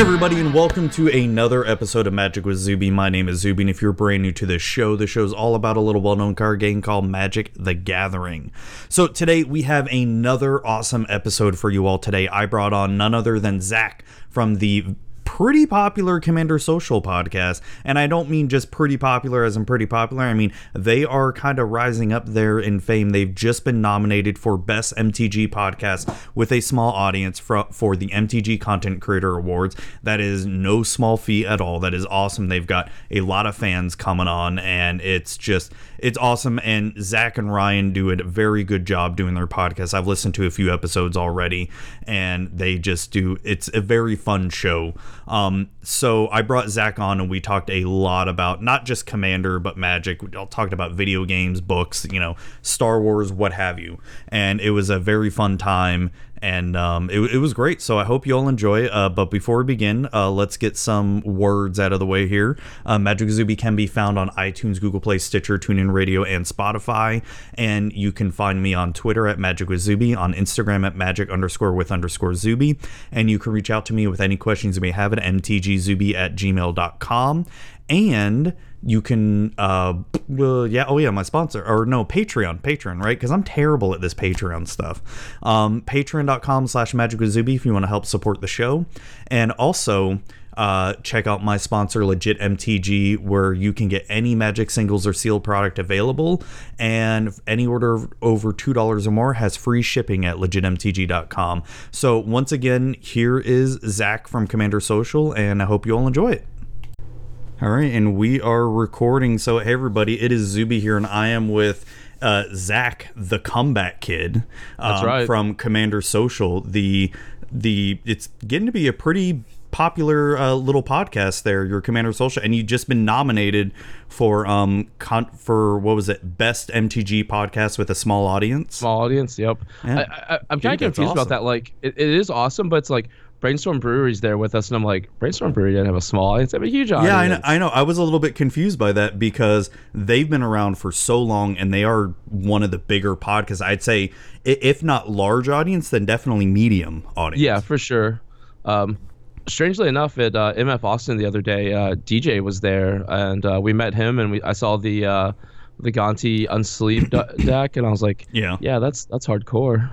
Everybody and welcome to another episode of Magic with Zuby. My name is Zuby and if you're brand new to this show, the show's all about a little well-known card game called Magic the Gathering. So today we have another awesome episode for you all today. I brought on none other than Zach from the pretty popular Commander Social podcast. And I don't mean just pretty popular as in pretty popular. I mean, they are kind of rising up there in fame. They've just been nominated for Best MTG Podcast with a small audience for, for the MTG Content Creator Awards. That is no small feat at all. That is awesome. They've got a lot of fans coming on, and it's just, it's awesome. And Zach and Ryan do a very good job doing their podcast. I've listened to a few episodes already, and they just do, it's a very fun show. Um, so I brought Zach on and we talked a lot about not just Commander, but Magic. We all talked about video games, books, you know, Star Wars, what have you. And it was a very fun time and um, it, it, was great. So I hope you all enjoy. Uh, but before we begin, uh, let's get some words out of the way here. Uh, Magic Zuby can be found on iTunes, Google Play, Stitcher, TuneIn Radio, and Spotify. And you can find me on Twitter at Magic with Zuby, on Instagram at Magic underscore with underscore Zuby. And you can reach out to me with any questions you may have at mtgzuby at gmail.com. And you can uh well yeah oh yeah my sponsor or no patreon patreon right? Because i'm terrible at this patreon stuff. Um patreon.com slash magic with zuby if you want to help support the show. And also uh, check out my sponsor legit mtg where you can get any magic singles or sealed product available. And any order over $2 or more has free shipping at legitmtg.com so once again here is zach from commander social and i hope you all enjoy it all right, and we are recording. So, hey, everybody, it is Zuby here, and I am with uh, Zach, the comeback kid. Um, That's right. From Commander Social. The the it's getting to be a pretty popular uh, little podcast there. Your Commander Social, and you've just been nominated for um con- for what was it, best MTG podcast with a small audience. Small audience. Yep. Yeah. I, I, I'm kind of confused awesome. about that. Like, it, it is awesome, but it's like Brainstorm Brewery's there with us, and I'm like, Brainstorm Brewery didn't have a small audience. Have a huge audience. Yeah, I know, I know. I was a little bit confused by that because they've been around for so long and they are one of the bigger podcasts. I'd say, if not large audience, then definitely medium audience. Yeah, for sure. Um, strangely enough, at uh, MF Austin the other day, uh, DJ was there, and uh, we met him, and we I saw the uh, the Gonti unsleeved deck, and I was like, Yeah. yeah, that's that's hardcore.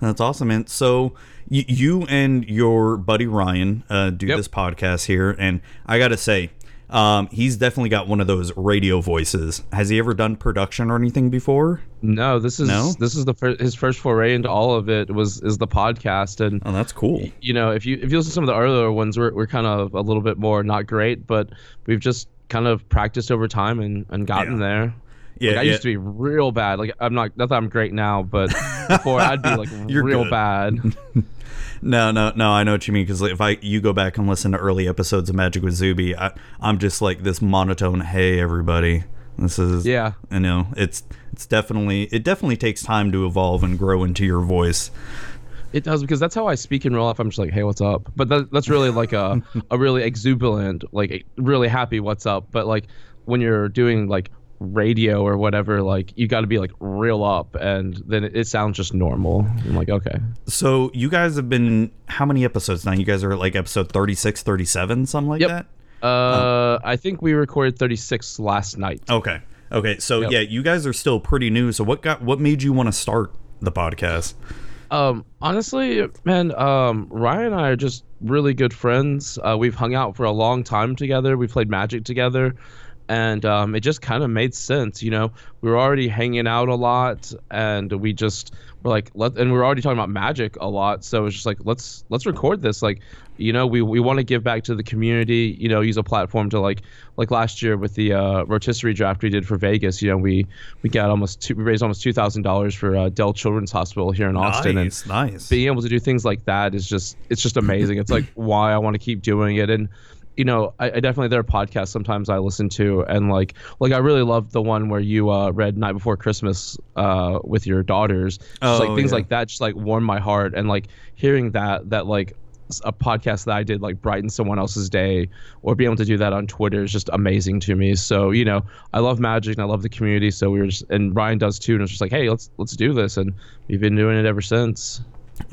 That's awesome, man. So you and your buddy Ryan uh, do Yep. this podcast here, and I got to say, um, he's definitely got one of those radio voices. Has he ever done production or anything before? No, this is No? this is the fir- his first foray into all of it was is the podcast, and Oh, that's cool. you know, if you if you listen to some of the earlier ones, we're we're kind of a little bit more not great, but we've just kind of practiced over time and and gotten Yeah. there. Yeah, Like, I yeah. used to be real bad. Like I'm not not that I'm great now, but before I'd be like You're real good. bad. No, no, no. I know what you mean because if I you go back and listen to early episodes of Magic with Zuby, I, I'm just like this monotone. Hey, everybody, this is Yeah. You know, it's it's definitely it definitely takes time to evolve and grow into your voice. It does because that's how I speak in real life. I'm just like, hey, what's up? But that, that's really like a a really exuberant, like really happy what's up. But like when you're doing like radio or whatever, like you got to be like real up, and then it, it sounds just normal. I'm like, okay. So you guys have been how many episodes now? You guys are at, like episode 36, 37, something like Yep. that. Uh, I think we recorded 36 last night. Okay. Okay. So Yep. yeah, you guys are still pretty new. So what got what made you want to start the podcast? Um, honestly, man, um, Ryan and I are just really good friends. Uh, we've hung out for a long time together. We played Magic together, and um, it just kind of made sense. You know, we were already hanging out a lot, and we just were like, let, and we were already talking about Magic a lot. So it's just like, let's let's record this. Like, you know, we we want to give back to the community. You know, use a platform to like like last year with the uh, rotisserie draft we did for Vegas. You know, we we got almost two, we raised almost two thousand dollars for uh, Dell Children's Hospital here in Austin, and nice, nice. being able to do things like that is just it's just amazing. it's like why I want to keep doing it and you know, I, I definitely there are podcasts sometimes I listen to and like like I really loved the one where you uh, read Night Before Christmas uh, with your daughters. Just Oh, like things yeah. like that just like warm my heart and like hearing that that like a podcast that I did like brighten someone else's day or being able to do that on Twitter is just amazing to me. So, you know, I love magic and I love the community. So we were just and Ryan does too and it's just like, hey, let's let's do this and we've been doing it ever since.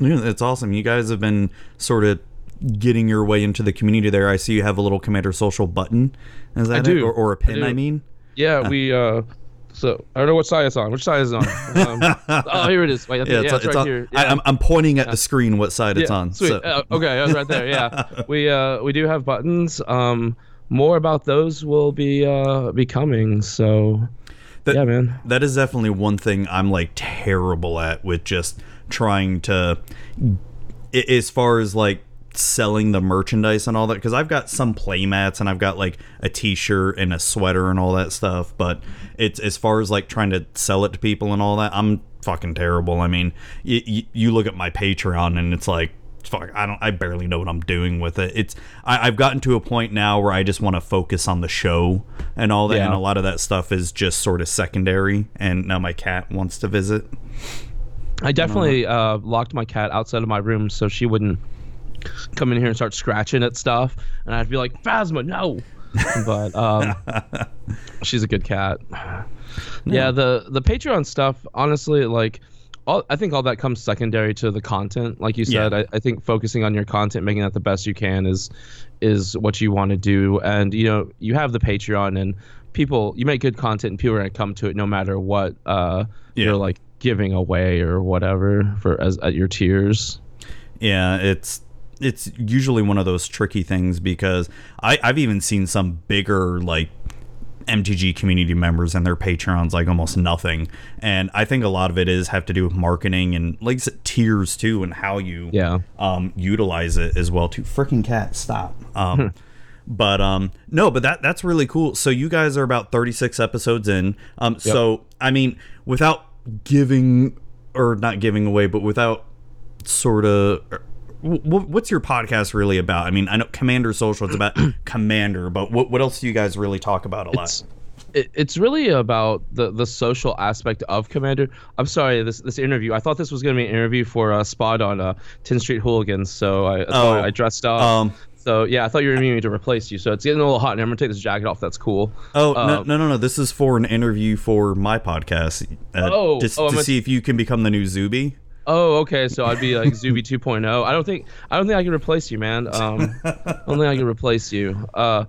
Yeah, it's awesome. You guys have been sort of getting your way into the community there. I see you have a little Commander Social button. Is that I it? do. Or, or a pin? do. I, mean. Yeah, we. uh So I don't know what side it's on. Which side is it on? Um, oh, here it is. Wait, I think, Yeah, yeah, it's, it's, it's right on, here. I, Yeah. I'm, I'm pointing at the screen what side it's on. Sweet. So, Uh, okay, I was right there. Yeah, we uh we do have buttons. Um, more about those will be uh be coming. So That- yeah, man. that is definitely one thing I'm like terrible at with just trying to as far as like selling the merchandise and all that because I've got some playmats and I've got like a t-shirt and a sweater and all that stuff but it's as far as like trying to sell it to people and all that I'm fucking terrible. I mean you, you, you look at my Patreon and it's like fuck I don't I barely know what I'm doing with it. It's I, I've gotten to a point now where I just want to focus on the show and all that Yeah. and a lot of that stuff is just sort of secondary and now my cat wants to visit. I definitely uh, locked my cat outside of my room so she wouldn't come in here and start scratching at stuff, and I'd be like, "Phasma, no!" but um, she's a good cat. Yeah, the the Patreon stuff, honestly, like. All, I think all that comes secondary to the content, like you said. Yeah. I, I think focusing on your content, making that the best you can, is is what you want to do. And you know, you have the Patreon, and people, you make good content, and people are gonna come to it no matter what uh, Yeah. you're like giving away or whatever for as at your tiers. Yeah, it's it's usually one of those tricky things because I, I've even seen some bigger like MTG community members and their Patreons like almost nothing. And I think a lot of it is have to do with marketing and like tiers too and how you Yeah. um utilize it as well too. Freaking cat, stop. Um But um no, but that that's really cool. So you guys are about 36 episodes in. Um so I mean without giving or not giving away but without sort of what's your podcast really about? I mean, I know Commander Social it's about Commander, but what what else do you guys really talk about a lot? It's it, it's really about the the social aspect of Commander. I'm sorry, this this interview. I thought this was going to be an interview for a spot on uh, 10th Street Hooligans, so I, oh, I dressed up. um, so yeah, I thought you were interviewing me to replace you. So it's getting a little hot, and I'm gonna take this jacket off. That's cool. Oh no, Uh, no no no! This is for an interview for my podcast. Uh, Oh, oh, to I'm see if you can become the new Zuby. Oh, okay. So I'd be like Zuby 2.0. I don't think I don't think I can replace you, man. Um, I don't think I can replace you. Uh,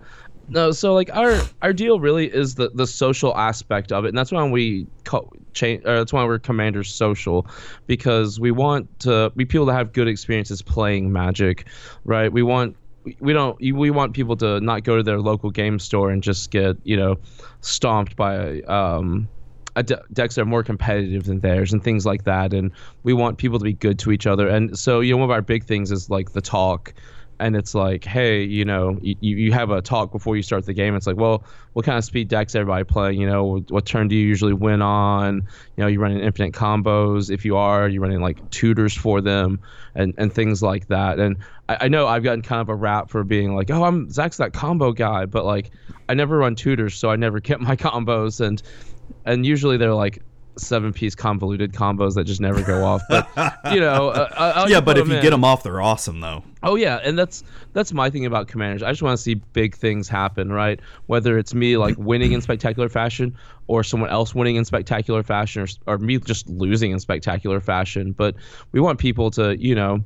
no. So like our our deal really is the the social aspect of it, and that's why we co- change. Or that's why we're Commander Social, because we want to we people to have good experiences playing Magic, right? We want. we- We don't. We want people to not go to their local game store and just get you know, stomped by um, de- decks are more competitive than theirs and things like that. And we want people to be good to each other. And so, you know, one of our big things is like the talk. And it's like, hey, you know, you, you have a talk before you start the game. It's like, well, what kind of speed decks everybody playing? You know, what, turn do you usually win on? You know, you running infinite combos. If you are, you running like tutors for them and, and things like that. And I, I know I've gotten kind of a rap for being like, oh, I'm Zach's that combo guy, but like I never run tutors, so I never get my combos. And and usually they're like seven piece convoluted combos that just never go off. But you know, uh, like yeah, but if you in. get them off, they're awesome though. Oh yeah, and that's that's my thing about commanders. I just want to see big things happen, right? Whether it's me like winning in spectacular fashion, or someone else winning in spectacular fashion, or, or me just losing in spectacular fashion. But we want people to, you know,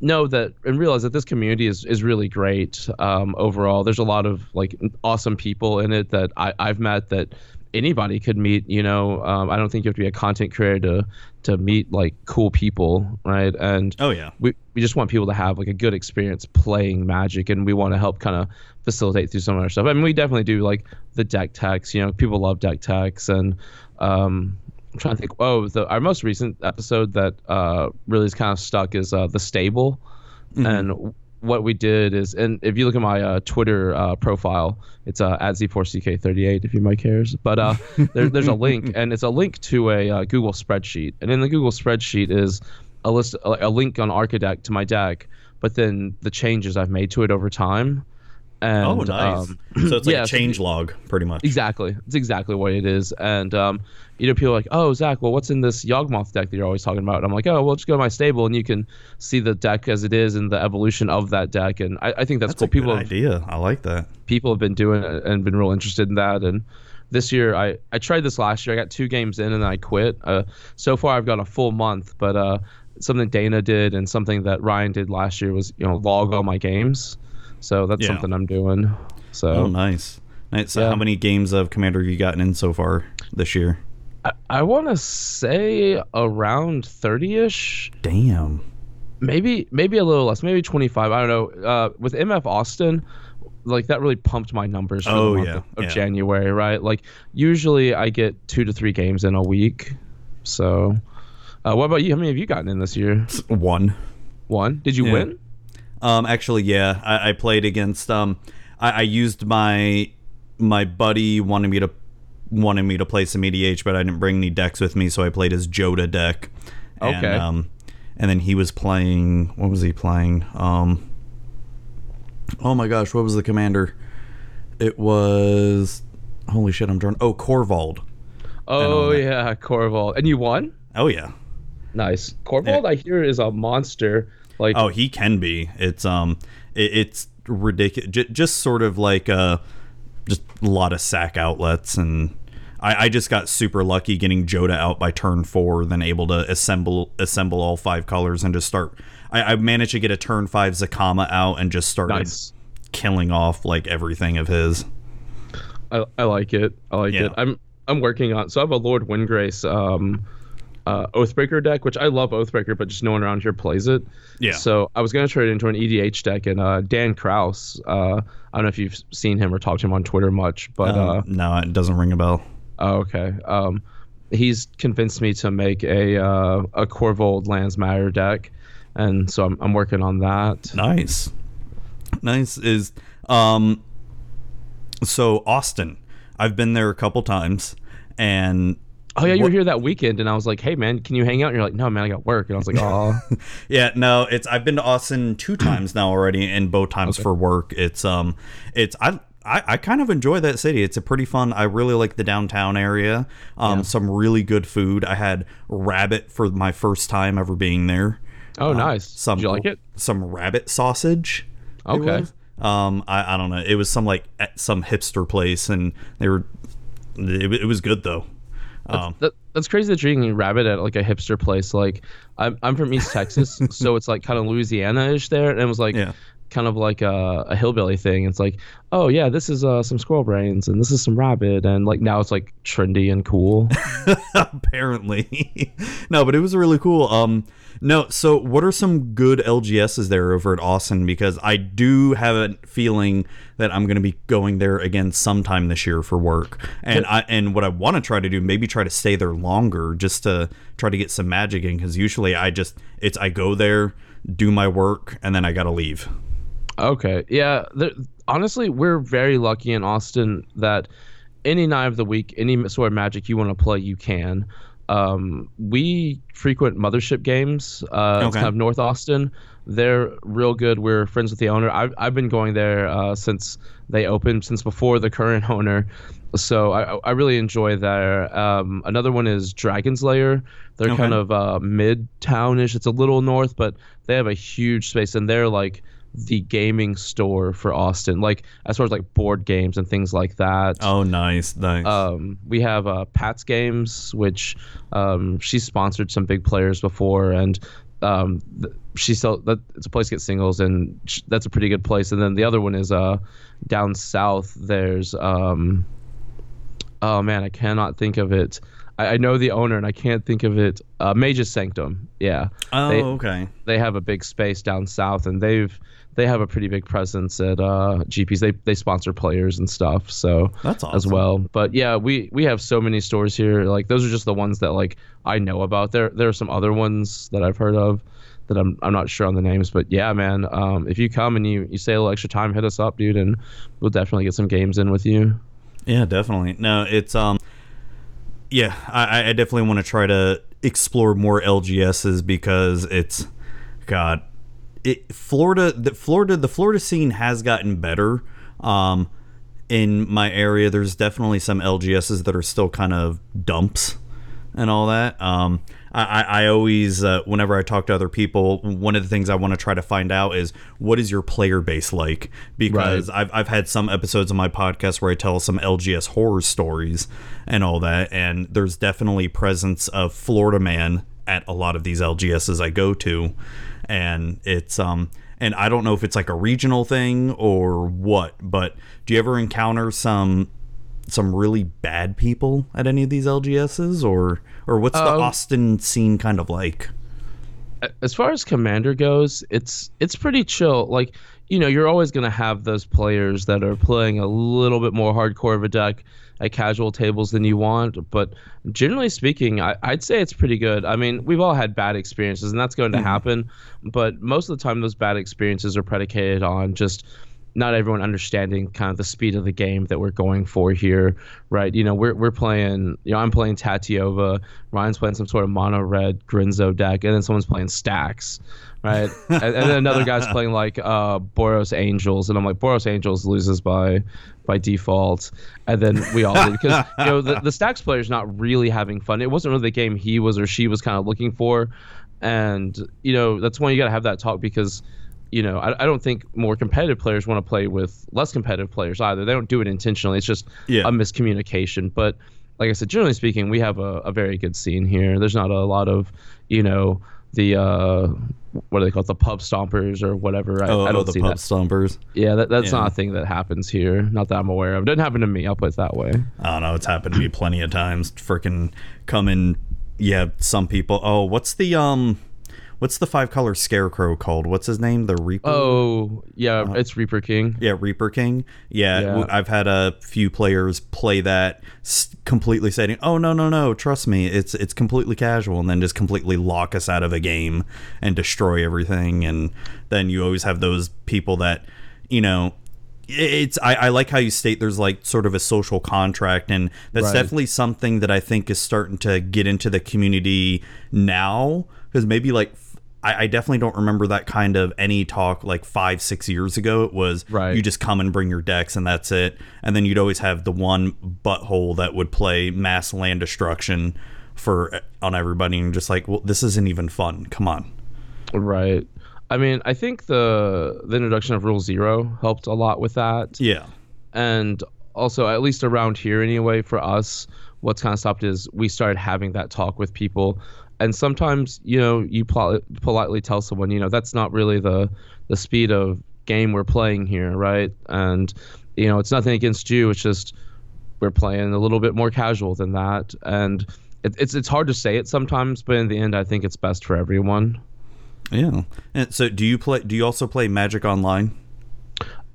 know that and realize that this community is is really great um, overall. There's a lot of like awesome people in it that I, I've met that anybody could meet. You know, um, I don't think you have to be a content creator to to meet like cool people, right? And Oh yeah. we, we just want people to have like a good experience playing magic and we want to help kind of facilitate through some of our stuff i mean we definitely do like the deck techs you know people love deck techs and um i'm trying to think oh the our most recent episode that uh really is kind of stuck is uh the stable and what we did is and if you look at my uh, twitter uh, profile it's uh, at z4ck38 if anybody cares but uh, there, there's a link and it's a link to a uh, google spreadsheet. And in the google spreadsheet is a list a, a link on Archidekt to my deck but then the changes i've made to it over time and Oh nice. um, so it's like yeah, a change log, pretty much. Exactly. It's exactly what it is. And um, you know, people are like, "Oh, Zach, well, what's in this Yawgmoth deck that you're always talking about?" And I'm like, "Oh, well, just go to my stable and you can see the deck as it is and the evolution of that deck." And I, I think that's, That's cool. a good people have, idea. I like that. people have been doing it and been real interested in that. And this year I I tried this last year. I got two games in and I quit. Uh, so far I've got a full month, but uh, something Dana did and something that Ryan did last year was you know log all my games. So that's Yeah. something I'm doing. So Oh, nice. Nice. So Yeah. how many games of Commander have you gotten in so far this year? I, I want to say around 30ish. Damn. maybe maybe a little less, maybe 25. I don't know. Uh, with MF Austin, like that really pumped my numbers for Oh, the month yeah, of, of yeah. January, right? Like usually I get two to three games in a week. So, uh, what about you? How many have you gotten in this year? One. One. Did you Yeah. win? Um, actually, yeah, I, I played against. Um, I, I used my my buddy wanted me to wanted me to play some EDH, but I didn't bring any decks with me, so I played his Jodah deck. And, Okay. Um, and then he was playing. What was he playing? Um. Oh my gosh, what was the commander? It was. Holy shit, I'm drawing. Oh, Korvold. Oh yeah, Korvold. And you won? Oh yeah. Nice. Korvold, I hear, is a monster. Like Oh, he can be. It's um, it, it's ridiculous. J- just sort of like uh, just a lot of sack outlets, and I, I just got super lucky getting Jodah out by turn four, then able to assemble assemble all five colors and just start. I, I managed to get a turn five Zacama out and just started nice. killing off like everything of his. I, I like it. I like Yeah. it. I'm I'm working on. So I have a Lord Windgrace um, uh, Oathbreaker deck, which I love Oathbreaker, but just no one around here plays it. Yeah. So I was gonna turn it into an EDH deck, and uh, Dan Kraus. Uh, I don't know if you've seen him or talked to him on Twitter much, but Um, uh, no, it doesn't ring a bell. oh, okay. Um, he's convinced me to make a uh, a Korvold Lands Matter deck, and so I'm I'm working on that. Nice. Nice is um so Austin. I've been there a couple times and Oh yeah, you were here that weekend, and I was like, "Hey man, can you hang out?" And you're like, "No man, I got work." And I was like, "Oh, yeah, no, it's I've been to Austin two times now already and both times for work. It's um it's I I, I kind of enjoy that city. It's a pretty fun. I really like the downtown area. Um, some really good food. I had rabbit for my first time ever being there. oh nice. Some Did you like it? Some rabbit sausage. Okay. Um, I, I don't know. It was some like at some hipster place, and they were. It, it was good though. Um, That, that's crazy that you're eating rabbit at like a hipster place. Like I'm I'm from East Texas, so it's like kind of Louisiana-ish there, and it was like Yeah. Kind of like a, a hillbilly thing. It's like, oh yeah, this is uh, some squirrel brains, and this is some rabbit, and like now it's like trendy and cool. apparently, no, but it was really cool. Um, no, so what are some good LGSs there over at Austin? Because I do have a feeling that I'm going to be going there again sometime this year for work, and I and what I want to try to do, maybe try to stay there longer, just to try to get some magic in. Because usually I just it's I go there, do my work, and then I got to leave. Okay. Yeah. There, honestly, we're very lucky in Austin that any night of the week, any sort of magic you want to play, you can. Um, we frequent mothership games. Uh, Okay. kind of North Austin. They're real good. We're friends with the owner. I've, I've been going there uh, since they opened, since before the current owner. So I, I really enjoy there. Um, another one is Dragon's Lair. They're Okay. kind of uh, mid-townish. It's a little north, but they have a huge space, and they're like the gaming store for Austin, like as far as like board games and things like that. Oh, nice, nice. Um, we have uh, Pat's Games, which um, she's sponsored some big players before, and um, th- she sell that it's a place to get singles, and sh- that's a pretty good place. And then the other one is uh, down south. There's um, oh man, I cannot think of it. I, I know the owner, and I can't think of it. Uh, Mage's Sanctum, yeah oh, they- okay. they have a big space down south and they've they have a pretty big presence at uh GPs. They they sponsor players and stuff, so That's awesome. as well. But yeah, we we have so many stores here. Like those are just the ones that like I know about. There there are some other ones that I've heard of that I'm I'm not sure on the names, but yeah, man. Um, if you come and you you stay a little extra time, hit us up, dude, and we'll definitely get some games in with you. Yeah, definitely. No, it's um, yeah, I, I definitely want to try to explore more LGSs because it's, God, it Florida, the Florida, the Florida scene has gotten better. Um, in my area, there's definitely some LGSs that are still kind of dumps and all that. Um, I, I always, uh, whenever I talk to other people, one of the things I want to try to find out is what is your player base like? Because I've, I've had some episodes of my podcast where I tell some LGS horror stories and all that, and there's definitely presence of Florida man at a lot of these LGSs I go to, and it's um and I don't know if it's like a regional thing or what, but do you ever encounter some some really bad people at any of these LGSs or or what's the Um, Austin scene kind of like? as far as commander goes it's it's pretty chill like you know you're always going to have those players that are playing a little bit more hardcore of a deck at casual tables than you want but generally speaking I, i'd say it's pretty good. I mean we've all had bad experiences and that's going to mm-hmm. happen but most of the time those bad experiences are predicated on just not everyone understanding kind of the speed of the game that we're going for here, right? You know, we're we're playing, you know, I'm playing Tatyova, Ryan's playing some sort of mono red Grenzo deck, and then someone's playing stacks, right? and, and then another guy's playing like uh, Boros Angels, and I'm like Boros Angels loses by by default, and then we all did because you know the, the stacks player's not really having fun. It wasn't really the game he was or she was kind of looking for, and you know that's when you got to have that talk because you know, I, I don't think more competitive players want to play with less competitive players either. They don't do it intentionally. It's just Yeah. a miscommunication. But like I said, generally speaking, we have a, a very good scene here. There's not a lot of, you know, the uh, what do they call it, the pub stompers or whatever. I, Oh, I oh, don't the see pub that. stompers. Yeah, that, that's Yeah. not a thing that happens here. Not that I'm aware of. It doesn't happen to me. I'll put it that way. I don't know. It's happened to me plenty of times. Freaking coming. Yeah, some people. Oh, what's the um, what's the five color scarecrow called? What's his name? The Reaper. Oh, yeah, uh, it's Reaper King. Yeah, Reaper King. Yeah, Yeah. I've had a few players play that completely saying, "Oh no, no, no, trust me, it's it's completely casual," and then just completely lock us out of a game and destroy everything. And then you always have those people that, you know, it's I, I like how you state there's like sort of a social contract and that's Right. definitely something that i think is starting to get into the community now because maybe like I, I definitely don't remember that kind of any talk like five six years ago it was Right. you just come and bring your decks and that's it and then you'd always have the one butthole that would play mass land destruction for eh, on everybody and just like well this isn't even fun come on Right. I mean, I think the the introduction of Rule Zero helped a lot with that. yeah and also at least around here anyway for us what's kind of stopped is we started having that talk with people and sometimes you know you pol- politely tell someone you know that's not really the the speed of game we're playing here right? And you know it's nothing against you it's just we're playing a little bit more casual than that. And it, it's it's hard to say it sometimes but in the end i think it's best for everyone. Yeah. And so do you play do you also play magic online?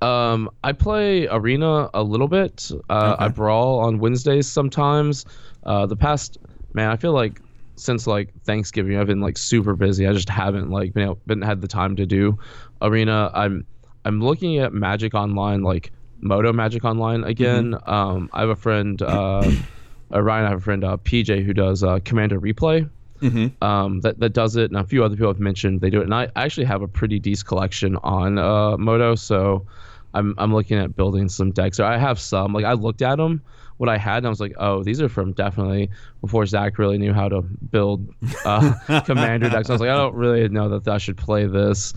Um, I play Arena a little bit. Uh, I brawl on Wednesdays sometimes. Uh, the past man, I feel like since like Thanksgiving, I've been like super busy. I just haven't like been been had the time to do Arena. I'm I'm looking at Magic Online, like Moto Magic Online again. Um, I have a friend, uh, uh, Ryan. I have a friend, uh, PJ, who does uh, Commander Replay mm-hmm. um, that, that does it, and a few other people have mentioned they do it. And I actually have a pretty decent collection on uh, Moto, so I'm I'm looking at building some decks. Or I have some. Like I looked at them, what I had, and I was like, oh, these are from definitely before Zach really knew how to build uh, commander decks. I was like, I don't really know that I should play this.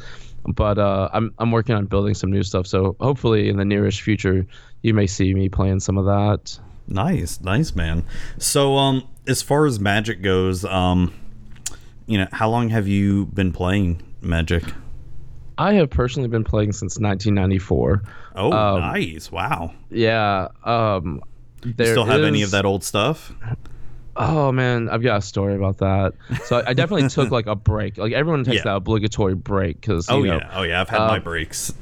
But uh, I'm I'm working on building some new stuff, so hopefully in the nearest future you may see me playing some of that. Nice, nice man. So, um, as far as Magic goes, um, you know, how long have you been playing Magic? I have personally been playing since 1994. Oh, Um, nice! Wow. Yeah. Um, You still have any of that old stuff? Oh man, I've got a story about that. So I, I definitely took like a break. Like everyone takes Yeah. that obligatory break because Oh know. yeah, oh yeah. I've had my um, breaks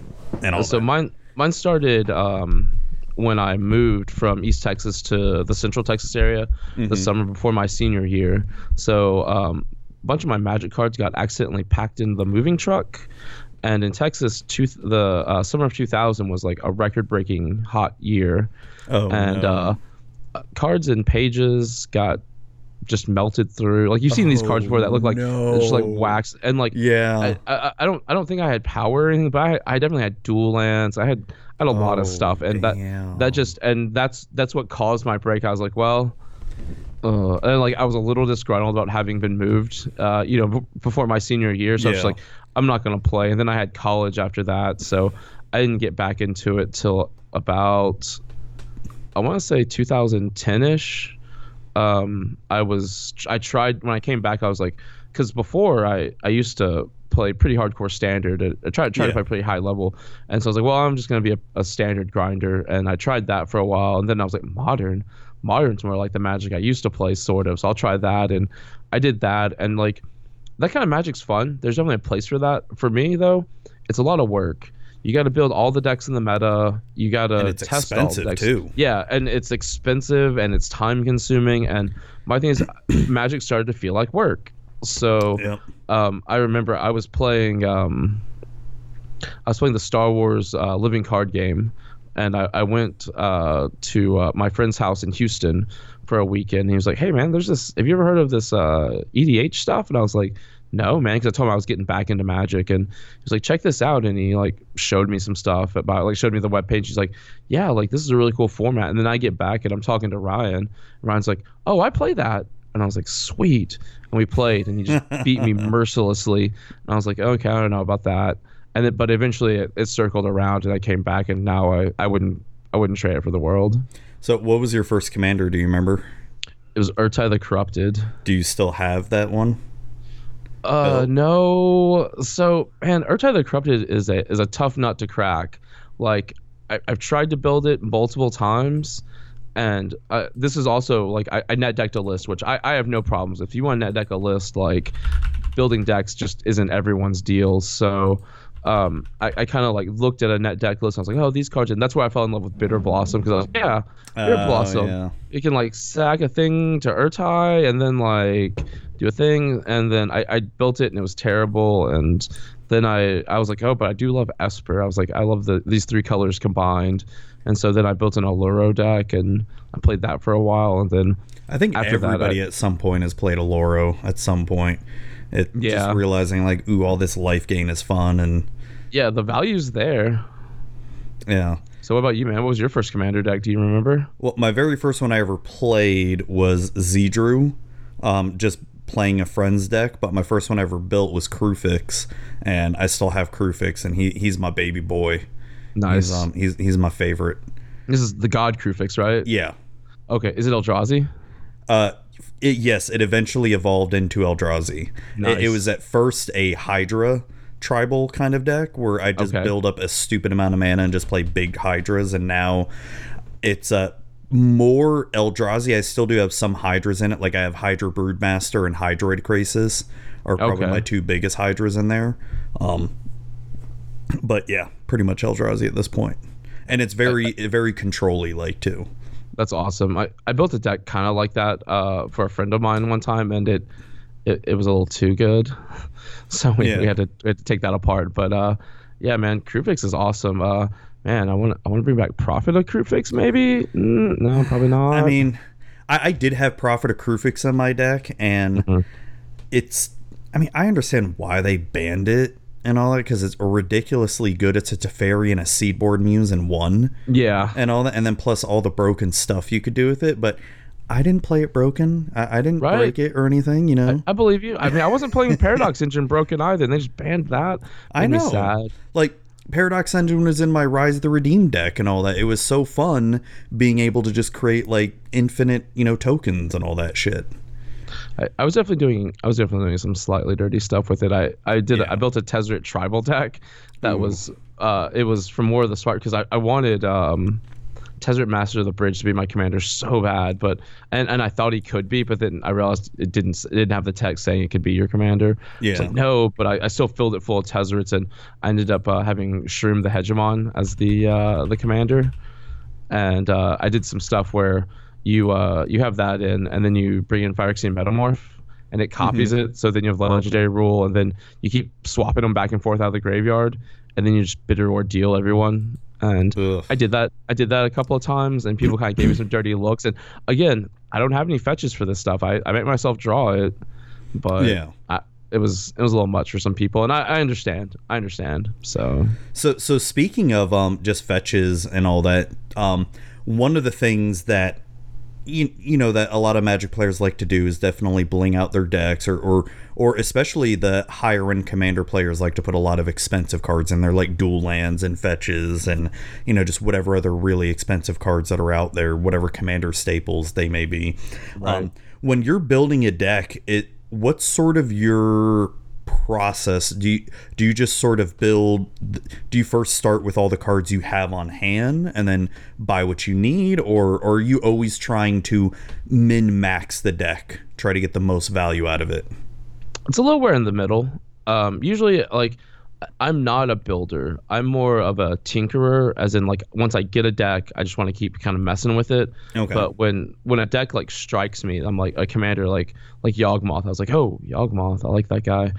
and all So that. mine mine started um, when I moved from East Texas to the Central Texas area Mm-hmm. the summer before my senior year. So um, a bunch of my Magic cards got accidentally packed in the moving truck. And in Texas, two, the uh, summer of 2000 was like a record-breaking hot year. oh and no. uh, cards and pages got just melted through. Like you've seen these cards before that look like it's just like wax and like yeah. I, I, I don't I don't think I had power or anything, but I, I definitely had dual lands. I had I had a lot Oh, of stuff, and that damn. that just and that's that's what caused my break. I was like, well, uh, and like I was a little disgruntled about having been moved, uh, you know, b- before my senior year. So I was Yeah. like, I'm not gonna play. And then I had college after that, so I didn't get back into it till about I want to say 2010 ish. Um, I was I tried when I came back. I was like, because before I I used to play pretty hardcore standard. I, I tried tried Yeah. to play pretty high level, and so I was like, well, I'm just gonna be a, a standard grinder, and I tried that for a while, and then I was like, modern, modern's more like the magic I used to play, sort of. So I'll try that, and I did that, and like that kind of magic's fun. There's definitely a place for that. For me though, it's a lot of work. You got to build all the decks in the meta. You got to test all the decks. too. Yeah, and it's expensive and it's time consuming. And my thing is, Magic started to feel like work. So Yep. um, I remember I was playing um, I was playing the Star Wars uh, living card game, and I, I went uh, to uh, my friend's house in Houston for a weekend. He was like, "Hey man, there's this. Have you ever heard of this uh, EDH stuff?" And I was like, "No, man," because I told him I was getting back into Magic, and he was like, "Check this out," and he like showed me some stuff about like showed me the webpage. He's like, "Yeah, like this is a really cool format." And then I get back and I'm talking to Ryan. And Ryan's like, "Oh, I play that." And I was like, sweet. And we played, and he just beat me mercilessly. And I was like, okay, I don't know about that. And then, but eventually it, it circled around, and I came back, and now I, I wouldn't I wouldn't trade it for the world. So, what was your first commander? Do you remember? It was Ertai the Corrupted. Do you still have that one? Uh, Built? no. So, man, Ertai the Corrupted is a is a tough nut to crack. Like, I, I've tried to build it multiple times, and uh, this is also like I, I net decked a list, which I, I have no problems. If you want to net deck a list, like building decks just isn't everyone's deal. So. Um, I, I kind of like looked at a net deck list. And I was like, oh, these cards, and that's where I fell in love with Bitter Blossom because I was like, yeah, Bitter Oh, Blossom yeah. you can like sack a thing to Ertai and then like do a thing and then I, I built it and it was terrible and then I I was like oh but I do love Esper I was like I love the these three colors combined and so then I built an Oloro deck and I played that for a while and then I think After that, everybody I- at some point has played a Loro at some point. It Yeah. just realizing like, ooh, all this life gain is fun and yeah the value's there yeah. so what about you man what was your first commander deck do you remember Well, my very first one I ever played was Zedruu, um, just playing a friend's deck. But my first one I ever built was Kruphix, and I still have Kruphix, and he he's my baby boy. nice He's um he's he's my favorite. this is the God Kruphix right Yeah. okay is it Eldrazi Uh, it, yes, it eventually evolved into Eldrazi. It, it was at first a Hydra tribal kind of deck where I just Okay. build up a stupid amount of mana and just play big Hydras, and now it's a more Eldrazi. I still do have some Hydras in it, like I have Hydra Broodmaster and Hydroid Krasis are probably Okay. my two biggest Hydras in there. Um, but yeah, pretty much Eldrazi at this point. point, and it's very very controlly like too. That's awesome. I, I built a deck kind of like that uh, for a friend of mine one time, and it it, it was a little too good, so we, Yeah. we had to we had to take that apart. But uh, yeah, man, Kruphix is awesome. Uh, man, I want I want to bring back Prophet of Kruphix, maybe. Mm, no, probably not. I mean, I, I did have Prophet of Kruphix on my deck, and Mhm. it's. I mean, I understand why they banned it and all that because it's ridiculously good. It's a Teferi and a Seedborn Muse in one, yeah, and all that, and then plus all the broken stuff you could do with it. But I didn't play it broken. I, I didn't Right. break it or anything. You know, I believe you. I mean, I wasn't playing Paradox Engine broken either, and they just banned that. I Made know. sad. like. Paradox Engine was in my Rise of the Redeemed deck and all that. It was so fun being able to just create like infinite, you know, tokens and all that shit. I, I was definitely doing I was definitely doing some slightly dirty stuff with it. I I did Yeah. I built a Tezzeret tribal deck that Ooh. was uh it was from War of the Spark because I, I wanted um Tezzeret Master of the Bridge to be my commander so bad, but and, and I thought he could be, but then I realized it didn't it didn't have the text saying it could be your commander. Yeah. like no, but I, I still filled it full of Tezzerets and I ended up uh, having Sharuum the Hegemon as the uh, the commander, and uh, I did some stuff where you uh, you have that in, and then you bring in Phyrexian Metamorph, and it copies it. So then you have Legendary Rule, and then you keep swapping them back and forth out of the graveyard, and then you just bitter ordeal everyone. And Ugh. I did that. I did that a couple of times, and people kind of gave me some dirty looks. And again, I don't have any fetches for this stuff. I, I make myself draw it, but Yeah. I, it was it was a little much for some people, and I, I understand. I understand. So So so speaking of um just fetches and all that, um one of the things that you, you know that a lot of magic players like to do is definitely bling out their decks or or or especially the higher end commander players like to put a lot of expensive cards in there like dual lands and fetches and you know just whatever other really expensive cards that are out there whatever commander staples they may be Right. um, when you're building a deck it what's sort of your process do you do you just sort of build do you first start with all the cards you have on hand and then buy what you need or, or are you always trying to min max the deck try to get the most value out of it It's a little where in the middle. Um, usually, like, I'm not a builder. I'm more of a tinkerer, as in, like, once I get a deck, I just want to keep kind of messing with it. Okay. But when when a deck like strikes me, I'm like a commander, like like Yawgmoth. I was like, oh, Yawgmoth, I like that guy.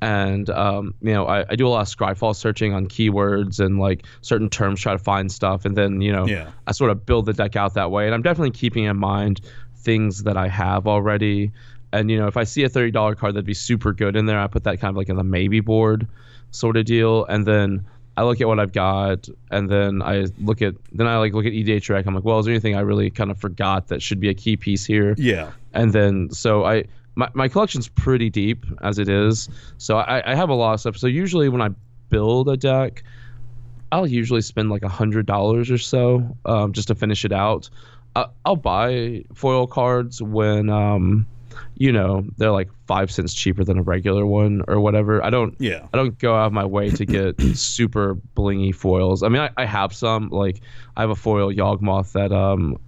And um, you know, I, I do a lot of Scryfall searching on keywords and like certain terms, try to find stuff, and then you know, Yeah. I sort of build the deck out that way. And I'm definitely keeping in mind things that I have already. And you know, if I see a thirty dollar card that'd be super good in there, I put that kind of like in the maybe board sort of deal. And then I look at what I've got, and then I look at then I like look at EDHREC. I'm like, well, is there anything I really kind of forgot that should be a key piece here? yeah And then so I my, my collection's pretty deep as it is. So I, I have a lot of stuff. So usually when I build a deck, I'll usually spend like a hundred dollars or so um, just to finish it out. I, I'll buy foil cards when um, you know they're like five cents cheaper than a regular one or whatever. I don't yeah I don't go out of my way to get super blingy foils. I mean, I, I have some. Like, I have a foil Yawgmoth that um,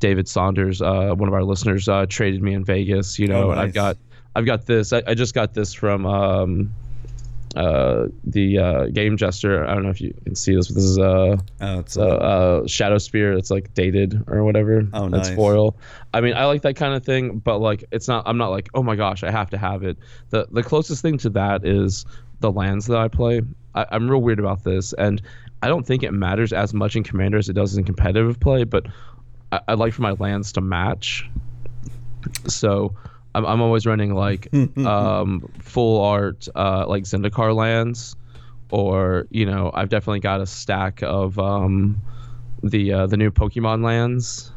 David Saunders, uh, one of our listeners, uh, traded me in Vegas. You know, Oh, and I've got I've got this. I, I just got this from um, uh, the uh, Game Jester. I don't know if you can see this, but this is uh, oh, it's uh, uh, Shadow Spear. It's like dated or whatever. Oh, nice. foil. I mean, I like that kind of thing, but like, it's not. I'm not like, oh my gosh, I have to have it. the The closest thing to that is the lands that I play. I, I'm real weird about this, and I don't think it matters as much in Commander as it does in competitive play. But I, I like for my lands to match. So. I'm, I'm always running like um, full art uh, like Zendikar lands, or you know I've definitely got a stack of um, the uh, the new Pokemon lands.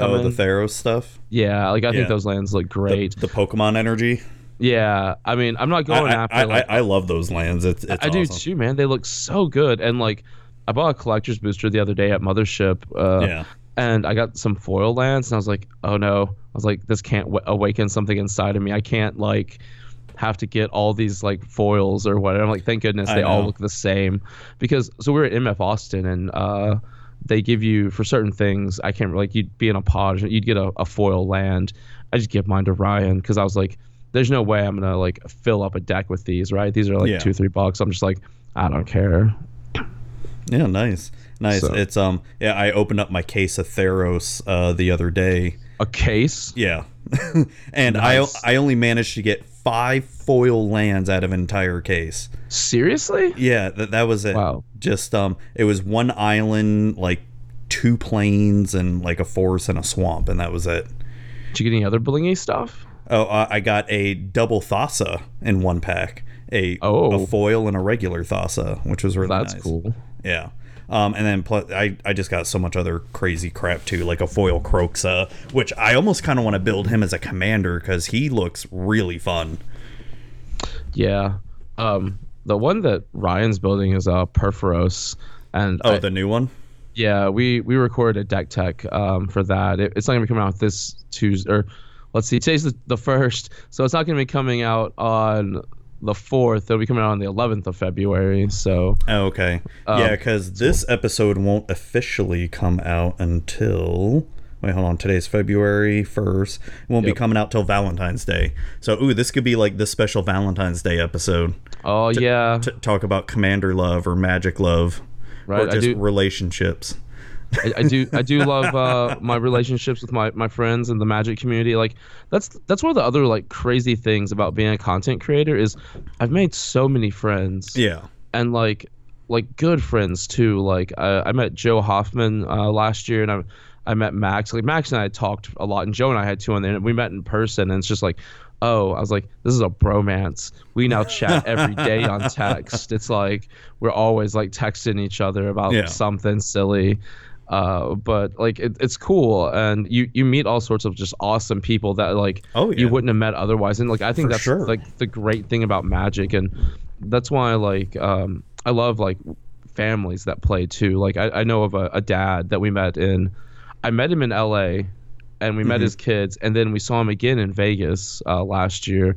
oh the coming. theros stuff yeah, like I Yeah. think those lands look great. the pokemon energy yeah, I mean I'm not going I, after I, like I I love those lands it's, it's I do too, man. They look so good, and like I bought a collector's booster the other day at Mothership. Uh, yeah and I got some foil lands, and I was like, oh no, I was like, this can't w- awaken something inside of me. I can't like have to get all these like foils or whatever. I'm like, thank goodness they all look the same, because so we were at MF Austin, and uh, they give you for certain things. I can't like you'd be in a pod, you'd get a, a foil land. I just give mine to Ryan because I was like, there's no way I'm gonna like fill up a deck with these, right? These are like Yeah. two three bucks. I'm just like, I don't care. Yeah, nice, nice. So- It's um, yeah. I opened up my case of Theros uh, the other day. A case. Yeah, and Nice. I I only managed to get five foil lands out of an entire case. Seriously? Yeah, that that was it. Wow. Just um, it was one island, like two plains, and like a forest and a swamp, and that was it. Did you get any other blingy stuff? Oh, uh, I got a double Thassa in one pack. A, Oh. a foil and a regular Thassa, which was really That's nice. cool. Yeah. Um, and then plus, I, I just got so much other crazy crap too, like a foil Kroxa, which I almost kind of want to build him as a commander because he looks really fun. Yeah. Um, the one that Ryan's building is uh Purphoros, and Oh, I- the new one? yeah, we we recorded a deck tech um for that. It, it's not gonna be coming out this Tuesday, or let's see, today's the, the first, so it's not gonna be coming out on the fourth. It'll be coming out on the 11th of February. So Oh, okay. Um, yeah, because this episode won't officially come out until. Wait, hold on. Today's February 1st. It won't be coming out till Valentine's Day. So, ooh, this could be like the special Valentine's Day episode. oh yeah, To talk about commander love or magic love. right. Or I just do relationships. I, I do I do love uh, my relationships with my, my friends in the magic community. Like that's that's one of the other like crazy things about being a content creator is I've made so many friends Yeah. and like like good friends too. Like I, I met Joe Hoffman uh, last year and I I met Max. Like Max and I talked a lot and Joe and I had two on there and we met in person and it's just like oh I was like this is a bromance. We now chat every day on text. It's like we're always like texting each other about Yeah. something silly. Uh, but like it, it's cool, and you you meet all sorts of just awesome people that like Oh, yeah. you wouldn't have met otherwise. And like I think For that's sure. like the great thing about Magic, and that's why like um I love like families that play too. Like I, I know of a, a dad that we met in, I met him in L.A. and we met Mm-hmm. his kids, and then we saw him again in Vegas uh, last year.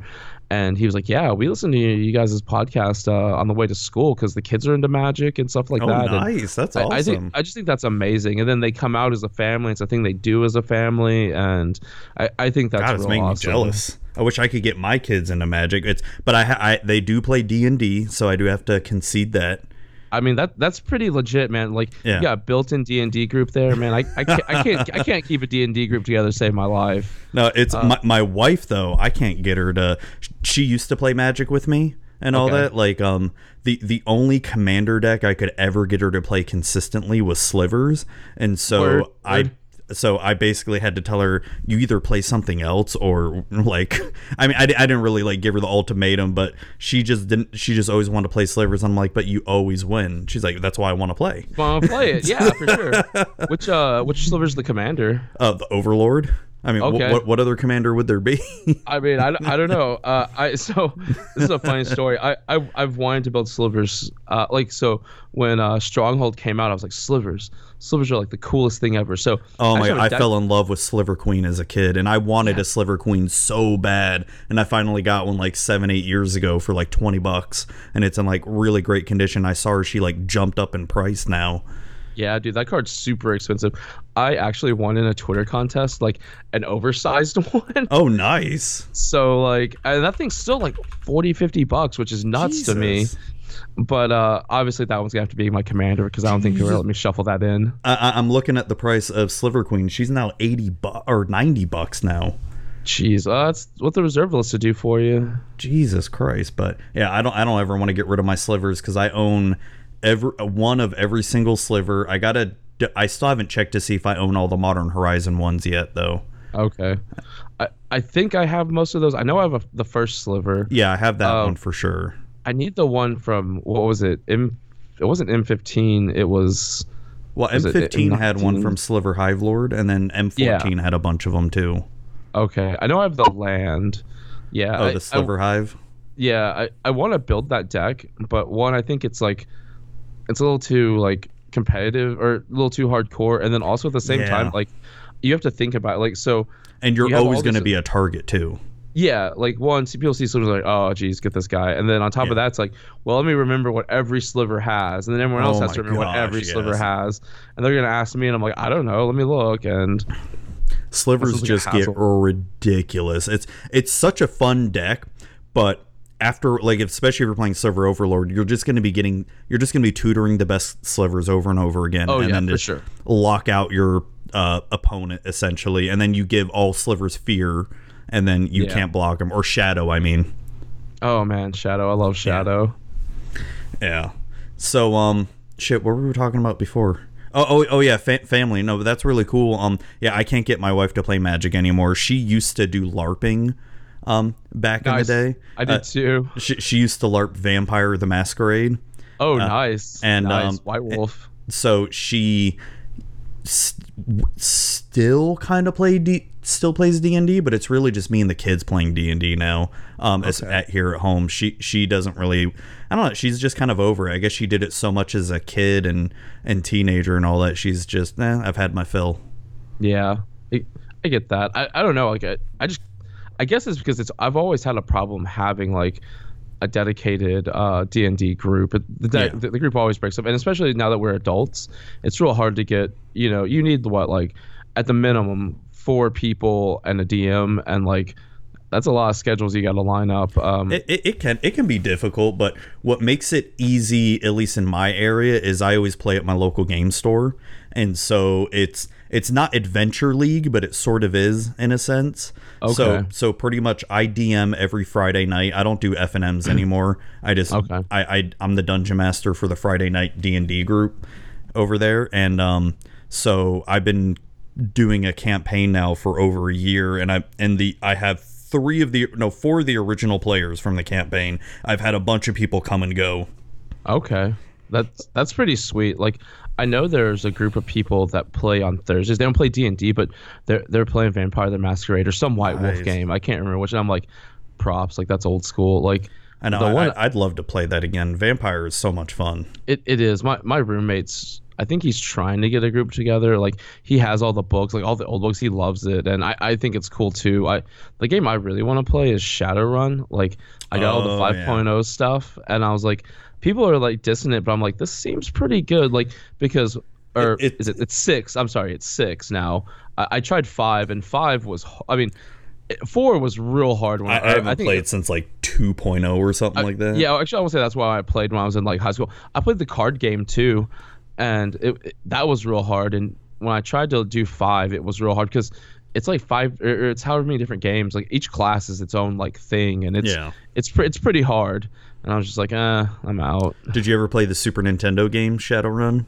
And he was like, "Yeah, we listen to you, you guys' podcast uh, on the way to school because the kids are into magic and stuff like Oh, that." And nice. That's I- awesome. I, think I just think that's amazing. And then they come out as a family. It's a thing they do as a family, and I, I think that's God, it's making awesome. me jealous. I wish I could get my kids into Magic. It's, but I, I they do play D and D, so I do have to concede that. I mean that that's pretty legit, man. Like Yeah. you got a built-in D and D group there, man. I, I can't I can't I can't keep a D and D group together to save my life. No, it's Uh, my, my wife though. I can't get her to. She used to play Magic with me and all Okay. that. Like, um, the the only commander deck I could ever get her to play consistently was Slivers, and so Word, I. word. So I basically had to tell her you either play something else or like I mean I, I didn't really like give her the ultimatum but she just didn't she just always wanted to play slivers I'm like but you always win. She's like that's why I want to play. Well, play it, yeah, for sure. Which uh, which sliver's the commander? uh the overlord I mean Okay. what what other commander would there be I mean, I, I don't know. Uh, I so this is a funny story. I, I I've wanted to build slivers. Uh, like so when uh, Stronghold came out, I was like slivers. Slivers are like the coolest thing ever. So Oh my actually, god, my I dad- fell in love with Sliver Queen as a kid and I wanted a Sliver Queen so bad and I finally got one like 7 8 years ago for like 20 bucks and it's in like really great condition. I saw her she like jumped up in price now. Yeah, dude, that card's super expensive. I actually won in a Twitter contest, like an oversized one. Oh, nice. So like, and that thing's still like 40, 50 bucks, which is nuts to me. But uh, obviously, that one's gonna have to be my commander because I don't think they're gonna let me shuffle that in. I, I'm looking at the price of Sliver Queen. She's now 80 bu- or 90 bucks now. Jeez, uh, that's what the reserve list to do for you. Jesus Christ, but yeah, I don't I don't ever want to get rid of my slivers cuz I own every uh, one of every single sliver. I got to I still haven't checked to see if I own all the Modern Horizon ones yet though. Okay, I I think I have most of those. I know I have a, the first sliver. Yeah, I have that Oh. one for sure. I need the one from what was it? M. It wasn't M15. It was. Well, Was M15 had one from Sliver Hive Lord, and then M14 had a bunch of them too. Okay, I know I have the land. Yeah. Oh, I- the I- Sliver Hive. yeah, I, I want to build that deck, but one, I think it's like, it's a little too like competitive or a little too hardcore, and then also at the same Yeah. time, like, you have to think about like so. And you're you always going to be a target too. Yeah, like one, people see slivers like, oh, geez, get this guy, and then on top Yeah. of that, it's like, well, let me remember what every sliver has, and then everyone else Oh has to remember what every gosh, sliver has, and they're gonna ask me, and I'm like, I don't know, let me look, and Slivers sounds like just get ridiculous. It's it's such a fun deck, but after like especially if you're playing Sliver Overlord, you're just going to be getting you're just going to be tutoring the best slivers over and over again, Oh, and yeah, then for sure. lock out your uh, opponent essentially, and then you give all slivers fear, and then you Yeah. can't block them or shadow. I mean, oh man, Shadow, I love Shadow. Yeah. So um shit, what were we talking about before? Oh oh oh yeah, fa- family. No, but that's really cool. Um yeah, I can't get my wife to play Magic anymore. She used to do LARPing um back Nice. in the day. I did Uh, too. she, she used to LARP Vampire the Masquerade. Oh, nice. uh, and, nice. um, White Wolf. So she st- still kind of play D- still plays D&D, but it's really just me and the kids playing D&D now. Um as at here at home. She she doesn't really I don't know, she's just kind of over it. I guess she did it so much as a kid and and teenager and all that. She's just, eh, I've had my fill. Yeah, I, I get that. I, I don't know. Like I, I just I guess it's because it's I've always had a problem having like a dedicated uh D and D group. The, de- Yeah. the the group always breaks up, and especially now that we're adults, it's real hard to get. You know, you need what like at the minimum four people and a DM, and like that's a lot of schedules you got to line up. Um, It, it, it can it can be difficult, but what makes it easy, at least in my area, is I always play at my local game store, and so it's it's not Adventure League, but it sort of is in a sense. So Okay. so pretty much I DM every Friday night. I don't do F and M's anymore. I just Okay. I, I I'm the dungeon master for the Friday night D and D group over there, and um so I've been doing a campaign now for over a year, and I and the I have three of the no four of the original players from the campaign. I've had a bunch of people come and go. okay, that's that's pretty sweet. Like I know there's a group of people that play on Thursdays. They don't play D and D, but they're they're playing Vampire the Masquerade or some White Nice. Wolf game. I can't remember which. And I'm like, props. Like that's old school. Like I know. The I, one- I'd love to play that again. Vampire is so much fun. it, it is. My my roommate's. I think he's trying to get a group together. Like he has all the books, like all the old books. He loves it, and I, I think it's cool too. I the game I really want to play is Shadowrun. Like I got all the Oh, yeah. 5.0 stuff, and I was like, people are like dissing it, but I'm like, this seems pretty good. Like because or It- it- is it? It's six. I'm sorry, it's six now. I, I tried five, and five was. I mean, eh, four was real hard. When I, I haven't think played since like 2.0 or something like that. yeah, actually, I would say that's why I played when I was in like high school. I played the card game too, and it, it- that was real hard. And when I tried to do five, it was real hard because it's like five or or it's however many different games. Like each class is its own like thing, and it's Yeah. it's it's pretty hard. And I was just like, uh, I'm out. Did you ever play the Super Nintendo game Shadowrun?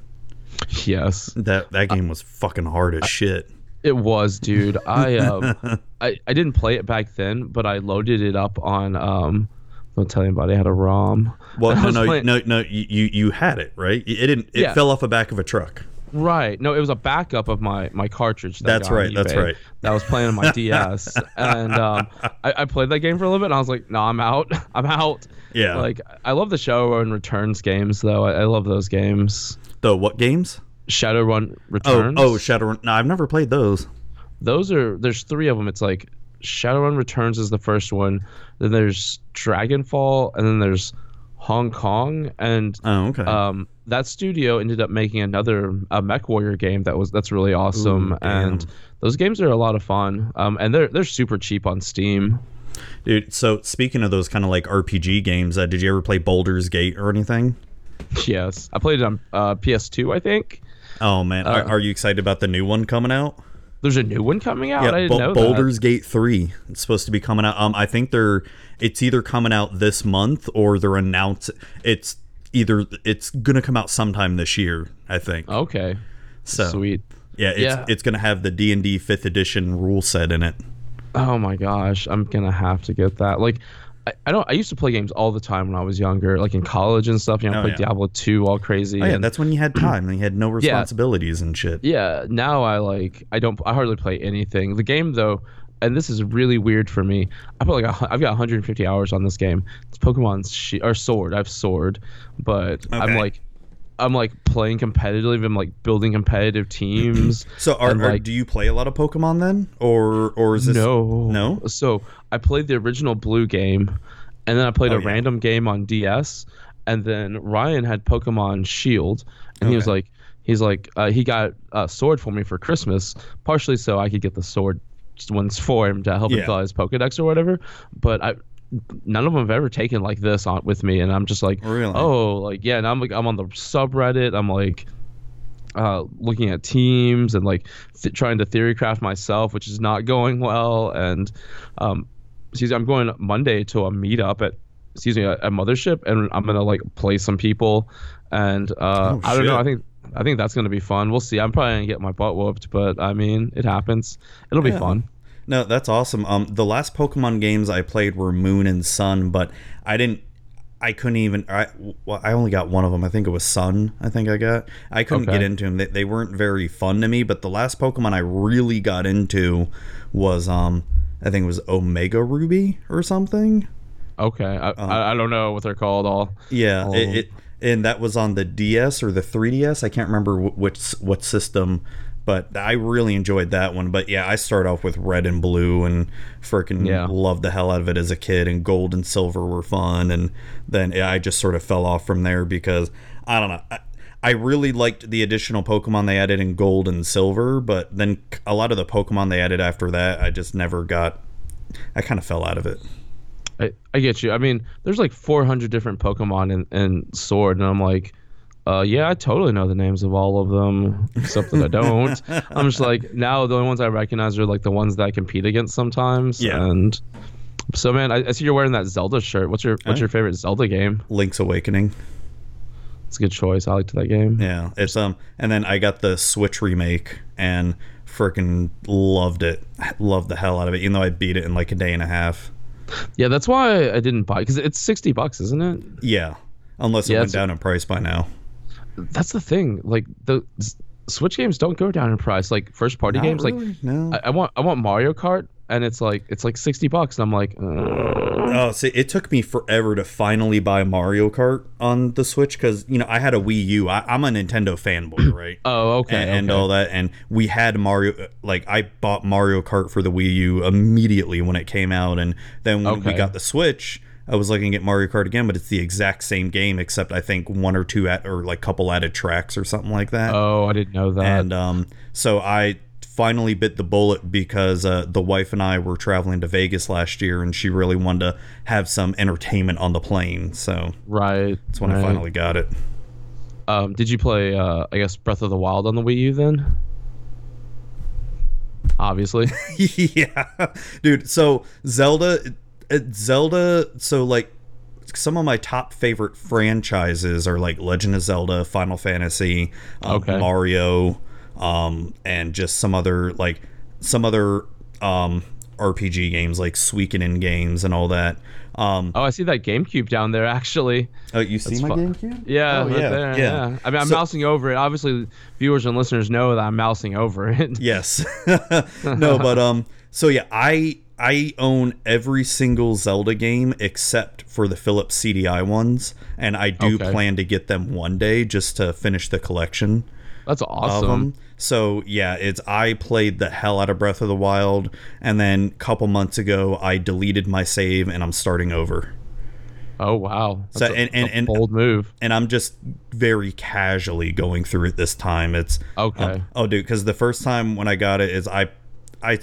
yes, That that game was fucking hard as shit. it was, dude. I um, I I didn't play it back then, but I loaded it up on um. Don't tell anybody I had a ROM. Well, no, no, playing- no, no. You, you you had it right. It didn't. It Yeah. fell off the back of a truck. Right. No, it was a backup of my my cartridge. That That's right, that's right. That was playing on my DS, and um, I, I played that game for a little bit, and I was like, "No, I'm out. I'm out." Yeah. Like I love the Shadowrun Returns games, though. I, I love those games. The what games? Shadowrun Oh, Returns. oh, Shadowrun. No, I've never played those. those are there's three of them. It's like Shadowrun Returns is the first one. Then there's Dragonfall, and then there's Hong Kong, and Oh, okay. um, that studio ended up making another a Mech Warrior game that was that's really awesome, Ooh, and those games are a lot of fun. Um, and they're they're super cheap on Steam. Dude, so speaking of those kind of like RPG games, uh, did you ever play Baldur's Gate or anything? yes, I played it on uh, PS2, I think. Oh man, are, Uh, are you excited about the new one coming out? There's a new one coming out. I didn't Bou- know Baldur's Gate Three. It's supposed to be coming out. Um, I think they're. It's either coming out this month or they're announced. It's either it's gonna come out sometime this year. I think. Okay, so sweet. yeah, it's Yeah. it's gonna have the D and D fifth edition rule set in it. Oh my gosh, I'm gonna have to get that. Like, I, I don't. I used to play games all the time when I was younger, like in college and stuff. You know, I Oh, played yeah. Diablo 2 all crazy. Oh yeah, and- that's when you had time and you had no responsibilities and shit. yeah now i like i don't i hardly play anything the game though and this is really weird for me. I put like a, i've got 150 hours on this game. It's pokemon she- or sword. I've sword but i'm like i'm like playing competitively. I'm like building competitive teams So are, And, are do you play a lot of Pokemon then, or or is this no. No? so i played the original blue game and then i played Oh, a yeah. random game on ds and then ryan had pokemon shield and he was like he's like uh, he got a sword for me for christmas partially so i could get the sword ones for him to help Yeah. him fill out his pokedex or whatever but i none of them have ever taken like this on with me and i'm just like Really? oh like yeah and i'm like i'm on the subreddit i'm like uh, looking at teams and like th- trying to theory craft myself, which is not going well. And um, excuse me, I'm going Monday to a meetup at excuse me a, a mothership, and I'm gonna like play some people. And uh, Oh, I don't know. I think I think that's gonna be fun. We'll see. I'm probably gonna get my butt whooped, but I mean, it happens. It'll be fun. No, that's awesome. Um, the last Pokemon games I played were Moon and Sun, but I didn't. I couldn't even. I well, I only got one of them. I think it was Sun. I think I got. I couldn't Okay. get into them. They, they weren't very fun to me. But the last Pokemon I really got into was um, I think it was Omega Ruby or something. Okay. I, Uh-huh. I, I don't know what they're called. All. Yeah, it, it and that was on the DS or the 3DS. I can't remember which what system, but I really enjoyed that one. But yeah, I started off with red and blue and freaking Yeah. loved the hell out of it as a kid. And gold and silver were fun, and then yeah, I just sort of fell off from there because I don't know. I, I really liked the additional Pokemon they added in gold and silver, but then a lot of the Pokemon they added after that, I just never got. I kind of fell out of it. I, I get you. I mean, there's like 400 different Pokemon in, in Sword, and I'm like, uh, yeah, I totally know the names of all of them, except that I don't. I'm just like, now the only ones I recognize are like the ones that I compete against sometimes. Yeah. And so, man, I, I see you're wearing that Zelda shirt. What's your What's your favorite Zelda game? Link's Awakening. It's a good choice. I liked that game. Yeah, it's um, and then I got the Switch remake and freaking loved it. Loved the hell out of it, even though I beat it in like a day and a half. Yeah, that's why I didn't buy because it's 60 bucks, isn't it? Yeah, unless it Yeah, went down in price by now. that's the thing. Like the Switch games don't go down in price. Like first party Not games, really, like no. I, I want I want Mario Kart, and it's like it's like sixty bucks, and I'm like, Oh, see, it took me forever to finally buy Mario Kart on the Switch because you know I had a Wii U. I, I'm a Nintendo fanboy, right? oh okay, and, and okay. all that, and we had Mario. Like I bought Mario Kart for the Wii U immediately when it came out, and then when we got the Switch, I was looking at Mario Kart again, but it's the exact same game except I think one or two at, or like couple added tracks or something like that. Oh, I didn't know that. and um, so I finally bit the bullet because uh, the wife and I were traveling to Vegas last year, and she really wanted to have some entertainment on the plane. So right. that's when I finally got it. Um, did you play? Uh, I guess Breath of the Wild on the Wii U then? Obviously. yeah, dude. So Zelda, uh, Zelda. So like, some of my top favorite franchises are like Legend of Zelda, Final Fantasy, um, Okay. Mario, um, and just some other like some other um RPG games like Suikoden games and all that. Um, oh, I see that GameCube down there. Actually, oh, you see my fu- GameCube? yeah, Oh, right yeah, there. yeah. Yeah. I mean, I'm So- mousing over it. Obviously, viewers and listeners know that I'm mousing over it. Yes. no, but um so yeah, I I own every single Zelda game except for the Philips CDI ones, and I do Okay. plan to get them one day just to finish the collection That's of awesome. So yeah, it's I played the hell out of Breath of the Wild, and then a couple months ago I deleted my save and I'm starting over. Oh wow. So, That's a, and- and- and- bold move. And I'm just very casually going through it this time. It's Okay. Um, oh, dude, because the first time when I got it is I, I,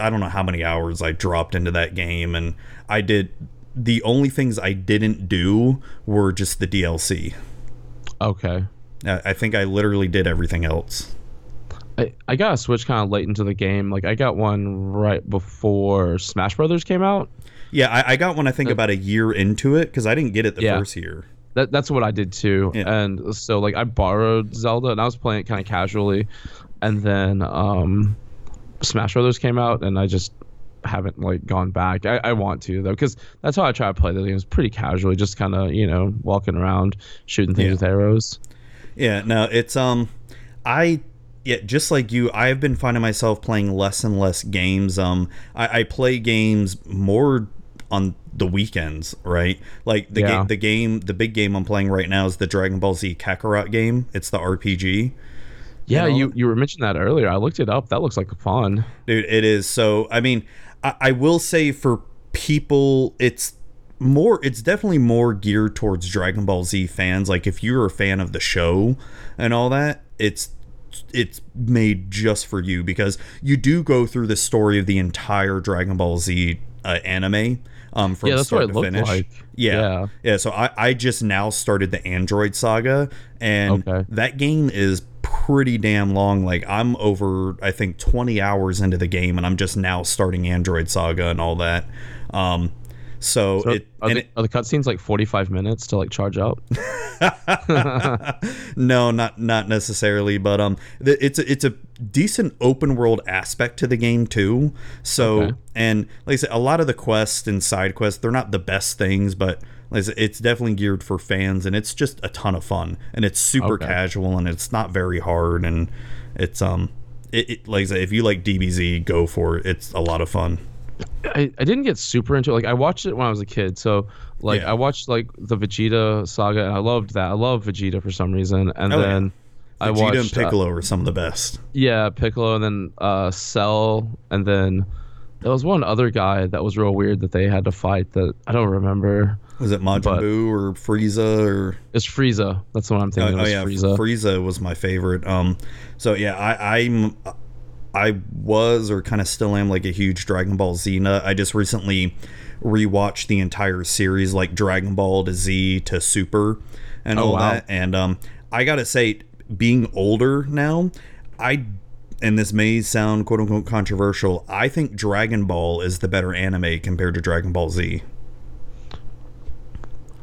I don't know how many hours I dropped into that game, and I did. The only things I didn't do were just the DLC. okay. I I think I literally did everything else. I, I got a Switch kind of late into the game. Like I got one right before Smash Brothers came out. Yeah, I, I got one. I think about a year into it because I didn't get it the Yeah. first year. That, that's what I did too. Yeah. And so like I borrowed Zelda and I was playing it kind of casually, and then um, Smash Brothers came out and I just haven't like gone back. I, I want to though because that's how I try to play the games pretty casually, just kind of you know walking around shooting things Yeah. with arrows. Yeah, no, it's um, I yeah, just like you, I have been finding myself playing less and less games. Um, I, I play games more on the weekends, right? Like the Yeah. game, the game, the big game I'm playing right now is the Dragon Ball Z Kakarot game. It's the RPG. Yeah, know? you you were mentioning that earlier. I looked it up. That looks like fun. dude it is so i mean I, I will say for people it's more it's definitely more geared towards dragon ball z fans like if you're a fan of the show and all that it's it's made just for you because you do go through the story of the entire dragon ball z uh, anime um from Yeah, start to finish like. yeah. Yeah. yeah so i i just now started the android saga and Okay. that game is pretty damn long like i'm over i think 20 hours into the game and i'm just now starting android saga and all that um so, So it are, the, it are the cutscenes like 45 minutes to like charge up? no not not necessarily but um it's a, it's a decent open world aspect to the game too so Okay. and like i said a lot of the quests and side quests they're not the best things but like I said, it's definitely geared for fans and it's just a ton of fun and it's super Okay. casual and it's not very hard and it's um it, it like I said, if you like DBZ go for it it's a lot of fun I, I didn't get super into it. Like I watched it when I was a kid, so like Yeah. I watched like the Vegeta saga, and I loved that. I love Vegeta for some reason, and Oh, yeah. then I Vegeta watched and uh, Piccolo are some of the best yeah, Piccolo, and then uh, Cell, and then there was one other guy that was real weird that they had to fight that I don't remember. was it Majin but- Buu or Frieza or It's Frieza. That's what I'm Oh, thinking. oh of, yeah, Frieza. Frieza was my favorite. Um, so yeah, I, I'm, I was or kind of still am like a huge Dragon Ball Z nut. I just recently rewatched the entire series, like Dragon Ball to Z to Super, and Oh, all wow. that. And um, I gotta say, being older now, I. And this may sound quote unquote controversial. I think Dragon Ball is the better anime compared to Dragon Ball Z.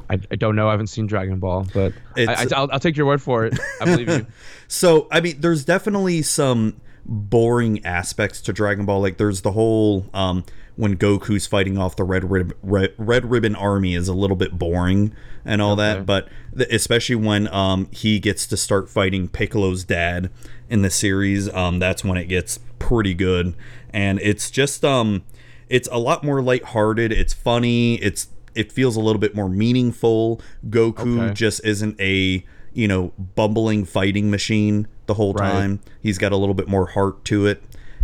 I, I don't know. I haven't seen Dragon Ball, but I, will I'll take your word for it. I believe you. So, I mean, there's definitely some boring aspects to Dragon Ball. Like, there's the whole um, when Goku's fighting off the Red Rib- Red, Red Ribbon Army is a little bit boring and all Okay. that, but th- especially when um, he gets to start fighting Piccolo's dad in the series, um, that's when it gets pretty good, and it's just um, it's a lot more lighthearted. It's funny. It's it feels a little bit more meaningful. Goku Okay. just isn't a you know bumbling fighting machine the whole Right. time. He's got a little bit more heart to it,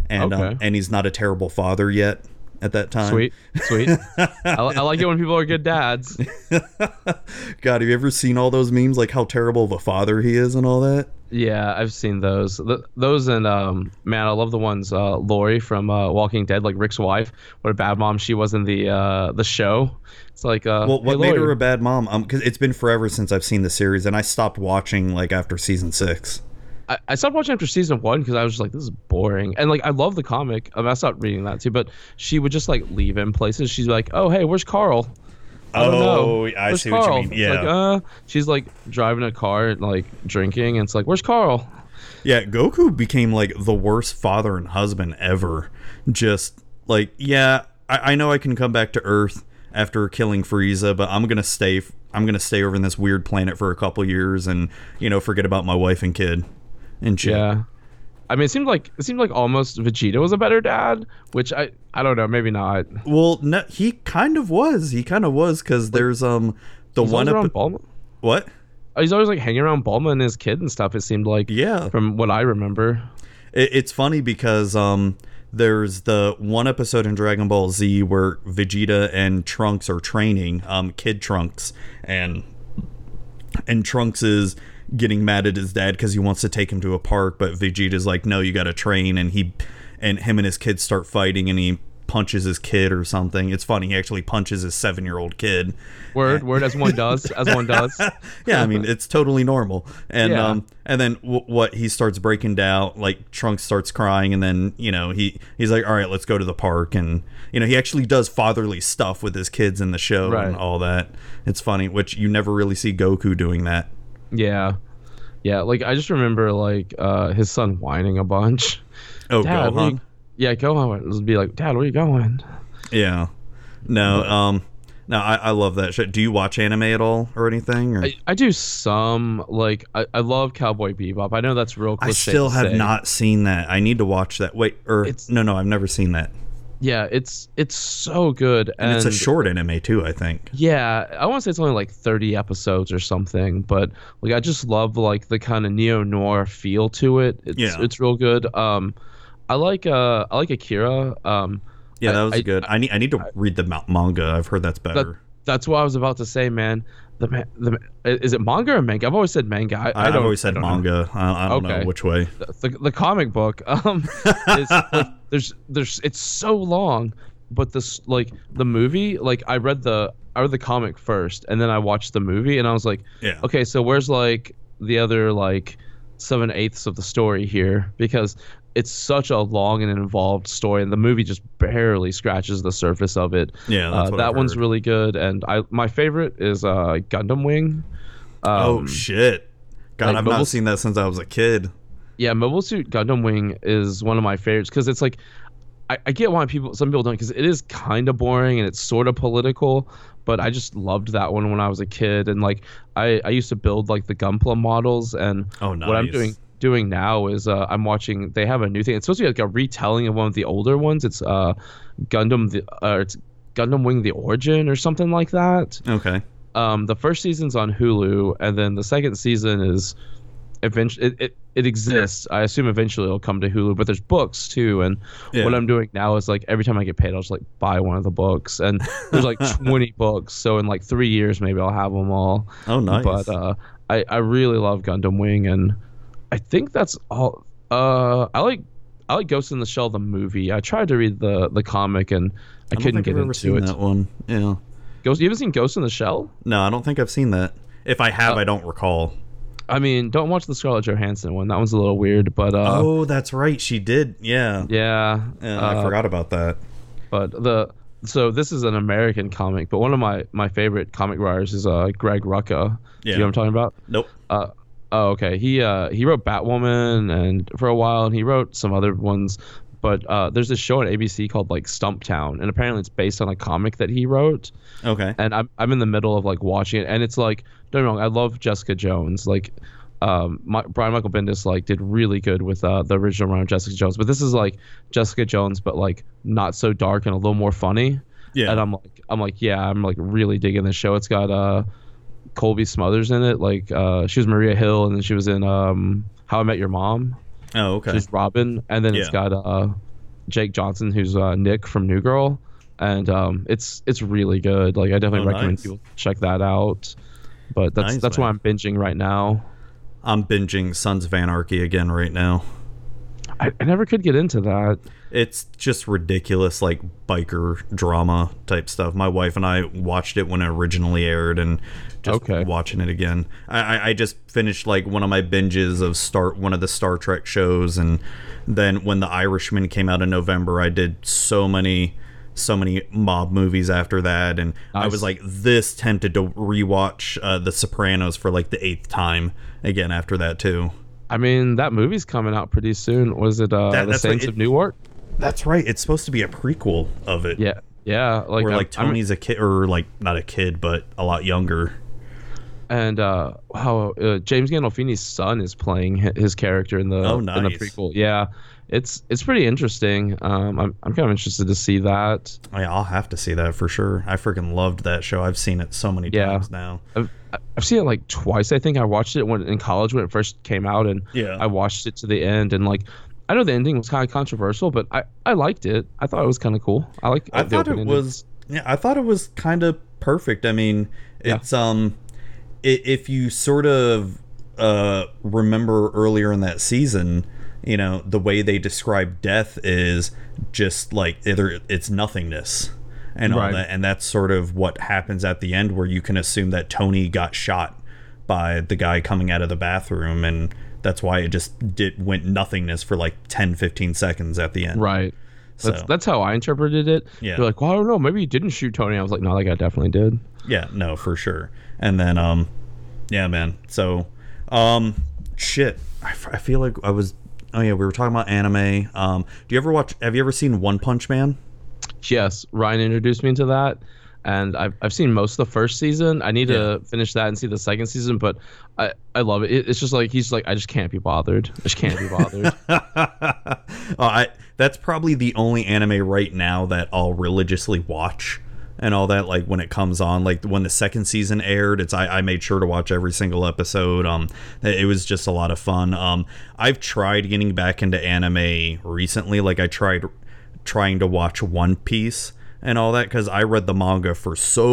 and um, Okay. and he's not a terrible father yet at that time. Sweet, sweet. I, I like it when people are good dads. God, have you ever seen all those memes like how terrible of a father he is and all that? Yeah, I've seen those. Th those and um, man, I love the ones uh, Lori from uh, Walking Dead, like Rick's wife. What a bad mom she was in the uh, the show. It's like, uh, Well, what hey, made her a bad mom? Um, because it's been forever since I've seen the series, and I stopped watching like after season six. I, I stopped watching after season one because I was just like, this is boring. And like, I love the comic. I, mean, I stopped reading that too. But she would just like leave him places. She's like, oh hey, where's Carl? I don't Oh, know. I Where's see what you Carl? mean. Yeah. Like, uh, she's like driving a car, and, like drinking, and it's like, where's Carl? Yeah, Goku became like the worst father and husband ever. Just like, yeah, I, I know I can come back to Earth after killing Frieza, but I'm gonna stay. I'm gonna stay over in this weird planet for a couple years, and you know, forget about my wife and kid, and shit. Yeah. I mean, it seemed like it seemed like almost Vegeta was a better dad, which I I don't know, maybe not. Well, no, he kind of was. He kind of was because there's um the one up. Bulma. What? He's always like hanging around Bulma and his kid and stuff. It seemed like Yeah. from what I remember. It, it's funny because um, there's the one episode in Dragon Ball Z where Vegeta and Trunks are training, um, Kid Trunks, and and Trunks is getting mad at his dad because he wants to take him to a park, but Vegeta's like, no, you got to train, and he and him and his kid start fighting, and he punches his kid or something. It's funny. He actually punches his seven year old kid. Word, word, as one does, as one does. yeah, I mean it's totally normal. And Yeah. um, and then w- what he starts breaking down, like Trunks starts crying, and then you know he he's like, all right, let's go to the park, and you know he actually does fatherly stuff with his kids in the show Right. and all that. It's funny, which you never really see Goku doing that. Yeah, yeah. Like I just remember like uh his son whining a bunch. Oh, Dad, where Gohan. you- yeah, Gohan would be like, Dad, where you going? Yeah. No. Um. No, I, I love that shit. Do you watch anime at all or anything? Or? I, I do some like I, I love Cowboy Bebop. I know that's real I cliche. still to have say. not seen that. I need to watch that. Wait, or It's- no, no, I've never seen that. Yeah, it's it's so good, and, And, it's a short anime too, I think. Yeah, I want to say it's only like 30 episodes or something, but like I just love like the kind of neo noir feel to it. It's Yeah. it's real good. Um I like uh I like Akira. Um Yeah, that was I- good. I need I need to read the manga. I've heard that's better. that's what I was about to say, man. The the is it manga or manga? I've always said manga. I, I I, have don't always said I don't know. manga. I, I don't Okay. know which way. the, the comic book um is like there's there's it's so long but this like the movie like i read the i read the comic first and then i watched the movie and i was like Yeah. okay so where's like the other like seven eighths of the story here because it's such a long and involved story and the movie just barely scratches the surface of it Yeah, that's uh, that I've one's heard. really good and i my favorite is uh gundam wing oh Um, shit! God, like I've Mobile not seen that since I was a kid. Yeah, Mobile Suit Gundam Wing is one of my favorites because it's like, I, I get why people some people don't because it is kind of boring and it's sort of political, but I just loved that one when I was a kid and like I I used to build like the Gunpla models and Oh, what I'm doing doing now is uh, I'm watching they have a new thing. It's supposed to be like a retelling of one of the older ones. It's uh Gundam the uh, it's Gundam Wing the Origin or something like that Okay. um, the first season's on Hulu, and then the second season is eventually it, it, it exists. I assume eventually it'll come to Hulu, but there's books too. And Yeah. what I'm doing now is like every time I get paid, I'll just like buy one of the books, and there's like 20 books. So in like three years, maybe I'll have them all. Oh, nice. But uh, I I really love Gundam Wing, and I think that's all. Uh, I like. I like Ghost in the Shell the movie. I tried to read the the comic and I, I couldn't get I've into seen it. that one. Yeah. Ghost, you haven't seen Ghost in the Shell? No, I don't think I've seen that. If I Uh, have, I don't recall. I mean, don't watch the Scarlett Johansson one. That one's a little weird, but uh, oh, that's right. She did. Yeah. yeah, Yeah, uh, I forgot about that. But the so this is an American comic, but one of my my favorite comic writers is uh Greg Rucka. Do Yeah. you know what I'm talking about? Nope. Uh, oh, okay. He uh he wrote Batwoman and for a while, and he wrote some other ones. but uh, there's this show on ABC called like Stumptown, and apparently it's based on a comic that he wrote. Okay. And I'm I'm in the middle of like watching it, and it's like don't get me wrong, I love Jessica Jones. Like, um, my, Brian Michael Bendis like did really good with uh, the original run of Jessica Jones, but this is like Jessica Jones, but like not so dark and a little more funny. Yeah. And I'm like I'm like yeah, I'm like really digging this show. It's got uh Cobie Smulders in it. Like uh, she was Maria Hill, and then she was in um, How I Met Your Mom. oh, okay. She's Robin, and then it's got uh, Jake Johnson, who's uh, Nick from New Girl, and um, it's it's really good. Like I definitely Oh, recommend nice. people check that out. But that's Nice, that's why. I'm binging right now. I'm binging Sons of Anarchy again right now. I, I never could get into that. It's just ridiculous, like biker drama type stuff. My wife and I watched it when it originally aired, and just Okay. watching it again. I, I, just finished like one of my binges of start one of the Star Trek shows, and then when The Irishman came out in November, I did so many, so many mob movies after that, and I was like this tempted to rewatch uh, The Sopranos for like the eighth time again after that too. I mean, that movie's coming out pretty soon. Was it uh, That- the Saints it- of Newark? That's right. It's supposed to be a prequel of it. Yeah, yeah. Like, where I'm- like I'm- Tony's a kid or like not a kid but a lot younger. and uh, wow, uh, James Gandolfini's son is playing his character in the Oh, in the nice. prequel. Yeah, it's it's pretty interesting. Um, I'm I'm kind of interested to see that. Yeah, I'll have to see that for sure. I freaking loved that show. I've seen it so many Yeah. times now. I've I've seen it like twice. I think I watched it when in college when it first came out, and Yeah. I watched it to the end. And like, I know the ending was kind of controversial, but I I liked it. I thought it was kind of cool. I like. I thought it was yeah, I thought it was kind of perfect. I mean, Yeah. it's um i- if you sort of uh remember earlier in that season, you know, the way they describe death is just like either it's nothingness and all that and that's sort of what happens at the end where you can assume that Tony got shot by the guy coming out of the bathroom and that's why it just did went nothingness for like 10 15 seconds at the end. right. That's So- that's how I interpreted it. Yeah. They're like, well, I don't know. Maybe he didn't shoot Tony. I was like, no, that guy definitely did. Yeah, no, for sure. And then, um, yeah, man. So, um, shit. I, f- I feel like I was. Oh yeah, we were talking about anime. Um, do you ever watch? Have you ever seen One Punch Man? Yes, Ryan introduced me to that, and I've, I've seen most of the first season. I need to finish that and see the second season, but I, I love it. it. It's just like he's like I just can't be bothered. I just can't be bothered. oh, I. That's probably the only anime right now that I'll religiously watch and all that. Like when it comes on, like when the second season aired, it's I, I made sure to watch every single episode. Um, it was just a lot of fun. Um, I've tried getting back into anime recently. Like I tried trying to watch One Piece and all that because I read the manga for so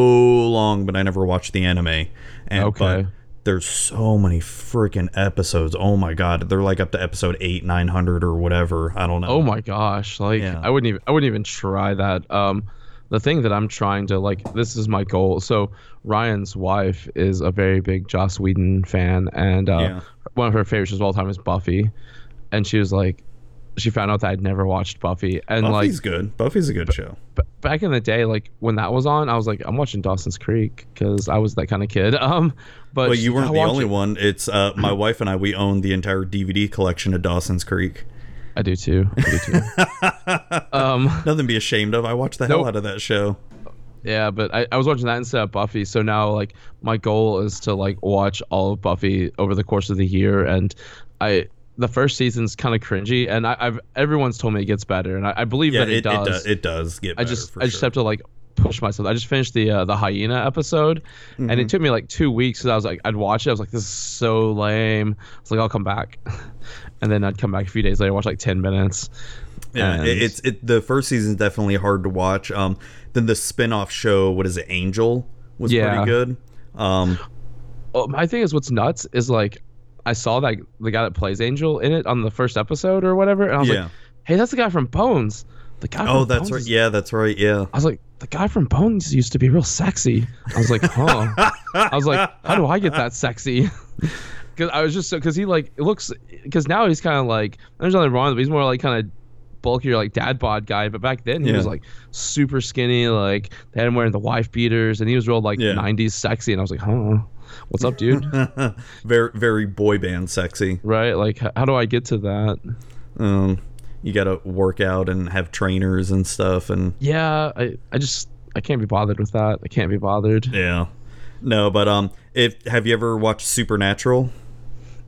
long, but I never watched the anime. And Okay. but there's so many freaking episodes. Oh my god, they're like up to episode eight, nine hundred or whatever. I don't know. oh my gosh, like Yeah. I wouldn't even I wouldn't even try that. Um, the thing that I'm trying to like this is my goal. So Ryan's wife is a very big Joss Whedon fan, and uh, Yeah. one of her favorites of all time is Buffy, and she was like. She found out that I'd never watched Buffy, and like Buffy's good. Buffy's a good show. b- back in the day, like when that was on, I was like, I'm watching Dawson's Creek because I was that kind of kid. Um, but But you weren't the only it- one. It's uh, my wife and I. We own the entire DVD collection of Dawson's Creek. I do too. I do too. um, Nothing to be ashamed of. I watched the hell out of that show. yeah, but I, I was watching that instead of Buffy. So now, like, my goal is to like watch all of Buffy over the course of the year, and I. The first season's kind of cringy, and I, I've everyone's told me it gets better, and I, I believe Yeah, that it, it, does. it does. It does get. I just for I just sure. have to like push myself. I just finished the uh, the hyena episode, and Mm-hmm. it took me like two weeks. Because I was like, I'd watch it. I was like, this is so lame. I was like, I'll come back, and then I'd come back a few days later, watch like ten minutes. Yeah, And- it, it's it. The first season's definitely hard to watch. Um, then the spin-off show, what is it, Angel, was Yeah. pretty good. Um, Oh, my thing is, what's nuts is like, I saw that the guy that plays Angel in it on the first episode or whatever, and I was Yeah. like, hey, that's the guy from Bones. The guy. oh, that's Bones right. Yeah, that's right. Yeah. I was like, the guy from Bones used to be real sexy. I was like, huh. I was like, how do I get that sexy? Because I was just so because he like it looks because now he's kind of like there's nothing wrong with him. He's more like kind of bulkier like dad bod guy, but back then he Yeah. was like super skinny. Like they had him wearing the wife beaters, and he was real like Yeah. '90s sexy. And I was like, huh, what's up, dude? very very boy band sexy. right? Like, how do I get to that? Um, you got to work out and have trainers and stuff and Yeah, I I just I can't be bothered with that. I can't be bothered. yeah. No, but um if have you ever watched Supernatural?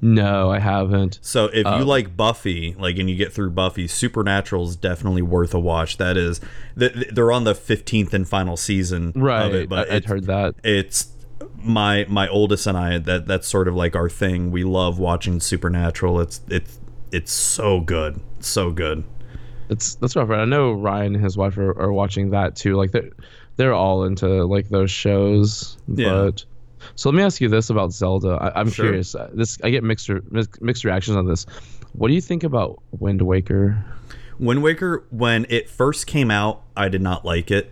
No, I haven't. So if you like Buffy, like and you get through Buffy, Supernatural is definitely worth a watch. That is th- they're on the 15th and final season Right. of it, but I, I'd heard that. it's my my oldest and I that that's sort of like our thing. We love watching Supernatural. It's it's it's so good, so good. It's that's rough. Right? I know Ryan and his wife are, are watching that too. Like they're they're all into like those shows. Yeah. But so let me ask you this about Zelda. I, I'm Sure. curious. Uh, This I get mixed re- mixed reactions on this. What do you think about Wind Waker? Wind Waker, when it first came out, I did not like it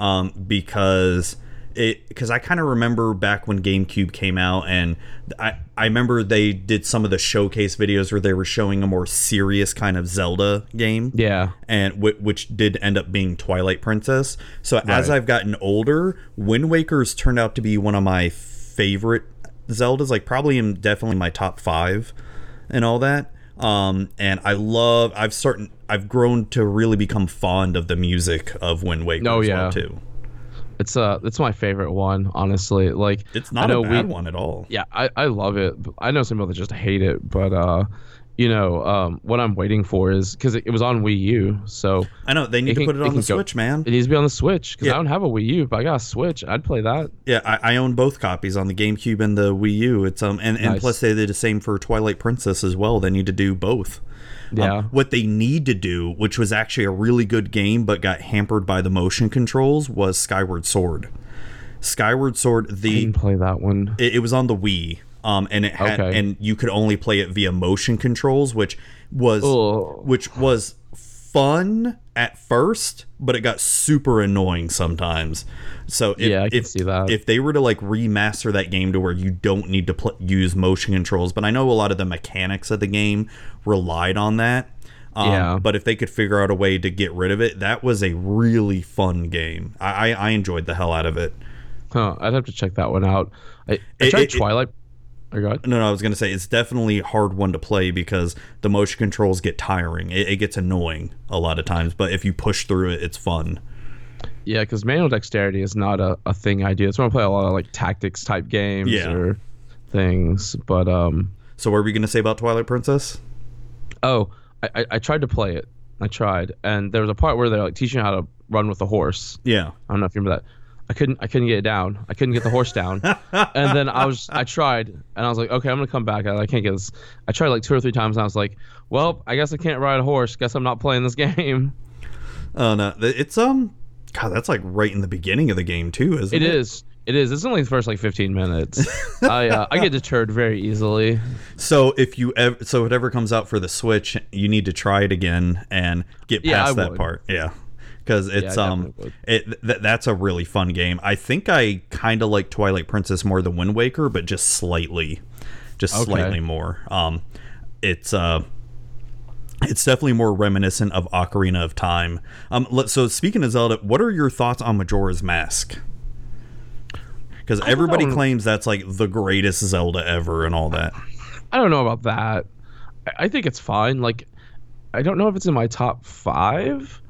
um, because it because I kind of remember back when GameCube came out, and I I remember they did some of the showcase videos where they were showing a more serious kind of Zelda game. Yeah. and w- which did end up being Twilight Princess. So as I've gotten older, Wind Waker's turned out to be one of my favorite Zeldas, like probably in definitely my top five, and all that. Um, and I love. I've certain I've grown to really become fond of the music of Wind Waker Oh, as yeah. well too. It's uh it's my favorite one, honestly. Like It's I not a know bad we- one at all. Yeah, I, I love it. I know some people that just hate it, but uh, you know, um, what I'm waiting for is because it, it was on Wii U, so I know they need It to put it it on the can go- Switch, man. it needs to be on the Switch because Yeah. I don't have a Wii U, but I got a Switch. I'd play that. Yeah, I, I own both copies on the GameCube and the Wii U. It's um and, and Nice. plus they did the same for Twilight Princess as well. They need to do both. Um, Yeah. what they need to do, which was actually a really good game but got hampered by the motion controls, was Skyward Sword. Skyward Sword, I the didn't play that one. it, it was on the Wii, um, and it had Okay. and you could only play it via motion controls, which was Ugh. which was fun at first, but it got super annoying sometimes. So if, Yeah, I can if, see that. if they were to like remaster that game to where you don't need to pl- use motion controls, but I know a lot of the mechanics of the game relied on that. Um, Yeah. But if they could figure out a way to get rid of it, that was a really fun game. I, I, I enjoyed the hell out of it. Huh, I'd have to check that one out. I, I It- tried it- it- Twilight. Or go ahead. No, no, I was gonna say it's definitely a hard one to play because the motion controls get tiring. It, it gets annoying a lot of times, but if you push through it, it's fun. Yeah, because manual dexterity is not a, a thing I do. It's when I play a lot of like tactics type games Yeah. or things. But um, So, what are we gonna say about Twilight Princess? oh, I, I, I tried to play it. I tried, and there was a part where they're like teaching you how to run with a horse. Yeah, I don't know if you remember that. I couldn't I couldn't get it down. I couldn't get the horse down. and then I was I tried and I was like, okay, I'm gonna come back. I, I can't get this. I tried like two or three times and I was like, well, I guess I can't ride a horse. Guess I'm not playing this game. Oh no, it's um, God, that's like right in the beginning of the game too, isn't It it? is. It is. It's only the first like 15 minutes. I uh, I get deterred very easily. So if you ever, so if it ever comes out for the Switch, you need to try it again and get past I that would. part. Yeah, because it's I um, it th- that's a really fun game. I think I kind of like Twilight Princess more than Wind Waker, but just slightly, just Okay. slightly more. Um, it's uh. It's definitely more reminiscent of Ocarina of Time. Um, let- so speaking of Zelda, what are your thoughts on Majora's Mask? Because everybody claims that's like the greatest Zelda ever and all that. I don't know about that. I, I think it's fine. Like, I don't know if it's in my top five.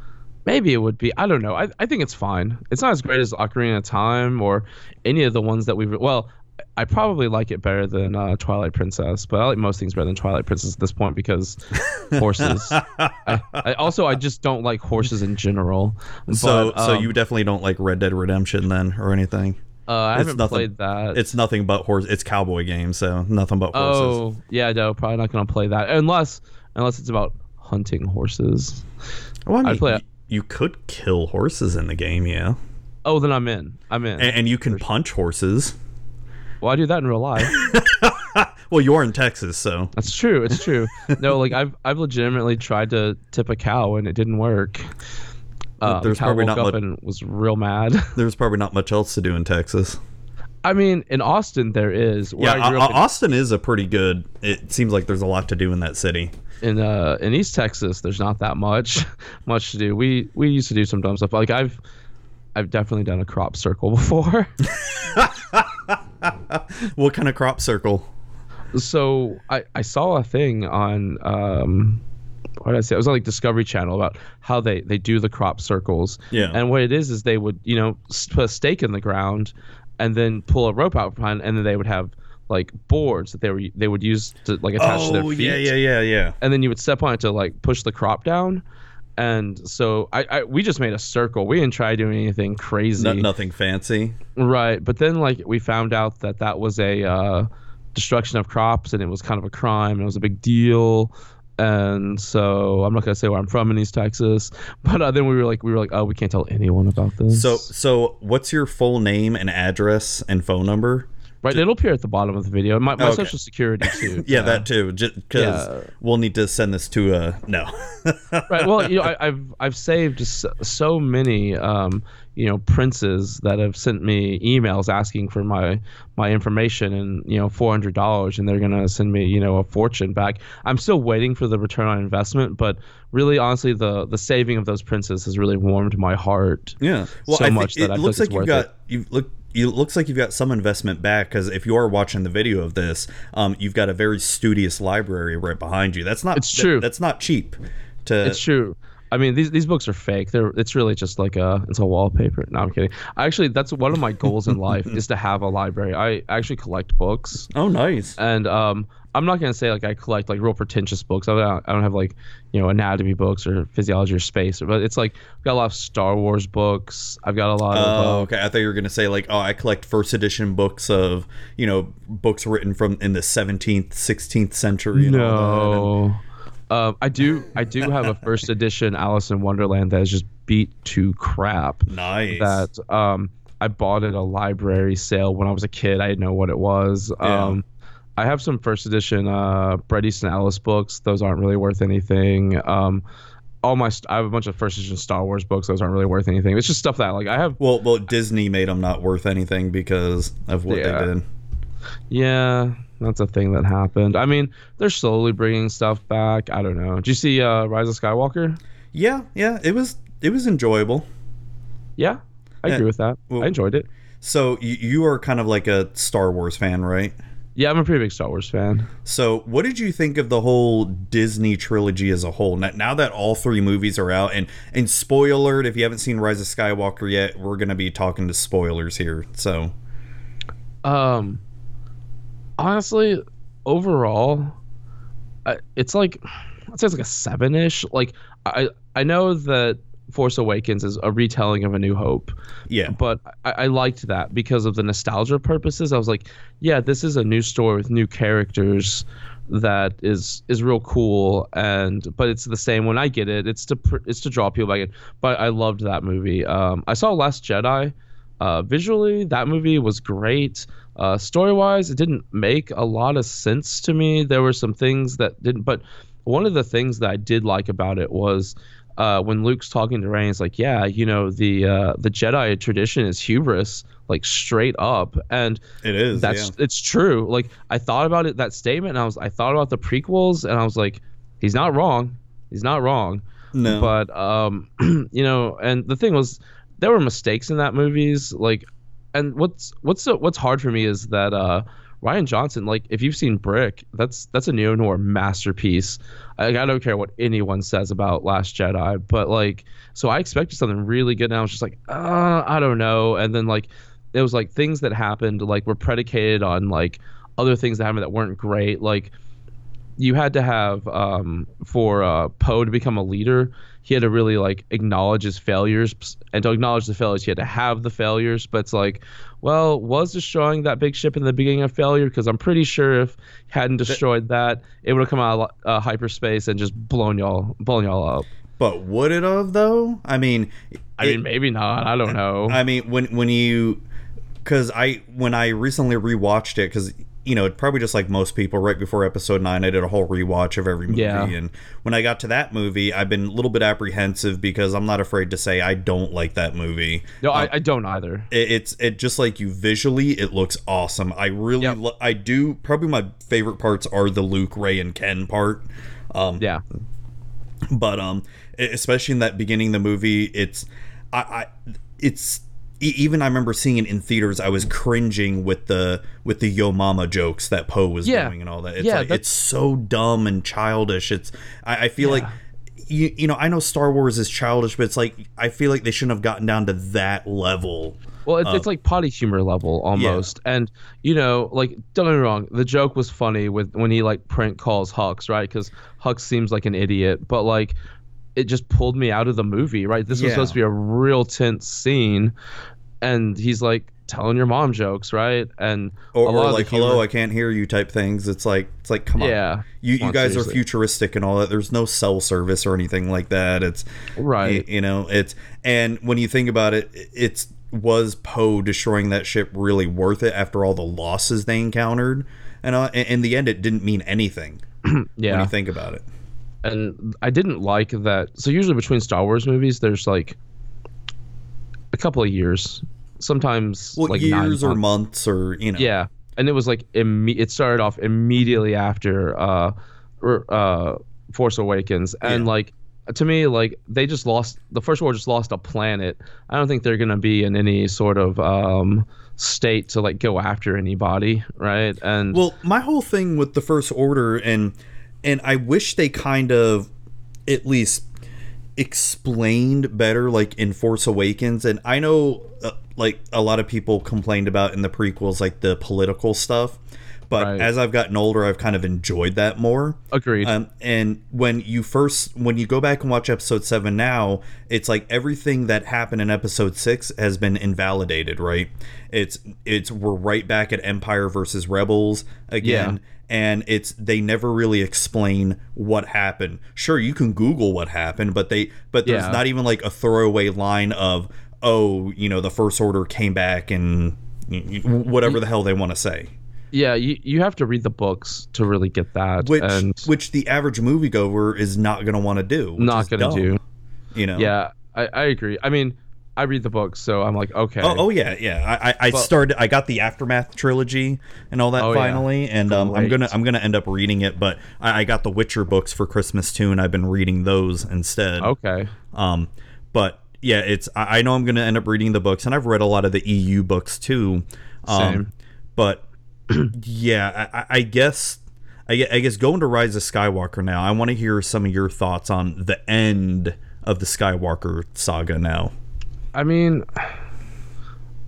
Maybe it would be. I don't know. I, I think it's fine. It's not as great as Ocarina of Time or any of the ones that we've. Well, I probably like it better than uh, Twilight Princess, but I like most things better than Twilight Princess at this point because horses. I, I, also, I just don't like horses in general. So, But, so um, you definitely don't like Red Dead Redemption then, or anything. Uh, I it's haven't nothing- played that. It's nothing but horse. It's cowboy game, so nothing but horses. oh, yeah, no, probably not gonna play that unless unless it's about hunting horses. well, I mean, I'd play. You could kill horses in the game, yeah, Oh, then I'm in. I'm in. and, and you can punch horses. well, I do that in real life. Well, you're in Texas, so That's true. It's true. No, like I've I've legitimately tried to tip a cow and it didn't work. Uh, There's the cow probably woke not up much- and was real mad. there's probably not much else to do in Texas. I mean, in Austin there is. Yeah, I grew Au- up in- Austin is a pretty good. It seems like there's a lot to do in that city. In uh in East Texas, there's not that much much to do. We we used to do some dumb stuff. Like I've I've definitely done a crop circle before. What kind of crop circle? so I I saw a thing on um what did I say? It was on like Discovery Channel about how they they do the crop circles. Yeah. And what it is is they would you know put a stake in the ground, and then pull a rope out behind, and then they would have like boards that they were they would use to like attach to their Oh feet. yeah, yeah, yeah, yeah. And then you would step on it to like push the crop down. And so I, I we just made a circle. We didn't try doing anything crazy. No, nothing fancy. Right, but then like we found out that that was a uh, destruction of crops, and it was kind of a crime, and it was a big deal. And so I'm not gonna say where I'm from in East Texas, but uh, then we were like, we were like, oh, we can't tell anyone about this. So, so what's your full name and address and phone number? Right, it'll appear at the bottom of the video. My, my Okay. social security too. Yeah, that too. Just because Yeah. we'll need to send this to a no. right. Well, you know, I, I've I've saved so, many, um, you know, princes that have sent me emails asking for my my information and you know four hundred dollars, and they're gonna send me you know a fortune back. I'm still waiting for the return on investment, but really, honestly, the the saving of those princes has really warmed my heart. Yeah. Well, so I much it that I looks like like it's you've worth got you've look. You looks like you've got some investment back because if you are watching the video of this, um, you've got a very studious library right behind you. That's not. It's that- true. that's not cheap. To It's true. I mean, these these books are fake. They're it's really just like a it's a wallpaper. No, I'm kidding. Actually, that's one of my goals in life is to have a library. I actually collect books. oh, nice. and um, I'm not gonna say like I collect like real pretentious books. I don't, I don't have like you know anatomy books or physiology or space, but it's like I've got a lot of Star Wars books. I've got a lot Oh, of uh, okay. I thought you were gonna say like, oh, I collect first edition books of you know books written from in the 17th, 16th century. And all that. no. Um, I do I do have a first edition Alice in Wonderland that is just beat to crap. Nice. That um I bought at a library sale when I was a kid. I didn't know what it was. Yeah. Um, I have some first edition uh, Bret Easton Ellis books. Those aren't really worth anything. Um, all my st- I have a bunch of first edition Star Wars books. Those aren't really worth anything. It's just stuff that like I have. well, well, Disney made them not worth anything because of what Yeah. they did. Yeah, that's a thing that happened. I mean, they're slowly bringing stuff back. I don't know. Did you see uh, Rise of Skywalker? Yeah, yeah. It was it was enjoyable. Yeah, I Yeah, agree with that. well- I enjoyed it. So you, you are kind of like a Star Wars fan, right? Yeah, I'm a pretty big Star Wars fan. So what did you think of the whole Disney trilogy as a whole? Now, now that all three movies are out, and and spoiler alert, if you haven't seen Rise of Skywalker yet, we're gonna be talking to spoilers here. So Um, honestly, overall, it's like I'd say it's like a seven ish. Like I I know that Force Awakens is a retelling of A New Hope, yeah, but I, I liked that because of the nostalgia purposes. I was like, yeah, this is a new story with new characters that is is real cool. And but it's the same when I get it. It's to pr- it's to draw people back in. But I loved that movie. Um I saw Last Jedi. Uh visually that movie was great. Uh story wise it didn't make a lot of sense to me. There were some things that didn't but one of the things that I did like about it was uh, when Luke's talking to Rey, it's like, yeah, you know, the uh, the Jedi tradition is hubris, like straight up, and it is. that's yeah. it's true. Like I thought about it that statement, and I was I thought about the prequels, and I was like, he's not wrong, he's not wrong. no, But um, you know, and the thing was, there were mistakes in that movies. Like, and what's what's what's hard for me is that uh, Rian Johnson, like, if you've seen Brick, that's that's a neo noir masterpiece. Like, I don't care what anyone says about Last Jedi, but like, so I expected something really good, and I was just like, uh, I don't know. And then like, it was like things that happened like were predicated on like other things that happened that weren't great. Like, you had to have um, for uh, Poe to become a leader. He had to really like acknowledge his failures, and to acknowledge the failures, he had to have the failures. But it's like, well, was destroying that big ship in the beginning a failure? Because I'm pretty sure if he hadn't destroyed that, it would have come out of uh, hyperspace and just blown y'all, blown y'all up. but would it have though? I mean, I it- mean, maybe not. I don't know. I mean, when when you, because I when I recently rewatched it, because you know, probably just like most people, right before episode nine, I did a whole rewatch of every movie, Yeah. and when I got to that movie, I've been a little bit apprehensive because I'm not afraid to say I don't like that movie. no, I, I don't either. It, it's it just like you visually, it looks awesome. I really, Yep. lo- I do. Probably my favorite parts are the Luke, Rey, and Ken part. Um, Yeah. but um especially in that beginning of the movie it's i i it's even i remember seeing it in theaters i was cringing with the with the yo mama jokes that poe was Yeah. doing and all that it's Yeah, like it's so dumb and childish it's i, I feel like you, you know I know Star Wars is childish, but it's like I feel like they shouldn't have gotten down to that level. Well, it's, it's like potty humor level almost, and you know, like don't get me wrong, the joke was funny with when he like prank calls Hux, right? Because Hux seems like an idiot, but like it just pulled me out of the movie, right? This was Yeah. supposed to be a real tense scene, and he's like telling your mom jokes, right? And Or, or like humor- hello, I can't hear you type things. It's like it's like come on, Yeah. You you guys are futuristic and all that. There's no cell service or anything like that. It's Right. y- You know, it's and when you think about it, it's was Poe destroying that ship really worth it after all the losses they encountered? And uh, in the end, it didn't mean anything when yeah. you think about it. And I didn't like that. So usually between Star Wars movies, there's like a couple of years, sometimes Well, like nine years or months. months or you know. Yeah, and it was like imme- it started off immediately after uh, uh, Force Awakens, and Yeah. like to me, like they just lost the First War, just lost a planet. I don't think they're gonna be in any sort of um, state to like go after anybody, right? And Well, my whole thing with the First Order and and I wish they kind of at least explained better like in Force Awakens and I know uh, like a lot of people complained about in the prequels like the political stuff but Right. as I've gotten older I've kind of enjoyed that more agreed. um, and when you first when you go back and watch episode 7 now it's like everything that happened in episode 6 has been invalidated right it's it's we're right back at empire versus rebels again and it's they never really explain what happened sure you can google what happened but they but there's Yeah. not even like a throwaway line of oh you know the first order came back and whatever the hell they want to say yeah, you you have to read the books to really get that, which and which the average moviegoer is not going to want to do. not gonna dumb, do. You know. Yeah, I, I agree. I mean, I read the books, so I'm like, okay. Oh, oh yeah, yeah. I I, I But- started. I got the aftermath trilogy and all that Oh, yeah. finally, and um, I'm gonna I'm gonna end up reading it. But I, I got the Witcher books for Christmas too, and I've been reading those instead. okay. Um, but yeah, it's I, I know I'm gonna end up reading the books, and I've read a lot of the EU books too. Um, Same. But yeah, I, I- I guess I guess going to Rise of Skywalker now. I want to hear some of your thoughts on the end of the Skywalker saga now. I mean,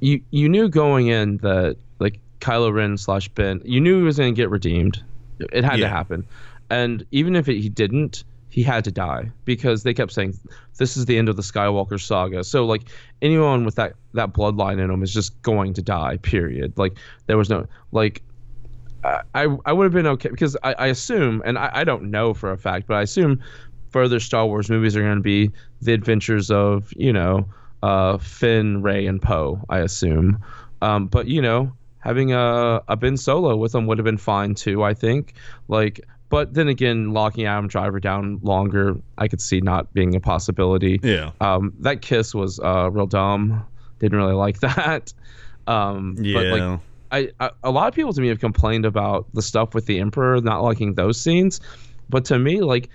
you you knew going in that like Kylo Ren slash Ben, you knew he was going to get redeemed. It had Yeah. to happen, and even if it, he didn't, he had to die because they kept saying this is the end of the Skywalker saga. So like anyone with that that bloodline in him is just going to die. Period. Like there was no like. I, I I would have been okay because I, I assume, and I, I don't know for a fact, but I assume further Star Wars movies are going to be the adventures of, you know, uh, Finn, Rey, and Poe, I assume. Um, but, you know, having a, a Ben Solo with them would have been fine too, I think. Like, but then again, locking Adam Driver down longer, I could see not being a possibility. Yeah. Um, that kiss was uh, real dumb. Didn't really like that. Um, Yeah. But like, I, I a lot of people to me have complained about the stuff with the Emperor not liking those scenes, but to me, like,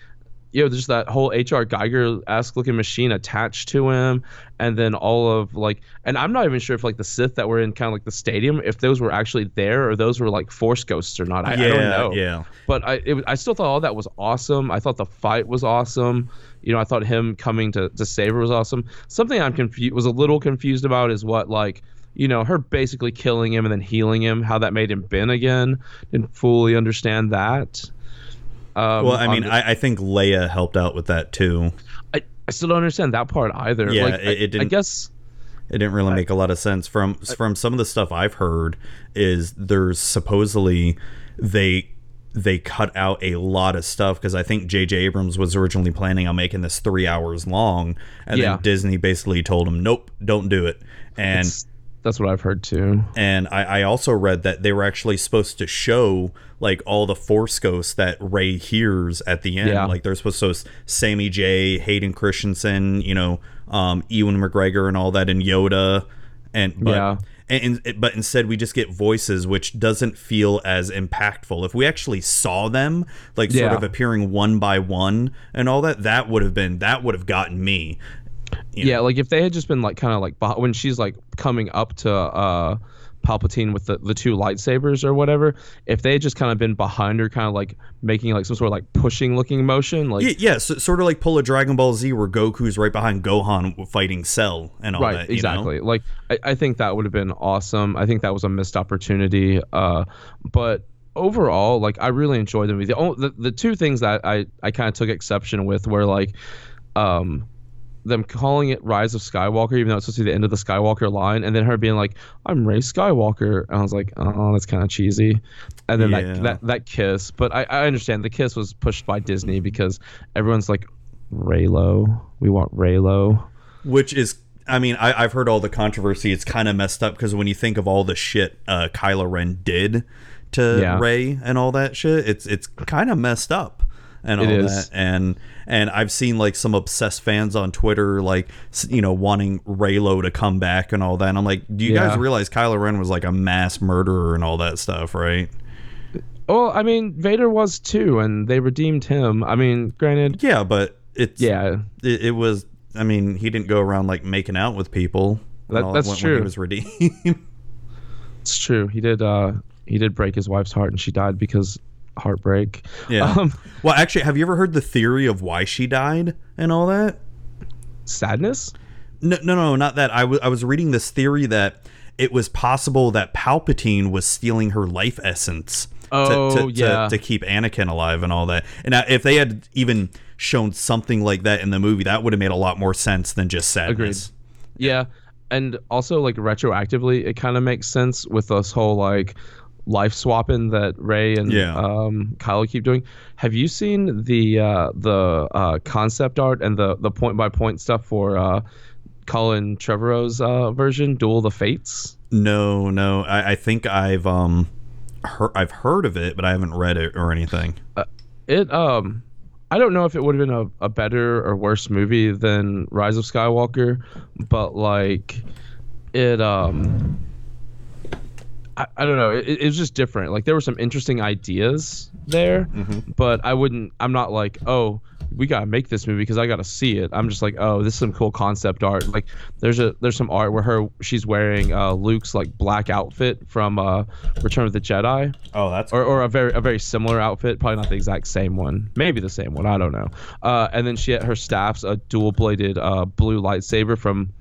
you know, there's that whole H.R. Giger esque looking machine attached to him, and then all of like, and I'm not even sure if like the Sith that were in kind of like the stadium, if those were actually there or those were like Force ghosts or not. I, yeah. I don't know. Yeah. But I, it, I still thought all that was awesome. I thought the fight was awesome. You know, I thought him coming to to save her was awesome. Something I'm confused was a little confused about is what like you know her basically killing him and then healing him. How that made him Ben again. Didn't fully understand that. Um, Well, I mean, the- I, I think Leia helped out with that too. I, I still don't understand that part either. Yeah, like, it- I, it I didn't- guess It didn't really make a lot of sense from from some of the stuff I've heard. Is there's supposedly they they cut out a lot of stuff because I think J.J. Abrams was originally planning on making this three hours long, and Yeah. then Disney basically told him, "Nope, don't do it." And it's- that's what I've heard too. and I, I also read that they were actually supposed to show like all the Force ghosts that Rey hears at the end. Yeah. Like they're supposed to Sammy J, Hayden Christensen, you know, um, Ewan McGregor, and all that, and Yoda, and but. Yeah. And, and- but instead we just get voices which doesn't feel as impactful if we actually saw them like sort Yeah. of appearing one by one and all that that would have been that would have gotten me you Yeah, like if they had just been like kind of like when she's like coming up to uh Palpatine with the, the two lightsabers or whatever, if they had just kind of been behind her, kind of like making like some sort of like pushing looking motion, like yeah, yeah so, sort of like pull a Dragon Ball Z where Goku's right behind Gohan fighting Cell and all right, that. you exactly. know? Like I, I think that would have been awesome. I think that was a missed opportunity. Uh, but overall, like I really enjoyed the movie. The, only, the, the two things that I, I kind of took exception with were like, um, them calling it Rise of Skywalker, even though it's supposed to be the end of the Skywalker line, and then her being like, "I'm Rey Skywalker," and I was like, "Oh, that's kind of cheesy." And then Yeah. that, that that kiss, but I, I understand the kiss was pushed by Disney because everyone's like, "Reylo, we want Reylo." Which is, I mean, I, I've heard all the controversy. It's kind of messed up because when you think of all the shit uh, Kylo Ren did to Yeah. Rey and all that shit, it's it's kind of messed up and all that. And and I've seen like some obsessed fans on Twitter, like you know, wanting Reylo to come back and all that. And I'm like, do you guys realize Kylo Ren was like a mass murderer and all that stuff, right? Well, I mean, Vader was too, and they redeemed him. I mean, granted, Yeah, but it's yeah, it, it was. I mean, he didn't go around like making out with people. That- all that's when, When true. he was redeemed. it's true. He did. uh He did break his wife's heart, and she died because heartbreak. Yeah. Um, well, actually, have you ever heard the theory of why she died and all that? sadness. No, no, no, not that. I was I was reading this theory that it was possible that Palpatine was stealing her life essence. Oh, to, to, yeah. to, to keep Anakin alive and all that. And if they had even shown something like that in the movie, that would have made a lot more sense than just sadness. Agreed. Yeah, and also like retroactively, it kind of makes sense with this whole like life swapping that Rey and Yeah. um, Kylo keep doing. Have you seen the uh, the uh, concept art and the the point by point stuff for uh, Colin Trevorrow's uh, version, Duel of the Fates? No, no. I, I think I've um heard I've heard of it, but I haven't read it or anything. It um. I don't know if it would have been a, a better or worse movie than Rise of Skywalker, but like it um I, I don't know. It, it was just different. Like there were some interesting ideas there, but I wouldn't. I'm not like, oh, we gotta make this movie because I gotta see it. I'm just like, oh, this is some cool concept art. Like there's a there's some art where her she's wearing uh, Luke's like black outfit from uh, Return of the Jedi, Oh, that's or, or a very a very similar outfit, probably not the exact same one, maybe the same one. I don't know. Uh, and then she had her staff's a dual bladed uh, blue lightsaber from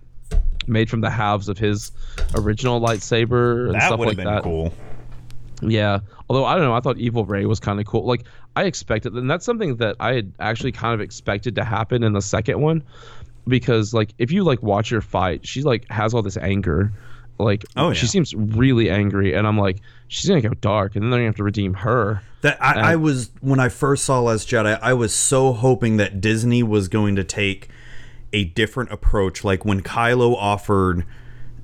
made from the halves of his original lightsaber and that stuff would like have been that. cool. Yeah. Although I don't know, I thought Evil Rey was kind of cool. Like I expected, and that's something that I had actually kind of expected to happen in the second one, because like if you like watch her fight, she like has all this anger. Like Oh, she yeah. seems really angry, and I'm like, she's gonna go dark, and then they're gonna have to redeem her. That I, I was when I first saw Last Jedi, I was so hoping that Disney was going to take a different approach. Like when Kylo offered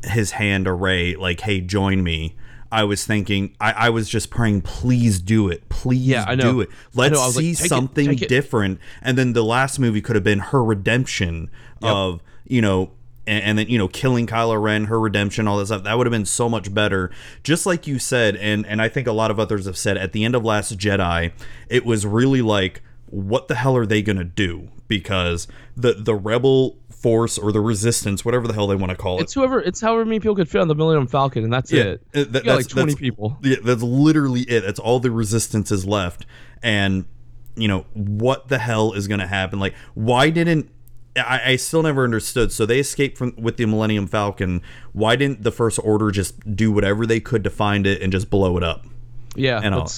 his hand to Rey, like, "Hey, join me." I was thinking, I, I was just praying, please do it, please Yeah, I know. do it. Let's know, was like, see it, something it. different. And then the last movie could have been her redemption of, you know, and, and then you know killing Kylo Ren, her redemption, all that stuff. That would have been so much better. Just like you said, and and I think a lot of others have said at the end of Last Jedi, it was really like, what the hell are they gonna do? Because the the rebel force or the resistance, whatever the hell they want to call it, It's whoever, it's however many people could fit on the Millennium Falcon, and that's Yeah, it. uh, that- got like that's- 20 that's- people. Yeah, that's literally it. That's all the resistance is left. And you know what the hell is going to happen? Like, why didn't I, I still never understood. So they escaped from with the Millennium Falcon. Why didn't the First Order just do whatever they could to find it and just blow it up? Yeah, and all.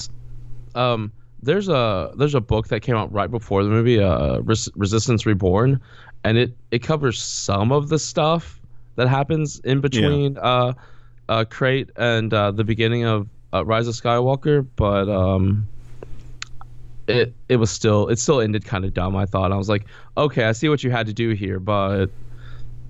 um, there's a there's a book that came out right before the movie, uh, Res- Resistance Reborn, and it it covers some of the stuff that happens in between uh, uh, Crait and uh, the beginning of uh, Rise of Skywalker, but um, it it was still it still ended kind of dumb. I thought I was like, okay, I see what you had to do here, but.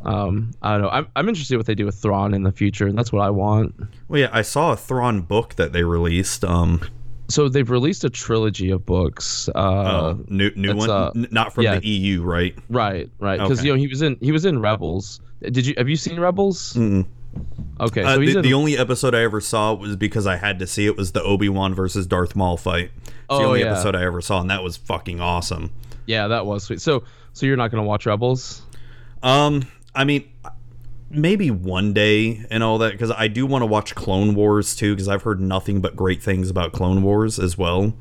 Um, I don't know. I'm, I'm interested what they do with Thrawn in the future, and that's what I want. Well, yeah, I saw a Thrawn book that they released. Um, So they've released a trilogy of books. Uh, uh, new new one, uh, N- not from yeah. the EU, right? Right, right. Because Okay. you know he was in he was in Rebels. Did you have you seen Rebels? Mm-mm. Okay, Uh, so he's the, in. the only episode I ever saw was because I had to see it was the Obi Wan versus Darth Maul fight. It's the Oh, only yeah. episode I ever saw, and that was fucking awesome. yeah, that was sweet. So so you're not gonna watch Rebels? Um, I mean, maybe one day and all that because I do want to watch Clone Wars too because I've heard nothing but great things about Clone Wars as well.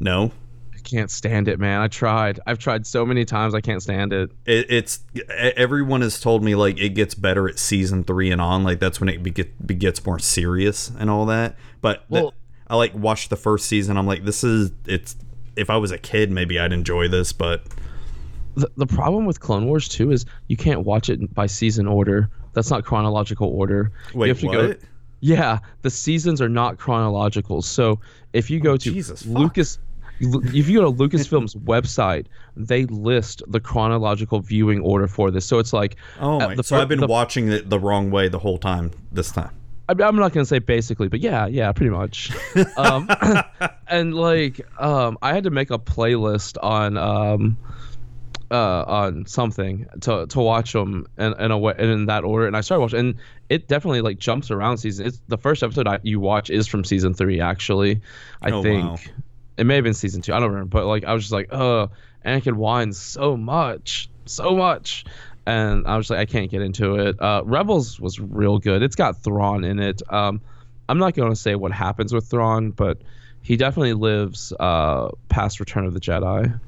No, I can't stand it, man. I tried. I've tried so many times. I can't stand it. it, it's e- everyone has told me like it gets better at season three and on. Like that's when it be, gets more serious and all that. But that- Well- I like watched the first season. I'm like, this is it's. If I was a kid, maybe I'd enjoy this, but The, the problem with Clone Wars too is you can't watch it by season order. That's not chronological order. wait, you have to what? go. Yeah, the seasons are not chronological. So if you go to Oh, Jesus, fuck. Lucas, if you go to Lucasfilm's website, they list the chronological viewing order for this. So it's like, Oh uh, my! the so I've been the- watching it the wrong way the whole time. This time. I'm I'm not gonna say basically, but yeah, yeah, pretty much. um, and like, um, I had to make a playlist on um, uh, on something to to watch them in, in a way in that order, and I started watching, and it definitely like jumps around season. It's the first episode I, you watch is from season three, actually. I Oh, think wow. it may have been season two. I don't remember, but like I was just like, uh, Anakin whines so much, so much. And I was like, I can't get into it. Uh, Rebels was real good. It's got Thrawn in it. Um, I'm not going to say what happens with Thrawn, but he definitely lives uh, past Return of the Jedi.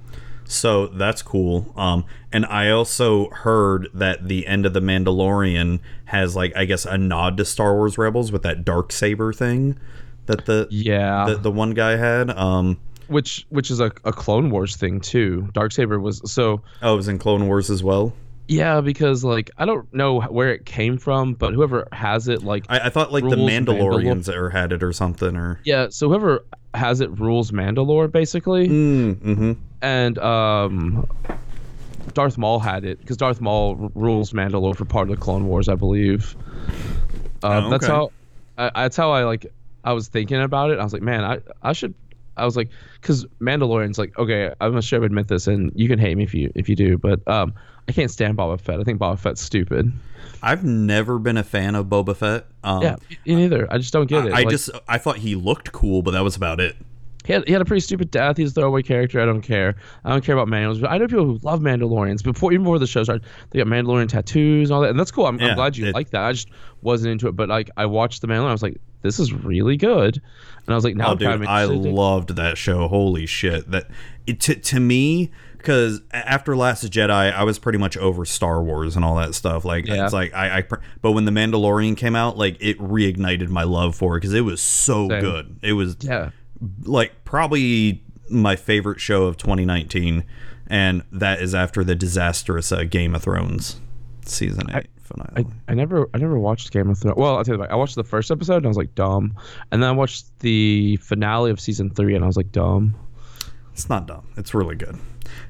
So that's cool. Um, and I also heard that the end of the Mandalorian has like I guess a nod to Star Wars Rebels with that dark saber thing that the Yeah, the, the one guy had. Um, which which is a, a Clone Wars thing too. Dark saber was so oh, it was in Clone Wars as well. yeah because like I don't know where it came from, but whoever has it like I, I thought like the Mandalorians or had it or something or. yeah, so whoever has it rules Mandalore basically. Mm, mm-hmm. And um, Darth Maul had it because Darth Maul r- rules Mandalore for part of the Clone Wars, I believe. Uh, Oh, That's how. I, that's how I like. I was thinking about it. I was like, man, I I should. I was like, because Mandalorian's like, okay, I'm gonna straight up admit this, and you can hate me if you if you do, but um, I can't stand Boba Fett. I think Boba Fett's stupid. I've never been a fan of Boba Fett. Um, Yeah, me neither. I just don't get it. I Like, just I thought he looked cool, but that was about it. He had, he had a pretty stupid death. He's a throwaway character. I don't care. I don't care about Mandalorians. But I know people who love Mandalorians. Before even before the show started, they got Mandalorian tattoos and all that, and that's cool. I'm, Yeah, I'm glad you it- like that. I just wasn't into it. But like, I watched the Mandalorian. I was like, this is really good, and I was like, now Oh, I'm kind of dude, I loved that show. Holy shit! That it, to to me, because after Last Jedi, I was pretty much over Star Wars and all that stuff. Like Yeah. it's like I, I, but when the Mandalorian came out, like it reignited my love for it because it was so Same. good. It was yeah, like probably my favorite show of 2019, and that is after the disastrous uh, Game of Thrones season eight finale. I, I never I never watched Game of Thrones. Well, I'll tell you what, I watched the first episode and I was like dumb, and then I watched the finale of season three and I was like dumb. it's not dumb. It's really good.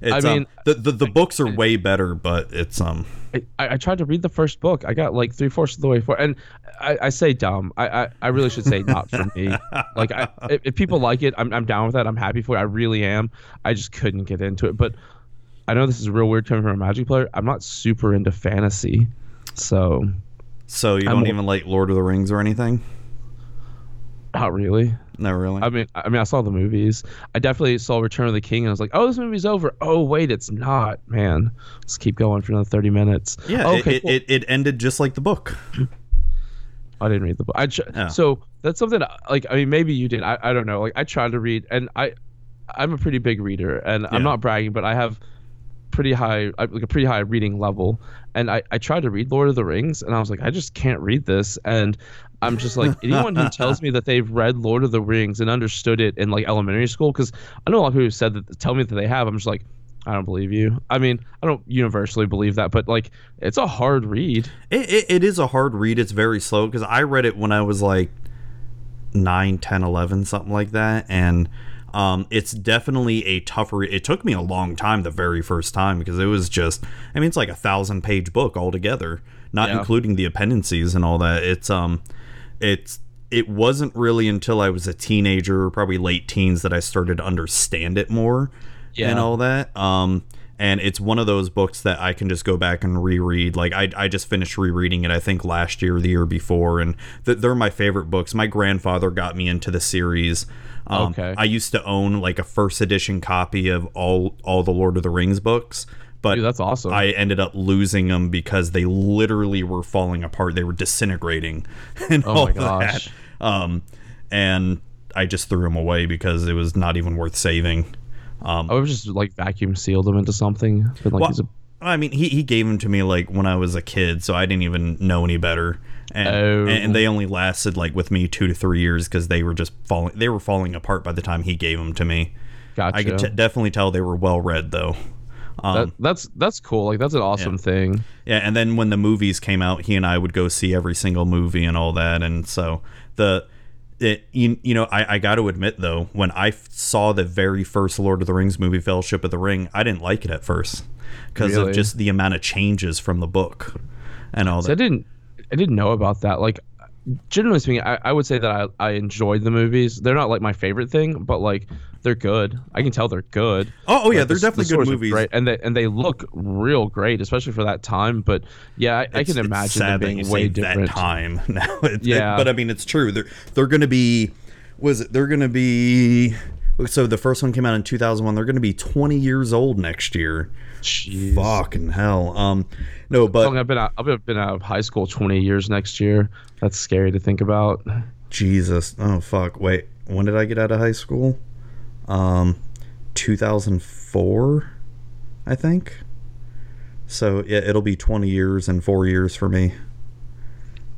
It's, I um, mean- the, the the books are way better, but it's um. I, I I tried to read the first book. I got like three fourths of the way for, and I, I say dumb. I, I, I really should say not for me. Like I, if, people like it, I'm, I'm down with that. I'm happy for it. I really am. I just couldn't get into it. But I know this is a real weird coming from a Magic player. I'm not super into fantasy, so So you I'm don't even like Lord of the Rings or anything? not really. No, really. I mean, I mean, I saw the movies. I definitely saw Return of the King, and I was like, "Oh, this movie's over." Oh, wait, it's not, man. Let's keep going for another thirty minutes. yeah, Oh, okay. it, cool. it, it ended just like the book. I didn't read the book. I tr- Oh. so that's something like I mean maybe you did. I, I don't know. Like I tried to read and I I'm a pretty big reader and Yeah. I'm not bragging, but I have pretty high like a pretty high reading level. And I I tried to read Lord of the Rings and I was like I just can't read this and I'm just like anyone who tells me that they've read Lord of the Rings and understood it in like elementary school because I know a lot of people who said that tell me that they have. I'm just like I don't believe you. I mean, I don't universally believe that, but like it's a hard read. It, it, it is a hard read. It's very slow because I read it when I was like 9, 10, 11, something like that. And um, it's definitely a tougher. It took me a long time the very first time because it was just, I mean, it's like a thousand page book altogether, not Yeah. including the appendices and all that. It's, um, it's, it wasn't really until I was a teenager, probably late teens, that I started to understand it more Yeah. and all that. Um, and it's one of those books that I can just go back and reread. Like I, I just finished rereading it. I think last year, or the year before, and th- they're my favorite books. My grandfather got me into the series. Um, Okay. I used to own like a first edition copy of all all the Lord of the Rings books, but Dude, that's awesome. I ended up losing them because they literally were falling apart. They were disintegrating and Oh all that. Um, and I just threw them away because it was not even worth saving. Um, I would just like vacuum seal them into something. Been like Well, are- I mean, he, he gave them to me like when I was a kid, so I didn't even know any better. And, Oh. and they only lasted like with me two to three years because they were just falling. They were falling apart by the time he gave them to me. gotcha. I could t- definitely tell they were well read though. Um, that, that's that's cool. Like that's an awesome thing. Yeah, and then when the movies came out, he and I would go see every single movie and all that. And so the it you, you know I, I got to admit though when I f- saw the very first Lord of the Rings movie, Fellowship of the Ring, I didn't like it at first because Really? of just the amount of changes from the book and all So I didn't I didn't know about that. Like generally speaking, I, I would say that I, I enjoyed the movies. They're not like my favorite thing, but like they're good. I can tell they're good. Oh, oh yeah, Like, they're the- definitely the good movies. great, and they and they look real great, especially for that time. But yeah, I, I can imagine them that being way different. That time now, It- it- Yeah. but I mean it's true. They're they're going to be was it? They're going to be. So the first one came out in 2001. They're going to be 20 years old next year. Jeez. Fucking hell. Um, no, but I've been out, I've been out of high school 20 years next year. That's scary to think about. Jesus. Oh fuck. Wait. When did I get out of high school? Um 2004, I think. So yeah, it'll be 20 years and 4 years for me.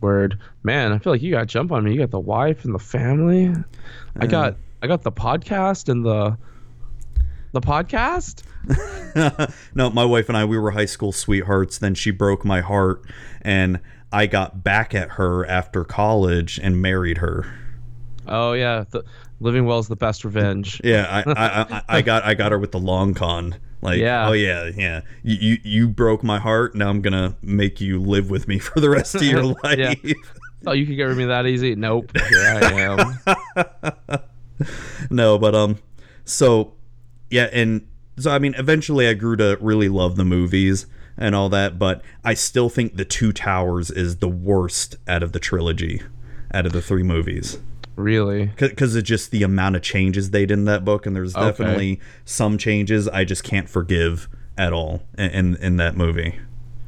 Word, man. I feel like you got to jump on me. You got the wife and the family. I got I got the podcast and the the podcast. no, my wife and I we were high school sweethearts, then she broke my heart and I got back at her after college and married her. Oh yeah, the, living well is the best revenge. Yeah, I, I, I, I got I got her with the long con. Like, Yeah. oh yeah, yeah. You, you you broke my heart. Now I'm gonna make you live with me for the rest of your life. Yeah. Oh, you could get rid of me that easy? Nope. Here I am. no, but um, so yeah, and so I mean, eventually I grew to really love the movies and all that, but I still think the Two Towers is the worst out of the trilogy, out of the three movies. Really? because of just the amount of changes they did in that book, and there's Okay. definitely some changes I just can't forgive at all in in, in that movie.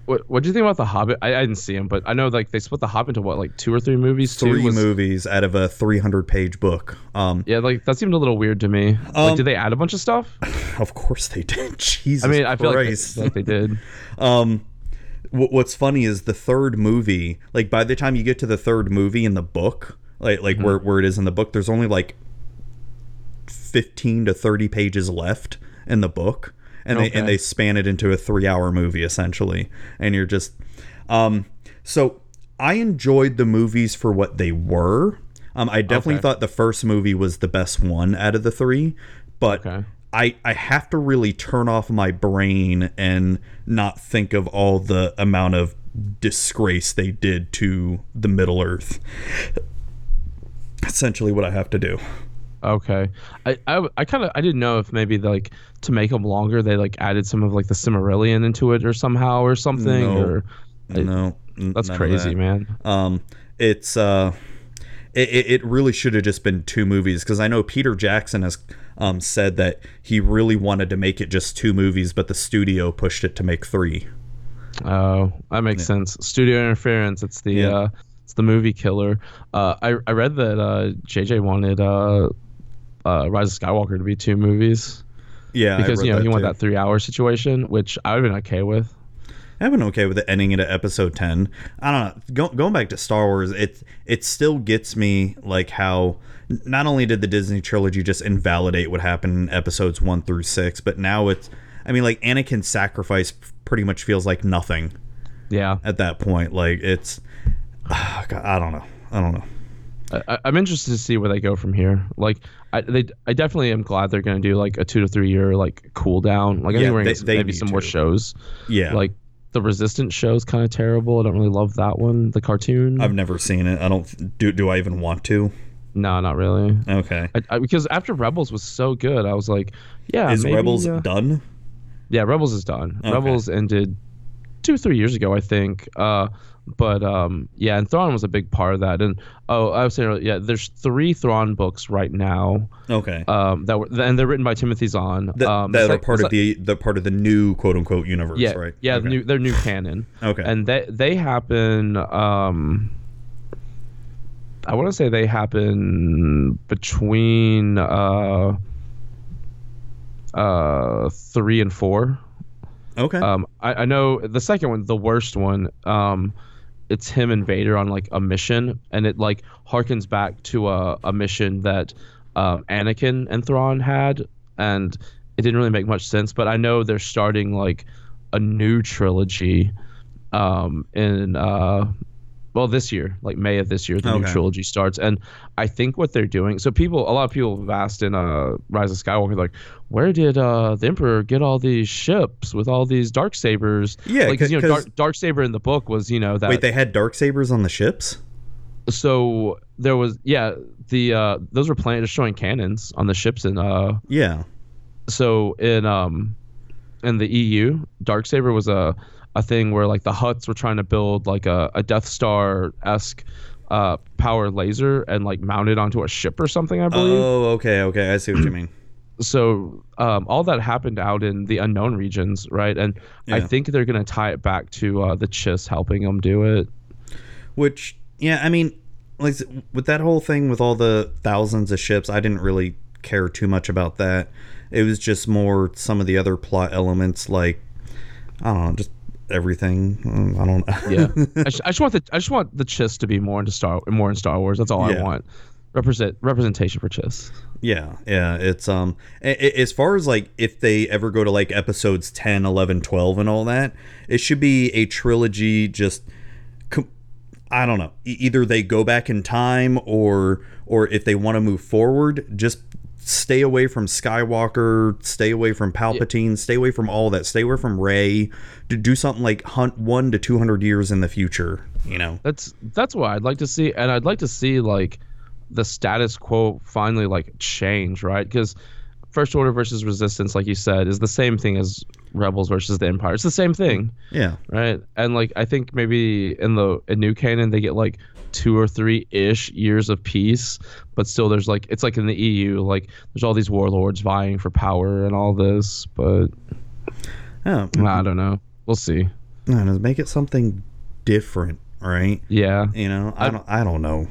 What What do you think about the Hobbit? I, I didn't see him, but I know like they split the Hobbit into what like two or three movies. Three Was- movies out of a 300 page book. Um, Yeah, like that seemed a little weird to me. Um, like, did they add a bunch of stuff? of course they did. Jesus, I mean, I feel like they, like they did. Um, what's funny is the third movie. Like by the time you get to the third movie in the book, like like where where it is in the book, there's only like fifteen to thirty pages left in the book, and they and they span it into a three hour movie essentially, and you're just, um, so I enjoyed the movies for what they were. Um, I definitely Okay. thought the first movie was the best one out of the three, but Okay. I, I have to really turn off my brain and not think of all the amount of disgrace they did to the Middle Earth. Essentially, what I have to do. Okay, I I, I kind of I didn't know if maybe like to make them longer they like added some of like the Silmarillion into it or somehow or something No. or I- no, that's crazy, that. man. Um, it's uh, it, it it really should have just been two movies because I know Peter Jackson has um said that he really wanted to make it just two movies, but the studio pushed it to make three. Oh, that makes sense. Studio interference. It's the Yeah. uh, it's the movie killer. Uh, I I read that uh, JJ wanted uh, uh, Rise of Skywalker to be two movies Yeah, because you know he wanted that three hour situation, which I would have been okay with. I've been okay with it ending at episode ten. I don't know. Go, going back to Star Wars, it it still gets me like how not only did the Disney trilogy just invalidate what happened in episodes one through six, but now it's. I mean, like Anakin's sacrifice pretty much feels like nothing Yeah, at that point. Like it's. God, I don't know. I don't know. I, I'm interested to see where they go from here. Like, I they I definitely am glad they're going to do like a two to three year like cool down. Like, I Yeah, think we're they- going to they maybe some more shows. Yeah, Like the Resistance show's kind of terrible. I don't really love that one. The cartoon. I've never seen it. I don't. Do do I even want to? no, not really. Okay. I, I, because after Rebels was so good, I was like, yeah, Is maybe, Rebels uh, done? Yeah, Rebels is done. Okay. Rebels ended two three years ago, I think. Uh, but um, yeah, and Thrawn was a big part of that. And oh, I was saying, earlier, yeah, there's three Thrawn books right now. Okay. Um, that were and they're written by Timothy Zahn. That, um, that are like- part of the the part of the new quote unquote universe, yeah, right? Yeah, Okay. new, they're new canon. Okay. And they they happen. Um, I want to say they happen between uh, uh, three and four. okay. Um, I, I know the second one, the worst one. Um, it's him and Vader on like a mission, and it like harkens back to a, a mission that um, Anakin and Thrawn had, and it didn't really make much sense. But I know they're starting like a new trilogy um, in uh, well this year, like May of this year, the new trilogy starts, and I think what they're doing. So people, a lot of people have asked in uh, Rise of Skywalker, like, where did uh, the Emperor get all these ships with all these dark sabers? Yeah, like 'cause, you know dark, dark saber in the book was you know that. Wait, they had dark sabers on the ships? so there was yeah the uh, those were planet showing cannons on the ships and uh Yeah. so in um in the EU, Darksaber was a a thing where like the Hutts were trying to build like a, a Death Star esque uh power laser and like mount it onto a ship or something, I believe. Oh, okay, okay. I see what you mean. so um all that happened out in the unknown regions, right? And I think they're gonna tie it back to uh the Chiss helping them do it. Which, yeah, I mean, like with that whole thing with all the thousands of ships, I didn't really care too much about that. It was just more some of the other plot elements, like I don't know, just everything. Um, I don't. Yeah, I, just, I just want the I just want the Chiss to be more into Star more in Star Wars. That's all Yeah. I want. Represent representation for Chiss. Yeah, yeah, it's um as far as like if they ever go to like episodes 10, 11, 12 and all that, it should be a trilogy just com- I don't know. Either they go back in time or or if they want to move forward, just stay away from Skywalker, stay away from Palpatine, stay away from all that. Stay away from Rey, To do something like hunt 1 to 200 years in the future, you know. That's that's what I'd like to see, and I'd like to see like the status quo finally like change, right? Because First Order versus Resistance, like you said, is the same thing as Rebels versus the Empire. It's the same thing, Yeah. right? And like I think maybe in the in New Canon they get like two or three ish years of peace, but still there's like it's like in the EU, like there's all these warlords vying for power and all this, but oh, Yeah. I don't know. We'll see. No, make it something different, right? Yeah, You know, I, I- don't I don't know.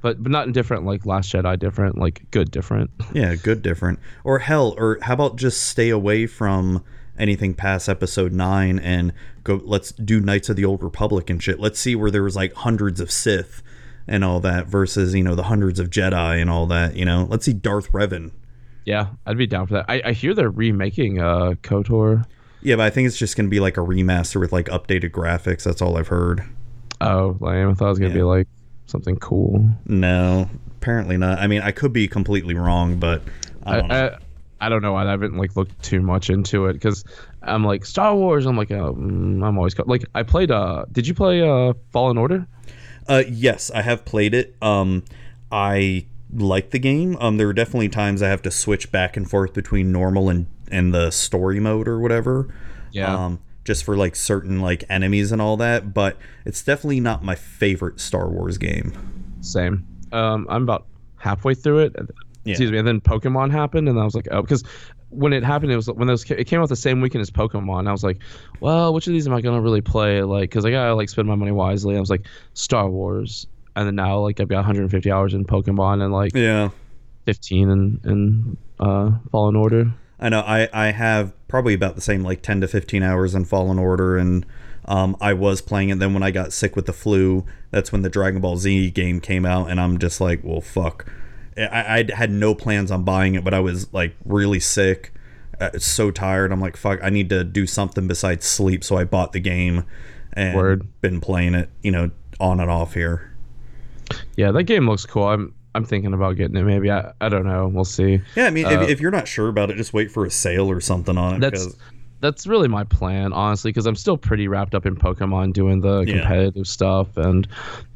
but but not in different like Last Jedi different, like good different. Yeah, good different. Or hell, or how about just stay away from anything past episode 9 and go let's do Knights of the Old Republic and shit. Let's see where there was like hundreds of Sith and all that versus, you know, the hundreds of Jedi and all that, you know. Let's see Darth Revan. Yeah, I'd be down for that. I, I hear they're remaking uh KOTOR. Yeah, but I think it's just going to be like a remaster with like updated graphics. That's all I've heard. Oh, lame. I thought it was gonna Yeah. be like something cool. No, apparently not. I mean, I could be completely wrong, but I I, don't know. I, don't know. I haven't like looked too much into it because I'm like Star Wars. I'm like oh, mm, I'm always co- like I played. Uh, did you play uh Fallen Order? Uh, yes, I have played it. Um, I like the game. Um, there are definitely times I have to switch back and forth between normal and and the story mode or whatever. Yeah. Um, just for like certain like enemies and all that, but it's definitely not my favorite Star Wars game. Same. Um, I'm about halfway through it. Yeah. Excuse me. And then Pokemon happened, and I was like, oh, because when it happened, it was when was, it came out the same weekend as Pokemon. I was like, well, which of these am I gonna really play? Like, because I gotta like spend my money wisely. I was like, Star Wars, and then now like I've got 150 hours in Pokemon and like Yeah. 15 in in uh, Fallen Order. I know I, I have probably about the same like 10 to 15 hours in Fallen Order and um, I was playing it then when I got sick with the flu that's when the Dragon Ball Z game came out and I'm just like well fuck I, I had no plans on buying it but I was like really sick uh, so tired I'm like fuck I need to do something besides sleep so I bought the game and Word. been playing it you know on and off here Yeah, that game looks cool. I'm I'm thinking about getting it. Maybe I I don't know. We'll see. yeah I mean Uh, if, if you're not sure about it just wait for a sale or something on it That's that's really my plan, honestly, because I'm still pretty wrapped up in Pokemon doing the Yeah. competitive stuff, and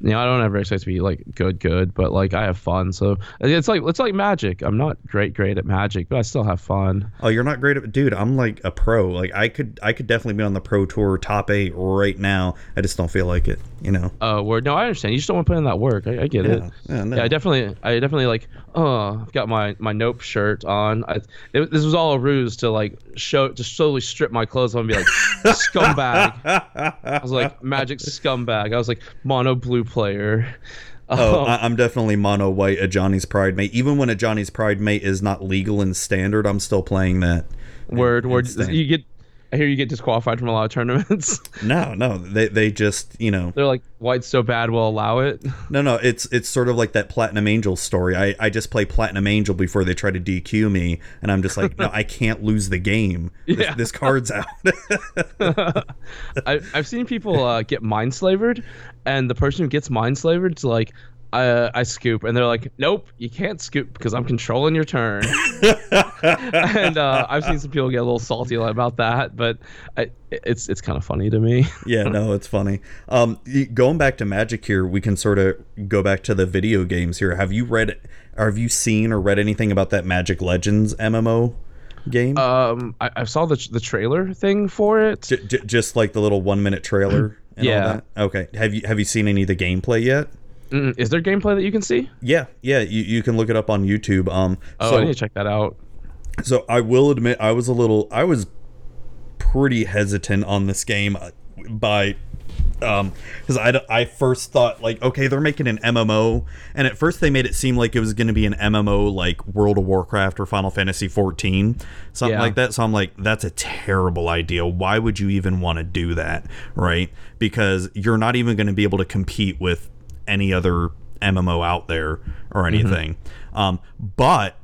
you know I don't ever expect to be like good, good, but like I have fun. So it's like it's like Magic. I'm not great, great at Magic, but I still have fun. Oh, you're not great at dude. I'm like a pro. Like I could I could definitely be on the pro tour top eight right now. I just don't feel like it. You know. Uh, word. No, I understand. You just don't want to put in that work. I, I get it. Yeah. Yeah. No. Yeah, I definitely, I definitely like. Oh, I've got my my Nope shirt on. I, it, this was all a ruse to like show, to slowly strip my clothes on and be like scumbag. I was like magic scumbag. I was like mono blue player. Oh, Um, I, I'm definitely mono white Ajani's Pridemate. Even when Ajani's Pridemate is not legal and standard, I'm still playing that. word, word. insane. You get. I hear you get disqualified from a lot of tournaments. No, no, they they just you know They're like, white's so bad, we'll allow it. no no it's it's sort of like that Platinum Angel story. I I just play Platinum Angel before they try to DQ me, and I'm just like no, I can't lose the game. This, Yeah. this card's out. I, I've seen people uh, get Mindslavered, and the person who gets Mindslavered is like, I, I scoop, and they're like, nope, you can't scoop because I'm controlling your turn. and uh, I've seen some people get a little salty about that, but I, it's it's kind of funny to me. yeah, no, it's funny. Um, going back to Magic here, we can sort of go back to the video games here. Have you read, or have you seen or read anything about that Magic Legends MMO game? Um, I, I saw the the trailer thing for it. J- j- just like the little one minute trailer. And Yeah. All that? Okay. Have you have you seen any of the gameplay yet? Mm, is there gameplay that you can see? Yeah, yeah. You, you can look it up on YouTube. Um. Oh, so I need to check that out. so I will admit I was a little I was pretty hesitant on this game uh, by um because I, I first thought like okay they're making an MMO and at first they made it seem like it was going to be an MMO like World of Warcraft or Final Fantasy 14 something Yeah. like that so I'm like that's a terrible idea why would you even want to do that right because you're not even going to be able to compete with any other MMO out there or anything um but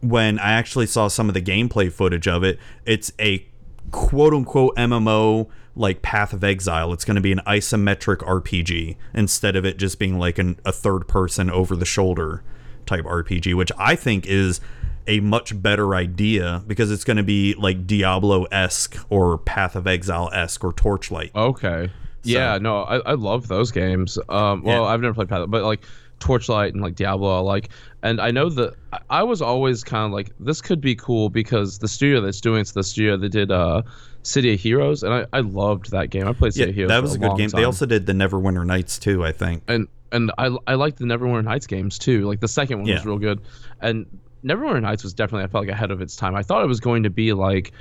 when I actually saw some of the gameplay footage of it, it's a quote unquote MMO like Path of Exile. It's going to be an isometric RPG instead of it just being like an, a third person over the shoulder type RPG, which I think is a much better idea because it's going to be like Diablo esque or Path of Exile esque or Torchlight. Okay. Yeah, no, I, I love those games. Um, well, Yeah. I've never played Path, but like Torchlight and like Diablo, I like. And I know that I- was always kind of like, this could be cool because the studio that's doing it's the studio that did uh, City of Heroes, and I, I loved that game. I played City Yeah, of Heroes. that was a a good game. They also did the Neverwinter Nights too, I think. and and I I liked the Neverwinter Nights games too. Like the second one was real good, and Neverwinter Nights was definitely I felt like ahead of its time. I thought it was going to be like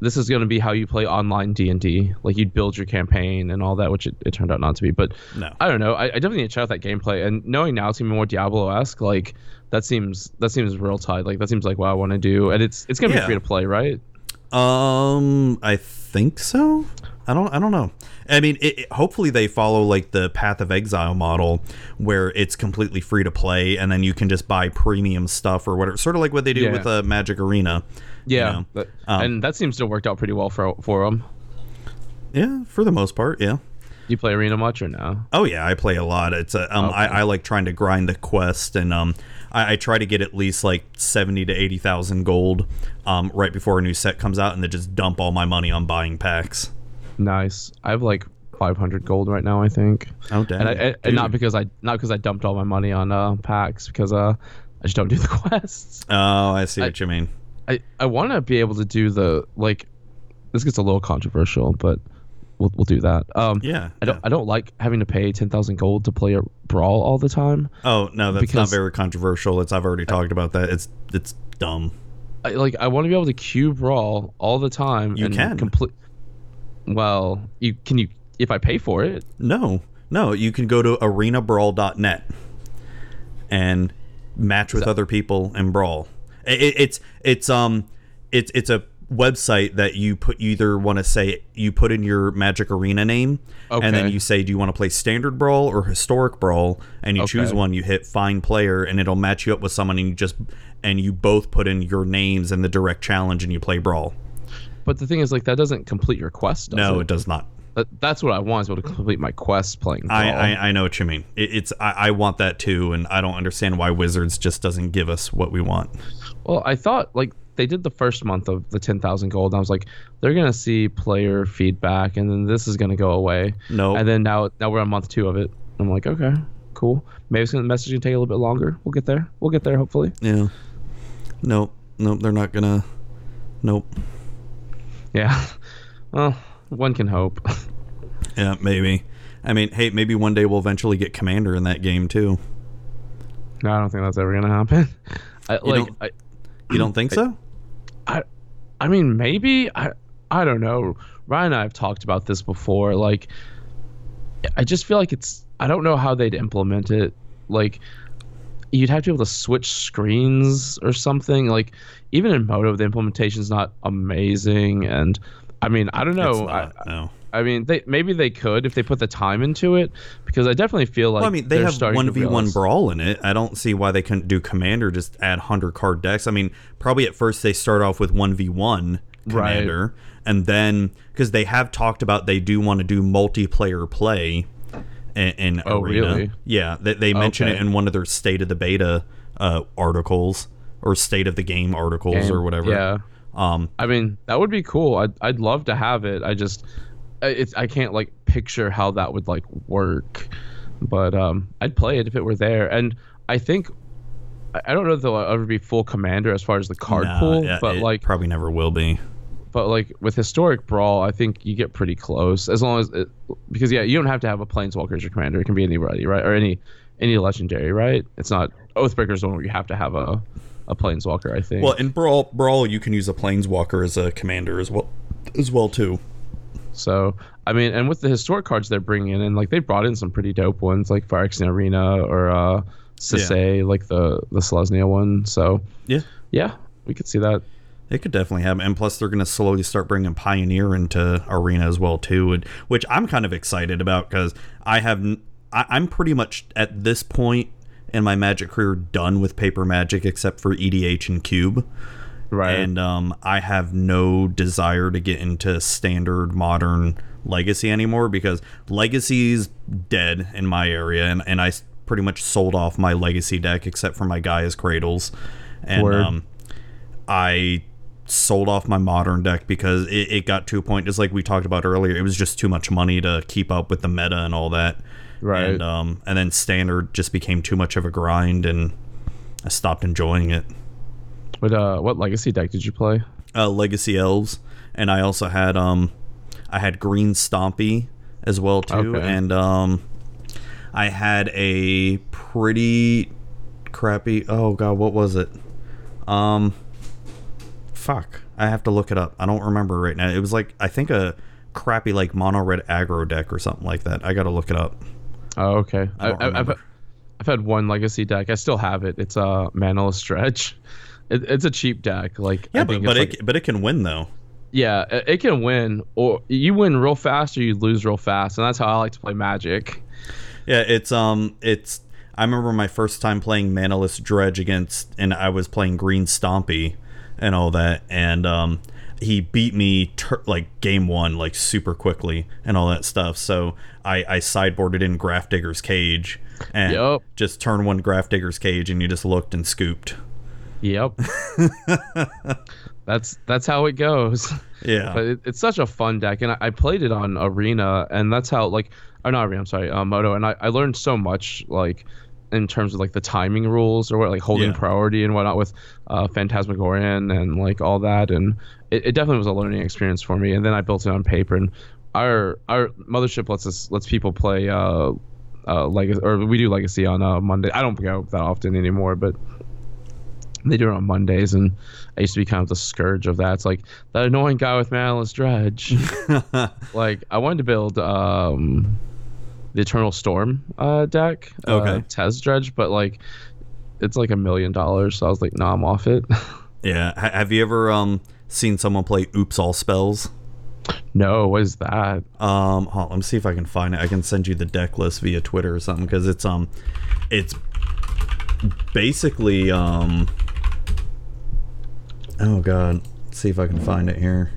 this is going to be how you play online D and D, like you'd build your campaign and all that, which it, it turned out not to be. But No. I don't know. I, I definitely need to check out that gameplay, and knowing now it's be more Diablo esque, like that seems that seems real tight. Like that seems like what I want to do, and it's it's gonna be free to play, right? Um, I think so. I don't. I don't know. I mean, it, it- hopefully they follow like the Path of Exile model, where it's completely free to play, and then you can just buy premium stuff or whatever. Sort of like what they do Yeah. with uh, Magic Arena. You Yeah, know. but- Um, and that seems to have worked out pretty well for for them. Yeah, for the most part. Yeah. You play arena much or no? Oh yeah, I play a lot. It's a, um, I, Okay. I like trying to grind the quest, and um, I, I try to get at least like seventy to eighty thousand gold, um, right before a new set comes out, and then just dump all my money on buying packs. Nice. I have like 500 gold right now, I think. Oh damn! and, I, and- and not because I not because I dumped all my money on uh, packs because uh I just don't do the quests. oh, I see I- what you mean. I I want to be able to do the like. This gets a little controversial, but we'll we'll do that. Um, Yeah. I don't yeah. I don't like having to pay 10,000 gold to play a brawl all the time. Oh no, that's not very controversial. It's I've already talked about that. It's it's dumb. I, like I want to be able to queue brawl all the time. You and can. complete. Well, you can you if I pay for it. No, no, you can go to arenabrawl.net and match with other people and brawl. I- I- it's it's um it's it's a website that you put you either want to say you put in your Magic Arena name okay. and then you say do you want to play standard brawl or historic brawl and you choose one you hit find player and it'll match you up with someone and you just and you both put in your names and the direct challenge and you play brawl. But the thing is, like that doesn't complete your quest. Does No, it? it does not. That, that's what I want is be able to complete my quest playing. Brawl. I, I, I know what you mean. It, it's I, I want that too, and I don't understand why Wizards just doesn't give us what we want. Well, I thought like they did the first month of the 10,000 gold. And I was like, they're gonna see player feedback, and then this is gonna go away. No. And then now now we're on month two of it. I'm like, okay, cool. Maybe it's gonna the message take a little bit longer. We'll get there. We'll get there hopefully. Yeah. Nope. Nope. They're not gonna. Nope. Yeah. Well, one can hope. Yeah, maybe. I mean, hey, maybe one day we'll eventually get Commander in that game too. no, I don't think that's ever gonna happen. I, like, I, You don't think so? I, I mean, maybe I, I don't know. Ryan and I have talked about this before. Like, I just feel like it's. I don't know how they'd implement it. Like, you'd have to be able to switch screens or something. Like, even in MODO, the implementation's not amazing. And I mean, I don't know. I, not, no. I mean, they maybe they could if they put the time into it, because I definitely feel like well, I mean, they they're have starting one v one brawl in it. I don't see why they couldn't do Commander. Just add hundred card decks. I mean, probably at first they start off with one v one Right. Commander, and then because they have talked about they do want to do multiplayer play in, in Oh, Arena. really? Yeah, they, they mention it in one of their state of the beta uh, articles or state of the game articles Game. or whatever. Yeah. Um, I mean, that would be cool. I'd I'd love to have it. I just it's I can't like picture how that would like work. But um I'd play it if it were there. And I think I don't know if there'll ever be full commander as far as the card nah, pool, yeah, but it like probably never will be. but like with historic brawl, I think you get pretty close as long as it, because yeah, you don't have to have a planeswalker as your commander. It can be anybody, right? Or any any legendary, right? It's not Oathbreaker's the one where you have to have a a planeswalker, I think. Well, in Brawl, Brawl, you can use a Planeswalker as a commander as well, as well too. So I mean, and with the historic cards they're bringing in, like they brought in some pretty dope ones, like Phyrexian Arena or uh, Sisay, like the the Selesnya one. So Yeah, yeah, we could see that. it could definitely happen. And plus, they're going to slowly start bringing Pioneer into Arena as well too, and, which I'm kind of excited about because I have I'm pretty much at this point in my Magic career done with Paper Magic except for EDH and Cube. Right. and um, I have no desire to get into standard modern legacy anymore because legacy's dead in my area, and, and I pretty much sold off my legacy deck except for my Gaia's Cradles, and um, I sold off my modern deck because it, it got to a point just like we talked about earlier it was just too much money to keep up with the meta and all that Right. and um and then standard just became too much of a grind and i stopped enjoying it But uh, what legacy deck did you play? uh, Legacy Elves, and I also had um, I had Green Stompy as well too, Okay. and um, I had a pretty crappy. Oh god, what was it? Um, fuck, I have to look it up. I don't remember right now. It was like I think a crappy like mono red aggro deck or something like that. I gotta look it up. Oh, okay. I, I I've. I've had one legacy deck. I still have it. It's a uh, Manaless Dredge. It, it's a cheap deck. Like Yeah, but but it's it but it can win though. yeah, it, it can win, or you win real fast, or you lose real fast, and that's how I like to play Magic. Yeah, it's um, it's. I remember my first time playing Manaless Dredge against, and I was playing Green Stompy, and all that, and um, he beat me tur like game one, like super quickly, and all that stuff. So I I sideboarded in Grafdigger's Cage, and Yup. just turn one Grafdigger's Cage, and you just looked and scooped. Yep. that's that's how it goes. Yeah, But it, it's such a fun deck, and I, I played it on Arena, and that's how like, or not Arena, I'm sorry, uh, MODO, and I, I learned so much like in terms of like the timing rules or what like holding Yeah. priority and whatnot with uh, Phantasmagorian and like all that, and it, it definitely was a learning experience for me. And then I built it on paper, and our our mothership lets us lets people play uh, uh legacy or we do legacy on uh, Monday. I don't go that often anymore, but they do it on Mondays, and I used to be kind of the scourge of that. It's like that annoying guy with Manaless Dredge. like I wanted to build um, the Eternal Storm uh, deck, uh, Okay. Tez Dredge, but like it's like a million dollars, so I was like, nah, I'm off it. yeah. H- have you ever um seen someone play Oops All Spells? no, what is that? Um, on, let me see if I can find it. I can send you the deck list via Twitter or something because it's um, it's basically um. Oh god, Let's see if I can find it here.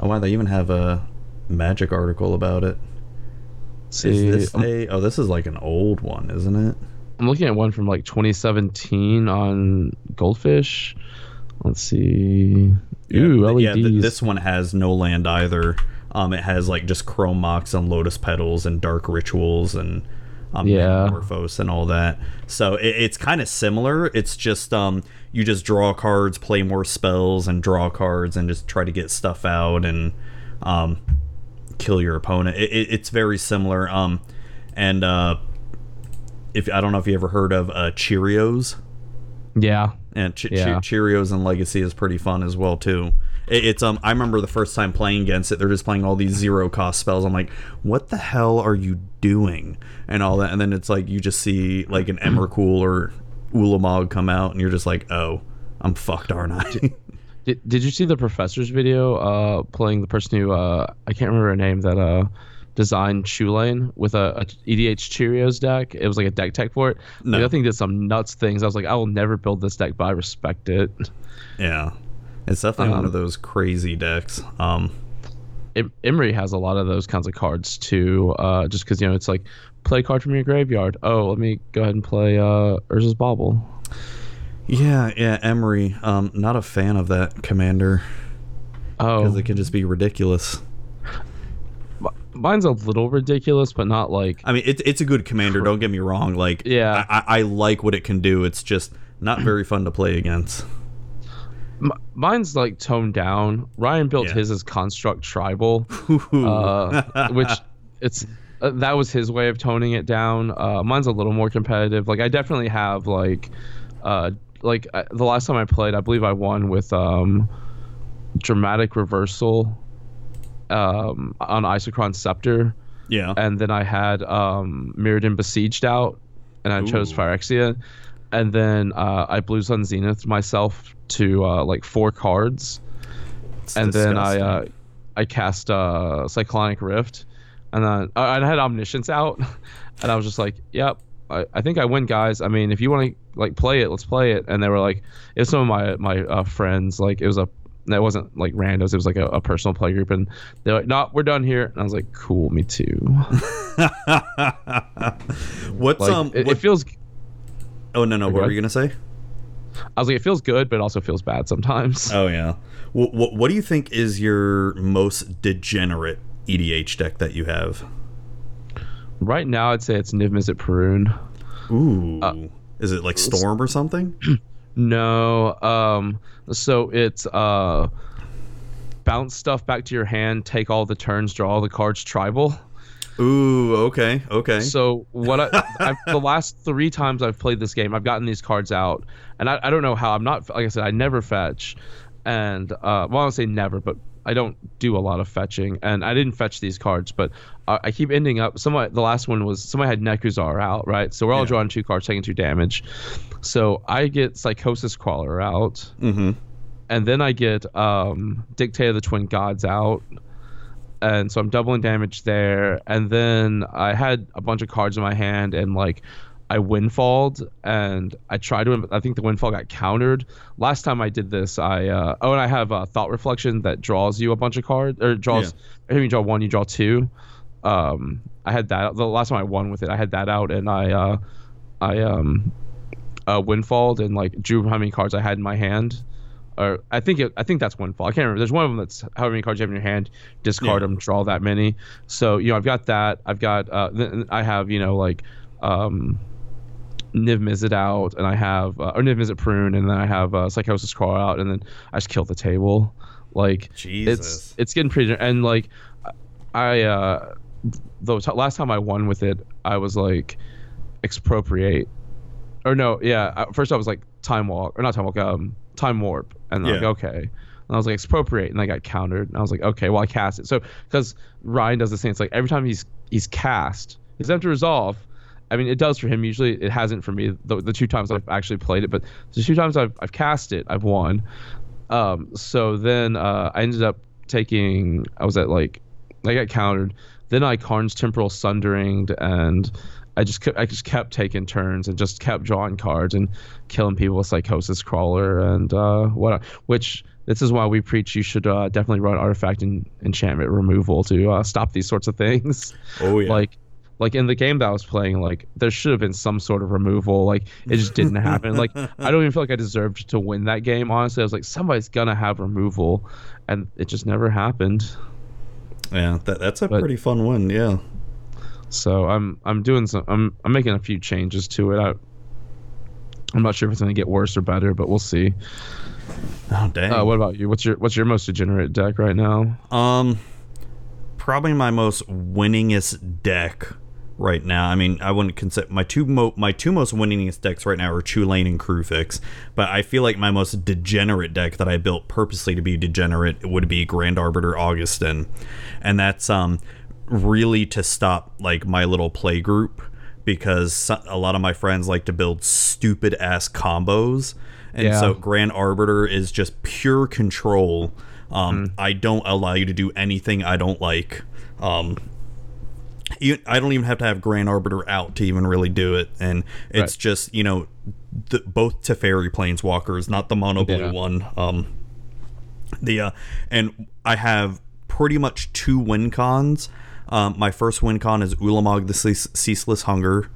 Oh wow, they even have a magic article about it. See, Is this a? Oh, this is like an old one, isn't it? I'm looking at one from like 2017 on Goldfish. Let's see. Ooh, LEDs. yeah. th- this one has no land either. Um, it has like just chrome mox and lotus petals and dark rituals and um, Yeah. Metamorphose and all that. So it, it's kind of similar. It's just um, you just draw cards, play more spells, and draw cards, and just try to get stuff out and um, kill your opponent. It, it, it's very similar. Um, and uh, if I don't know if you ever heard of uh, Cheerios. yeah. And Che- Yeah. Cheerios and Legacy is pretty fun as well too. It, it's um I remember the first time playing against it, they're just playing all these zero cost spells. I'm like, what the hell are you doing? And all that, and then it's like you just see like an Emrakul or Ulamog come out, and you're just like, oh, I'm fucked, aren't I? Did, did you see the professor's video uh, playing the person who uh, I can't remember her name that uh, designed Chulane with a, a EDH Cheerios deck? It was like a deck tech for it. No. Like, I think did some nuts things. I was like, I will never build this deck, but I respect it. yeah, it's definitely one Um, of those crazy decks. Um, Emry has a lot of those kinds of cards too. Uh, just because you know it's like play a card from your graveyard. Oh, let me go ahead and play uh, Urza's Bauble. yeah, yeah, Emry. Um, not a fan of that commander Oh, because it can just be ridiculous. mine's a little ridiculous, but not like I mean, it's it's a good commander. Don't get me wrong. Like, Yeah. I, I like what it can do. It's just not very fun to play against. M- mine's like toned down. Ryan built Yeah. his as construct tribal, uh, which it's uh, that was his way of toning it down. Uh, mine's a little more competitive. Like I definitely have like, uh, like uh, the last time I played, I believe I won with um, dramatic reversal, um, on Isochron Scepter, yeah. and then I had um, Mirrodin besieged out, and I chose Ooh. Phyrexia, and then uh, I Blue Sun Zenith myself to uh, like four cards, It's and then I uh, I cast uh, Cyclonic Rift, and then I, I had Omniscience out, and I was just like, yep. I, I think I win, guys. I mean, if you want to like play it, let's play it. And they were like, it was some of my my uh, friends. Like it was a that wasn't like randos. It was like a, a personal play group, and they're like, "No, we're done here." And I was like, "Cool, me too." What's Like um? it, what- it feels. Oh no no. What were you gonna say? I was like, it feels good, but it also feels bad sometimes. Oh yeah. What, what what do you think is your most degenerate EDH deck that you have? right now, I'd say it's Niv Mizzet Parun. Ooh. Uh, is it like Storm or something? No, um, so it's uh, bounce stuff back to your hand, take all the turns, draw all the cards, tribal. Ooh. Okay. Okay. So what I, I've, the last three times I've played this game, I've gotten these cards out, and I, I don't know how. I'm not like I said, I never fetch, and uh, well, I don't say never, but I don't do a lot of fetching, and I didn't fetch these cards, but I, I keep ending up. Somebody, the last one was somebody had Nekusar out, right? So we're all Yeah. drawing two cards, taking two damage. So I get Psychosis Crawler out, mm-hmm. and then I get um, Dictate of the Twin Gods out, and so I'm doubling damage there. And then I had a bunch of cards in my hand, and like I windfalled, and I tried to. I think the windfall got countered. Last time I did this, I uh, oh, and I have a Thought Reflection that draws you a bunch of cards, or draws. Every time you draw one, you draw two. Um, I had that. The last time I won with it, I had that out, and I uh, I um uh, windfalled and like drew how many cards I had in my hand. Or I think it, I think that's windfall. I can't remember. There's one of them that's however many cards you have in your hand, discard Yeah. them, draw that many. So you know I've got that. I've got uh, th- I have you know like um, Niv Mizzet out, and I have uh, or Niv Mizzet Parun, and then I have uh, Psychosis Crawl out, and then I just kill the table. Like Jesus. it's it's getting pretty and like I uh the t- last time I won with it, I was like expropriate or no, yeah. First I was like time walk or not time walk, um, time warp, and I'm like okay, and I was like expropriate, and I got countered, and I was like okay, well I cast it. So because Ryan does the same, it's like every time he's he's cast, he's empty resolve. I mean, it does for him. Usually, it hasn't for me. The, the two times I've actually played it, but the two times I've I've cast it, I've won. Um, so then uh, I ended up taking. I was at like, I got countered. Then I Karn's Temporal Sundering, and I just kept, I just kept taking turns and just kept drawing cards and killing people with Psychosis Crawler and uh, what. Which this is why we preach you should uh, definitely run Artifact and Enchantment Removal to uh, stop these sorts of things. oh yeah. Like, like in the game that I was playing, like there should have been some sort of removal. Like it just didn't happen. Like I don't even feel like I deserved to win that game. Honestly, I was like somebody's gonna have removal, and it just never happened. Yeah, that, that's a but, pretty fun win. Yeah. So I'm I'm doing some I'm I'm making a few changes to it. I, I'm not sure if it's gonna get worse or better, but we'll see. Oh dang. Uh, what about you? What's your what's your most degenerate deck right now? Um, probably my most winningest deck right now. I mean, I wouldn't consider my two mo- my two most winningest decks right now are Chulane and Kruphix, but I feel like my most degenerate deck that I built purposely to be degenerate would be Grand Arbiter Augustin, and that's um really to stop like my little play group because a lot of my friends like to build stupid ass combos, and yeah. so Grand Arbiter is just pure control. Um, mm. I don't allow you to do anything I don't like. Um, I don't even have to have Grand Arbiter out to even really do it, and it's right. just you know the, both Teferi Planeswalkers, not the mono blue yeah. one. Um, the uh, and I have pretty much two win cons. Um, my first win con is Ulamog the Ceaseless Hunger,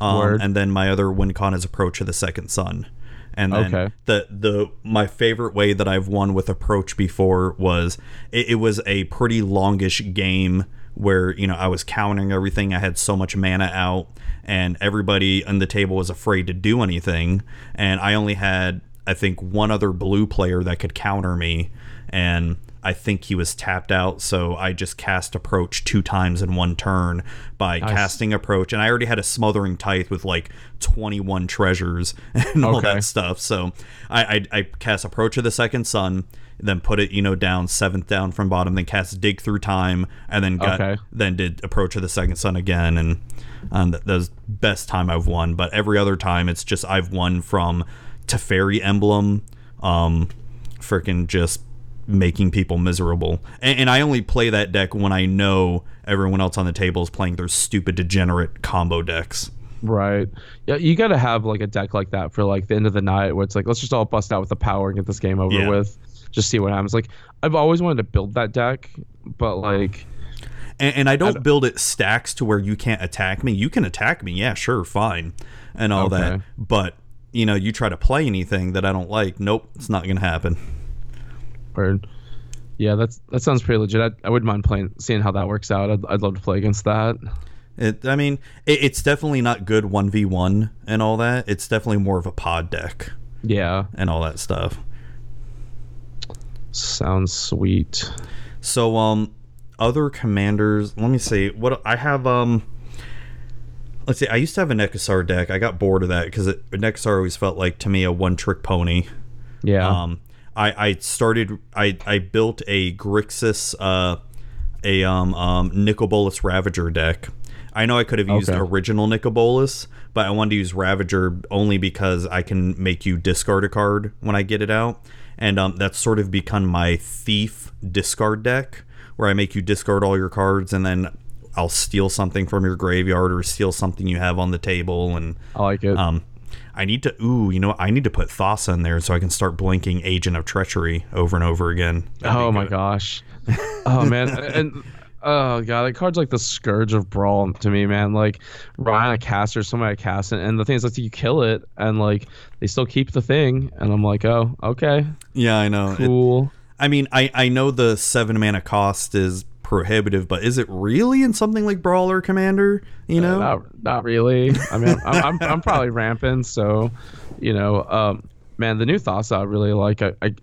um, and then my other win con is Approach of the Second Sun. And then okay. the the my favorite way that I've won with Approach before was it, it was a pretty longish game where you know I was countering everything. I had so much mana out, and everybody on the table was afraid to do anything. And I only had I think one other blue player that could counter me, and I think he was tapped out. So I just cast approach two times in one turn by nice. casting approach, and I already had a smothering tithe with like 21 treasures and all okay. that stuff. So I, I I cast approach of the second sun then put it, you know, down seventh down from bottom, then cast dig through time, and then got okay. then did approach of the second sun again, and um, that was best time I've won. But every other time, it's just I've won from Teferi emblem, um, freaking just making people miserable. And, and, I only play that deck when I know everyone else on the table is playing their stupid degenerate combo decks. Right. Yeah, you got to have like a deck like that for like the end of the night where it's like let's just all bust out with the power and get this game over yeah. with just see what happens. Like I've always wanted to build that deck, but like. And, and I, don't I, don't build it stacks to where you can't attack me. You can attack me, yeah, sure, fine, and all okay. that. But you know, you try to play anything that I don't like. Nope, it's not gonna happen. Word. Yeah, that's that sounds pretty legit. I, I wouldn't mind playing, seeing how that works out. I'd, I'd love to play against that. It, I mean, it, it's definitely not good one v one and all that. It's definitely more of a pod deck. Yeah, and all that stuff. Sounds sweet. So um other commanders, let me see. What I have um let's see. I used to have a Nekusar deck. I got bored of that because Nekusar always felt like to me a one trick pony. Yeah. Um, I I started. I I built a Grixis uh a um um Ravager deck. I know I could have used okay. original Nicol Bolas, but I wanted to use Ravager only because I can make you discard a card when I get it out and um, that's sort of become my thief discard deck, where I make you discard all your cards, and then I'll steal something from your graveyard or steal something you have on the table, and I like it. Um, I need to. Ooh, you know, I need to put Thassa in there so I can start blinking Agent of Treachery over and over again. That'd oh my gosh. oh man, and Oh god, that card's like the scourge of brawl to me, man. Like Ryan a caster, somebody a cast, and, and the thing is like you kill it and like they still keep the thing, and I'm like, oh, okay. Yeah, I know. Cool. It, I mean, I I know the seven mana cost is prohibitive, but is it really in something like Brawler Commander? You know, uh, not not really. I mean, I'm, I'm, I'm probably rampant, so you know, um, man, the new Thassa I really like. I, I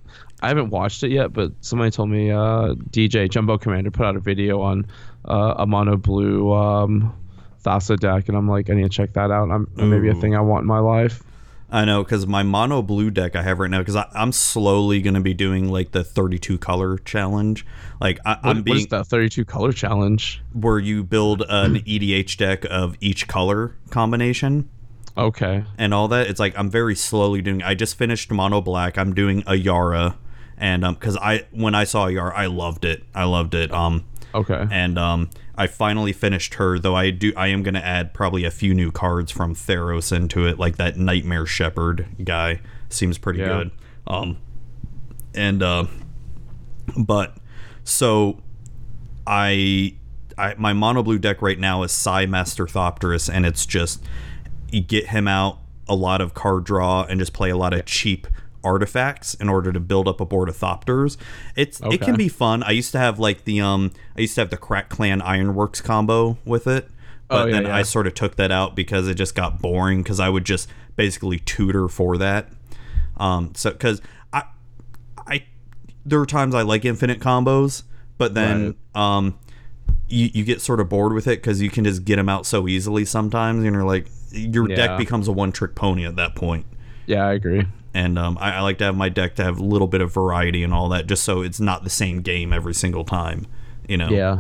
I haven't watched it yet, but somebody told me uh, DJ Jumbo Commander put out a video on uh, a mono blue um, Thassa deck, and I'm like, I need to check that out. I'm maybe a thing I want in my life. I know because my mono blue deck I have right now because I'm slowly going to be doing like the 32 color challenge. Like I, am being what is that 32 color challenge where you build an EDH deck of each color combination. Okay. And all that. It's like I'm very slowly doing. I just finished mono black. I'm doing a Yara and um because i when i saw Yara i loved it i loved it um okay and um i finally finished her though i do i am going to add probably a few new cards from theros into it like that nightmare shepherd guy seems pretty yeah. good um and uh but so i I, my mono blue deck right now is Sai Master Thopterist, and it's just you get him out a lot of card draw and just play a lot of cheap artifacts in order to build up a board of Thopters. It's it can be fun. I used to have like the um I used to have the Krark-Clan Ironworks combo with it. But Oh, yeah, then yeah. I sort of took that out because it just got boring because I would just basically tutor for that. Um so cuz I I there are times I like infinite combos, but then um you, you get sort of bored with it because you can just get them out so easily sometimes, and you're like, your Yeah. deck becomes a one trick pony at that point. Yeah, I agree. And um, I, I like to have my deck to have a little bit of variety and all that, just so it's not the same game every single time. You know? Yeah.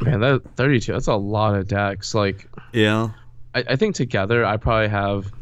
Man, that 32, that's a lot of decks. Like, Yeah. I, I think together, I probably have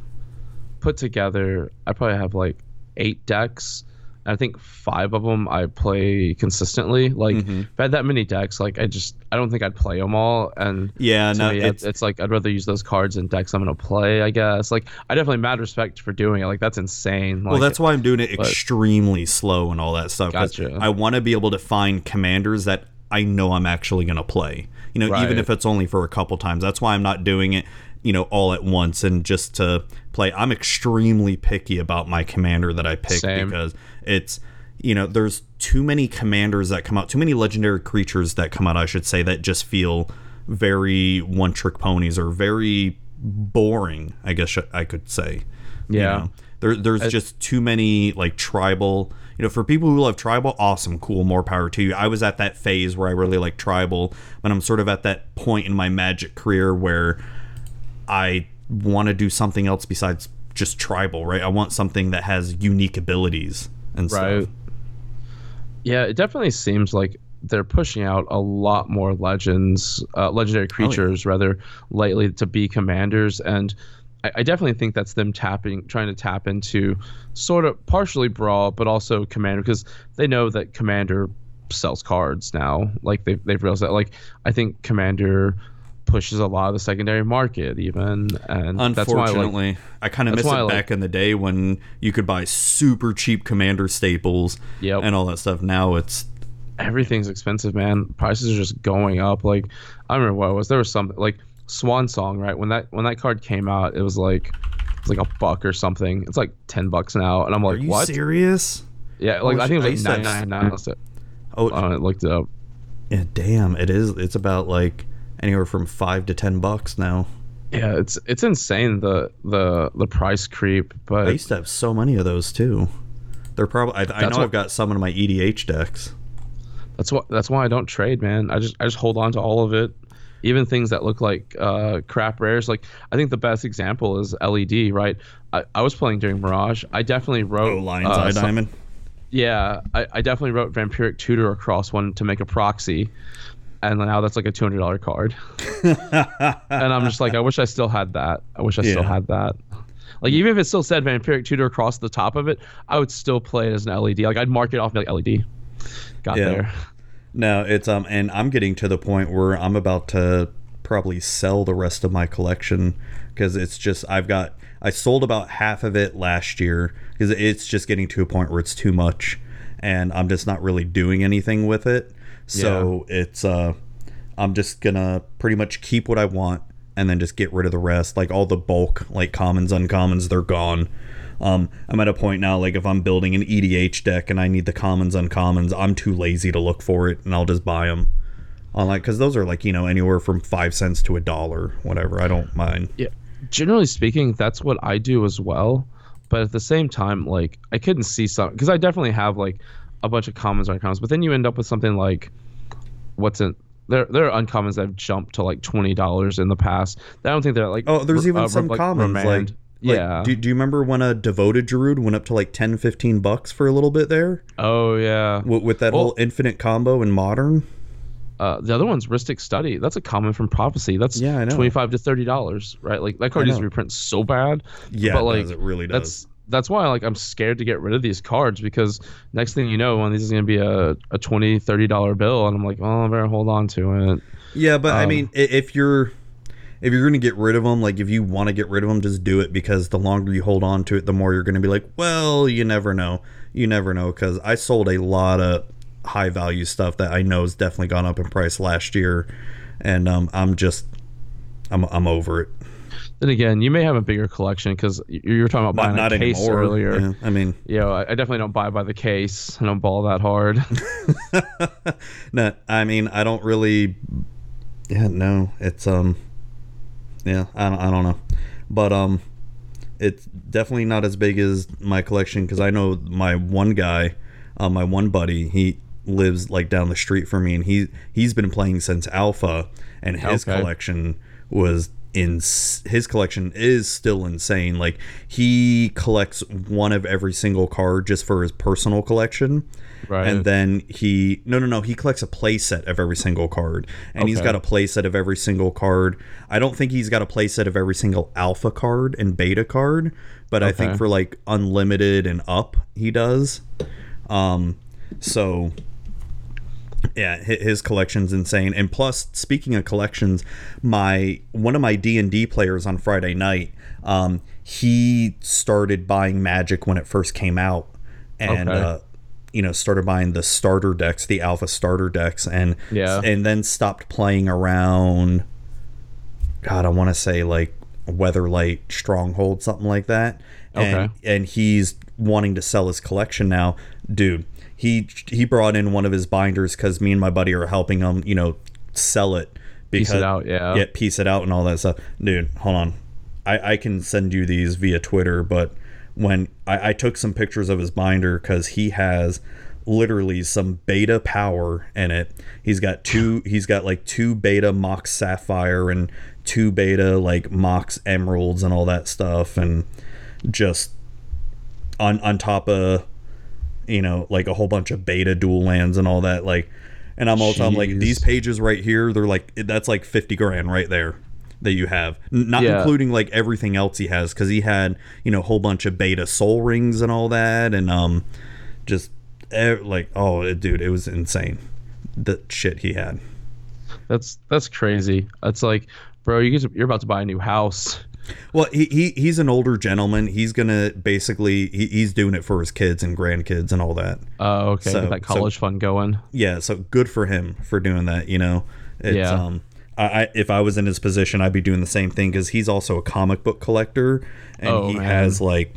put together, I probably have like eight decks. I think five of them I play consistently. Like, Mm-hmm. if I had that many decks, like, I just, I don't think I'd play them all. And Yeah. No, me, it's, it's, like I'd rather use those cards in decks I'm gonna play. I guess like I definitely mad respect for doing it. Like that's insane. Like, well, that's why I'm doing it but- extremely slow and all that stuff. Gotcha. I want to be able to find commanders that I know I'm actually going to play. You know, even if it's only for a couple times. That's why I'm not doing it, you know, all at once and just to play. I'm extremely picky about my commander that I pick Same. because it's, you know, there's too many commanders that come out, too many legendary creatures that come out, I should say, that just feel very one trick ponies or very boring, I guess I could say. You Yeah. know? There, there's just too many like tribal. You know, for people who love tribal, awesome, cool, more power to you. I was at that phase where I really like tribal, but I'm sort of at that point in my magic career where I want to do something else besides just tribal, right? I want something that has unique abilities and right. stuff. Yeah, it definitely seems like they're pushing out a lot more legends, uh, legendary creatures rather lately to be commanders, and I, I definitely think that's them tapping, trying to tap into sort of partially brawl, but also commander because they know that commander sells cards now. Like they've they've realized that. Like I think commander pushes a lot of the secondary market even, and that's why like Unfortunately, I kind of miss it like- back in the day when you could buy super cheap commander staples Yep. and all that stuff. Now it's everything's expensive, man. Prices are just going up. Like I remember what it was. There was something like Swan Song, right? When that when that card came out, it was like it's like a buck or something. It's like ten bucks now, and I'm like are you what? serious? Yeah, like I think it was like to ninety nine. Oh, I looked it up. Yeah, damn, it is. It's about like anywhere from five to ten bucks now. Yeah, it's it's insane the the the price creep, But I used to have so many of those too. They're probably. I, I know what- I've got some in my EDH decks. that's what that's why I don't trade, man. I just I just hold on to all of it. Even things that look like uh, crap rares, like I think the best example is LED, right? I, I was playing during Mirage. I definitely wrote Oh, Lion's uh, Eye some- Diamond. Yeah, I, I definitely wrote Vampiric Tutor across one to make a proxy, and now that's like a two hundred dollar card. and I'm just like, I wish I still had that. I wish I still had that. Like even if it still said Vampiric Tutor across the top of it, I would still play it as an LED. Like I'd mark it off like LED. Got Yeah. there. No, it's um, and I'm getting to the point where I'm about to probably sell the rest of my collection because it's just I've got I sold about half of it last year because it's just getting to a point where it's too much, and I'm just not really doing anything with it. So it's uh, I'm just gonna pretty much keep what I want and then just get rid of the rest. Like all the bulk, like commons, uncommons, they're gone. Um, I'm at a point now, like if I'm building an EDH deck and I need the commons, uncommons, I'm too lazy to look for it, and I'll just buy them online because those are like you know anywhere from five cents to a dollar, whatever. I don't mind. Yeah. Generally speaking, that's what I do as well. But at the same time, like I couldn't see some because I definitely have like a bunch of commons or uncommons, but then you end up with something like what's in there. There are uncommons that have jumped to like twenty dollars in the past. I don't think they're like Oh, there's even uh, some like, commons like, like, yeah. Do, do you remember when a devoted Druid went up to like 10, 15 bucks for a little bit there oh yeah. with, with that Well- whole infinite combo in modern? Uh, the other one's Rhystic Study. That's a common from Prophecy. That's Yeah, I know. twenty five to thirty dollars, right? Like that card needs to reprint so bad. Yeah, but like it really does. that's that's why like I'm scared to get rid of these cards because next thing you know, one of these is gonna be a, a 20 30 dollar bill, and I'm like, oh, I better hold on to it. Yeah, but I Um, mean, if you're if you're gonna get rid of them, like if you want to get rid of them, just do it because the longer you hold on to it, the more you're gonna be like, well, you never know, you never know. Because I sold a lot of high value stuff that I know has definitely gone up in price last year, and um, I'm just I'm I'm over it. Then again, you may have a bigger collection because you were talking about buying not a case anymore. earlier. Yeah, I mean, You know, I, I definitely don't buy by the case. I don't ball that hard. no, I mean, I don't really. Yeah, no, it's um, yeah, I don't, I don't know, but um, it's definitely not as big as my collection because I know my one guy, uh, my one buddy, he lives like down the street from me, and he he's been playing since Alpha, and his Okay. collection was in his collection is still insane. Like he collects one of every single card just for his personal collection. Right. And then he no no no he collects a play set of every single card. And he's got a play set of every single card. I don't think he's got a play set of every single alpha card and beta card, but I think for like unlimited and up he does. Um so yeah his collection's insane and plus speaking of collections my one of my d&d players on friday night um, he started buying magic when it first came out and Okay. uh, you know started buying the starter decks the alpha starter decks and Yeah. and then stopped playing around god i want to say like weatherlight stronghold something like that and Okay. and he's wanting to sell his collection now dude he he brought in one of his binders because me and my buddy are helping him you know sell it Piece it out, yeah. yeah piece it out and all that stuff. Dude hold on. I i can send you these via twitter but when i, I took some pictures of his binder because he has literally some beta power in it. He's got two he's got like two beta mox sapphire and two beta like mox emeralds and all that stuff and just on on top of you know like a whole bunch of beta dual lands and all that like and i'm also i'm like these pages right here they're like that's like 50 grand right there that you have not Yeah. including like everything else he has because he had you know a whole bunch of beta soul rings and all that and um just eh, like oh it- dude it was insane the shit he had That's that's crazy. It's like, bro, you you're about to buy a new house. Well, he, he he's an older gentleman. He's gonna basically he, he's doing it for his kids and grandkids and all that. Oh, okay. So- get that so- college fund going. Yeah, so good for him for doing that. You know, it's, Yeah. Um, I, I if I was in his position, I'd be doing the same thing because he's also a comic book collector and Oh, he man. has like.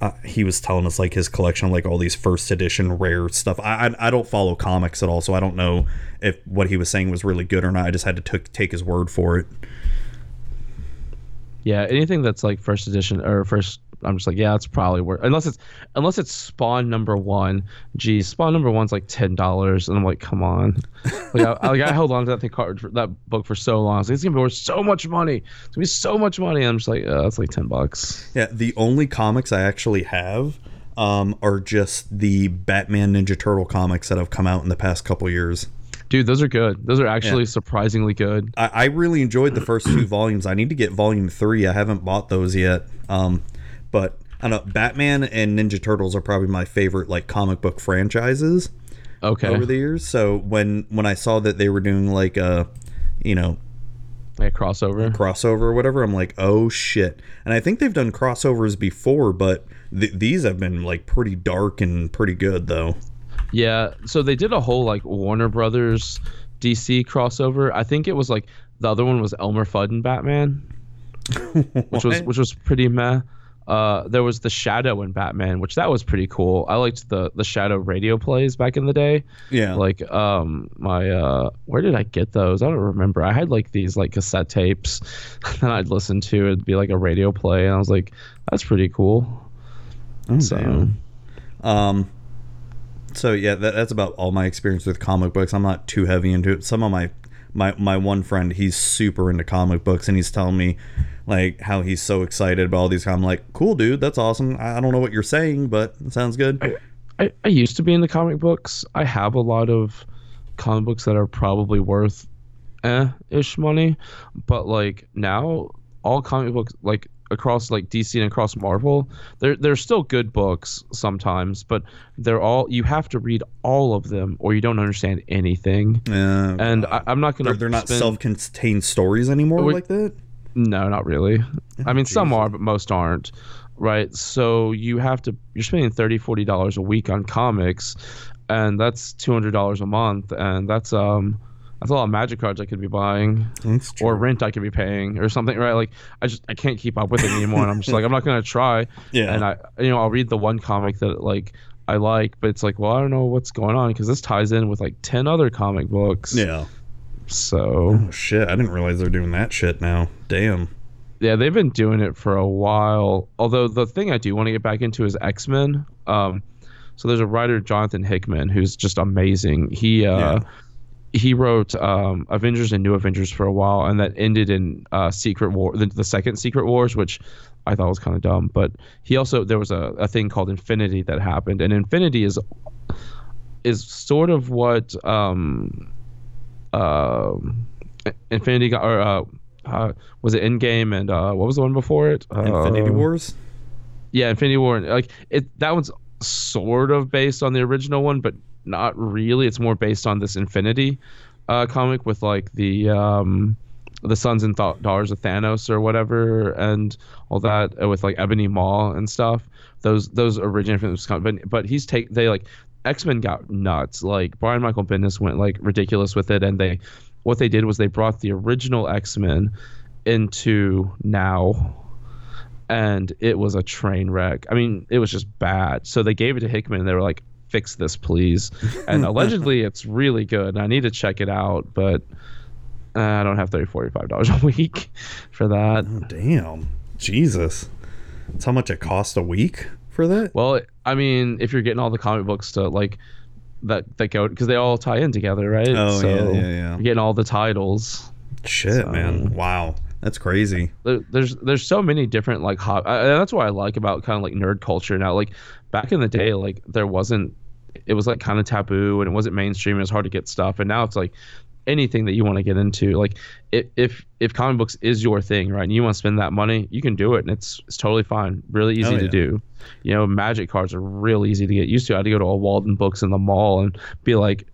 Uh, he was telling us like his collection, like all these first edition rare stuff. I, I I don't follow comics at all, so I don't know if what he was saying was really good or not. I just had to took take his word for it. Yeah, anything that's like first edition or first, I'm just like, yeah, it's probably worth. Unless it's unless it's Spawn number one. Geez, Spawn number one's like ten dollars, and I'm like, come on. Like I, like I held on to that thing card for, that book for so long. I was like, it's gonna be worth so much money. It's gonna be so much money. And I'm just like, uh, that's like ten bucks. Yeah, the only comics I actually have um, are just the Batman Ninja Turtle comics that have come out in the past couple years. Dude, those are good. Those are actually surprisingly good. I, I really enjoyed the first two volumes. I need to get volume three. I haven't bought those yet. Um, but I know. Batman and Ninja Turtles are probably my favorite like comic book franchises Okay. over the years. So when when I saw that they were doing like a, you know, Like a crossover. crossover or whatever, I'm like, oh shit. And I think they've done crossovers before, but th- these have been like pretty dark and pretty good though. Yeah, so they did a whole like Warner Brothers DC crossover. I think it was like the other one was Elmer Fudd and Batman, which was which was pretty meh. Uh, there was the Shadow in Batman, which that was pretty cool. I liked the the Shadow radio plays back in the day. yeah. Like um my uh where did I get those? I don't remember. I had like these like cassette tapes that I'd listen to. It'd be like a radio play, and I was like, that's pretty cool. Oh, So damn. Um, so yeah, that, that's about all my experience with comic books. I'm not too heavy into it. Some of my my my one friend, he's super into comic books, and he's telling me like how he's so excited about all these. I'm like, cool, dude, that's awesome. I I don't know what you're saying, but it sounds good. I, I used to be into comic books. I have a lot of comic books that are probably worth eh ish money, but like now all comic books like across like DC and across Marvel, they're they're still good books sometimes, but they're all you have to read all of them or you don't understand anything. Uh, And I, I'm not gonna. they're, they're not spend- self-contained stories anymore We- like that. No, not really. I mean, some are, but most aren't. Right. So you have to, you're spending 30 $40 a week on comics. and that's two hundred dollars a month, and that's um that's a lot of magic cards I could be buying, or rent I could be paying, or something, right? Like I just I can't keep up with it anymore, and I'm just like I'm not gonna try. Yeah. And I you know I'll read the one comic that like I like, but it's like well I don't know what's going on because this ties in with like ten other comic books. yeah. So Oh shit! I didn't realize they're doing that shit now. Damn. yeah, they've been doing it for a while. Although the thing I do want to get back into is X Men. Um, so there's a writer Jonathan Hickman who's just amazing. He uh, Yeah. He wrote um, Avengers and New Avengers for a while, and that ended in uh, Secret War, the, the second Secret Wars, which I thought was kind of dumb. But he also there was a, a thing called Infinity that happened, and Infinity is is sort of what um, um Infinity got or uh, uh, was it Endgame and uh, what was the one before it? Infinity Uh, Wars. Yeah, Infinity War. Like it, that one's sort of based on the original one, but not really. It's more based on this Infinity uh, comic with like the um, the sons and th- daughters of Thanos or whatever, and all that uh, with like Ebony Maw and stuff. Those those originated from this comic, but but he's take they like X Men got nuts. Like Brian Michael Bendis went like ridiculous with it, and they what they did was they brought the original X Men into now and it was a train wreck. I mean, it was just bad. So they gave it to Hickman and they were like, fix this, please. And allegedly, it's really good. I need to check it out, but uh, I don't have $30, $45 a week for that. Oh damn. Jesus. That's how much it cost a week for that. Well, I mean, if you're getting all the comic books to like that, that go, because they all tie in together, right? Oh, so yeah, yeah, yeah. You're getting all the titles. Shit, So- man. Wow. That's crazy. there, there's there's so many different like hot and that's what I like about kind of like nerd culture now like back in the day like there wasn't it was like kind of taboo and it wasn't mainstream it was hard to get stuff and now it's like anything that you want to get into like if if if comic books is your thing right and you want to spend that money you can do it and it's it's totally fine really easy Oh, to yeah. do you know magic cards are real easy to get used to I had to go to a Walden Books in the mall and be like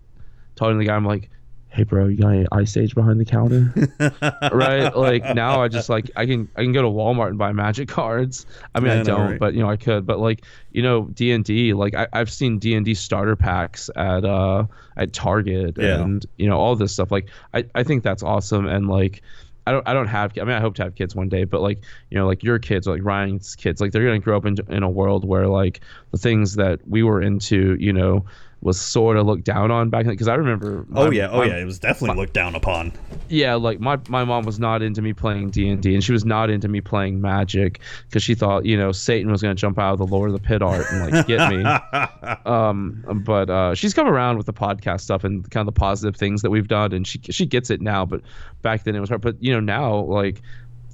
talking to the guy I'm like hey bro you got any ice age behind the counter right like now i just like i can i can go to walmart and buy magic cards i mean I i don't right? but you know i could but like you know d&d like I, i've seen d&d starter packs at uh at target Yeah. and you know all this stuff like i i think that's awesome and like I don't, I don't have I mean I hope to have kids one day but like you know like your kids like Ryan's kids like they're gonna grow up in, in a world where like the things that we were into you know was sort of looked down on back then because I remember Oh my- yeah, oh my- yeah. It was definitely looked down upon. yeah like my, my mom was not into me playing d&d and she was not into me playing magic because she thought you know satan was going to jump out of the lord of the pit art and like get me um but uh she's come around with the podcast stuff and kind of the positive things that we've done and she she gets it now but back then it was hard but you know now like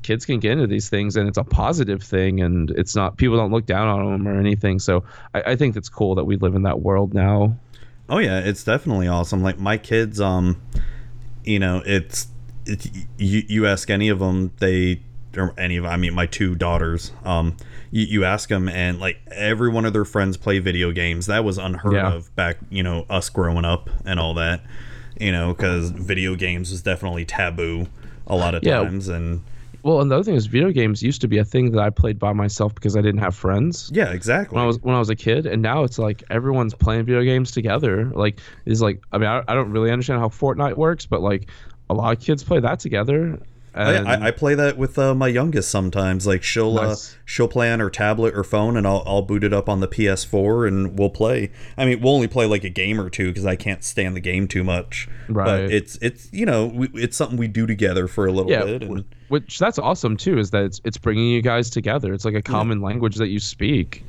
kids can get into these things and it's a positive thing and it's not people don't look down on them or anything so i, I think it's cool that we live in that world now Oh yeah, it's definitely awesome. Like my kids, um, you know, it's, it's you. You ask any of them, they or any of I mean my two daughters, um, you, you ask them, and like every one of their friends play video games. That was unheard Yeah. of back, you know, us growing up and all that. You know, because video games was definitely taboo a lot of Yeah. times, and well and the other thing is video games used to be a thing that i played by myself because i didn't have friends yeah, exactly. when I was when I was a kid, and now it's like everyone's playing video games together. Like it's like I mean I, I don't really understand how Fortnite works, but like a lot of kids play that together. I, And I, I play that with uh, my youngest sometimes. Like she'll Nice. uh, she'll play on her tablet or phone, and I'll I'll boot it up on the PS4, and we'll play. I mean, we'll only play like a game or two because I can't stand the game too much. Right. But it's it's you know we, it's something we do together for a little yeah, bit. And, which that's awesome too. Is that it's it's bringing you guys together. It's like a common language that you speak.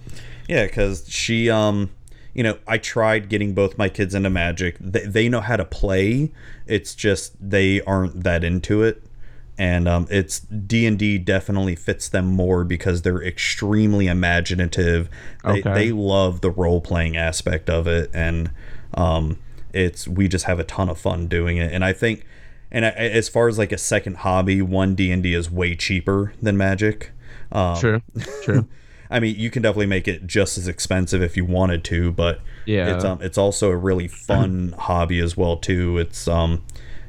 Yeah, because she, um, you know, I tried getting both my kids into Magic. They, they know how to play. It's just they aren't that into it, and um, it's D and D definitely fits them more because they're extremely imaginative. They, Okay. they love the role playing aspect of it, and um, it's we just have a ton of fun doing it. And I think, and I, as far as like a second hobby, one D and D is way cheaper than Magic. Um, True, true. I mean, you can definitely make it just as expensive if you wanted to, but Yeah. it's um, it's also a really fun hobby as well too. It's um,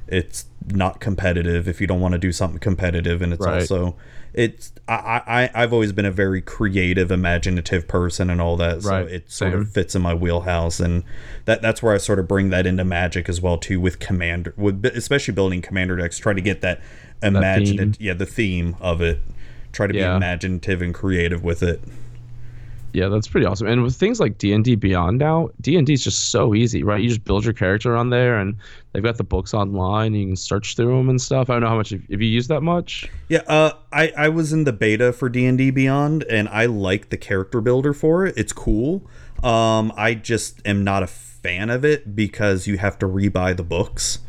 it's not competitive if you don't want to do something competitive, and it's Right. also it's I, I I've always been a very creative, imaginative person and all that, so Right, it sort same. of fits in my wheelhouse, and that that's where I sort of bring that into Magic as well too, with Commander, with especially building Commander decks, try to get that imaginative, yeah, the theme of it, try to be imaginative and creative with it. Yeah, that's pretty awesome. And with things like D and D Beyond now, D and D is just so easy, right? You just build your character on there, and they've got the books online. You can search through them and stuff. I don't know how much if, you use that much. Yeah, uh, I I was in the beta for D and D Beyond, and I like the character builder for it. It's cool. Um, I just am not a fan of it because you have to rebuy the books.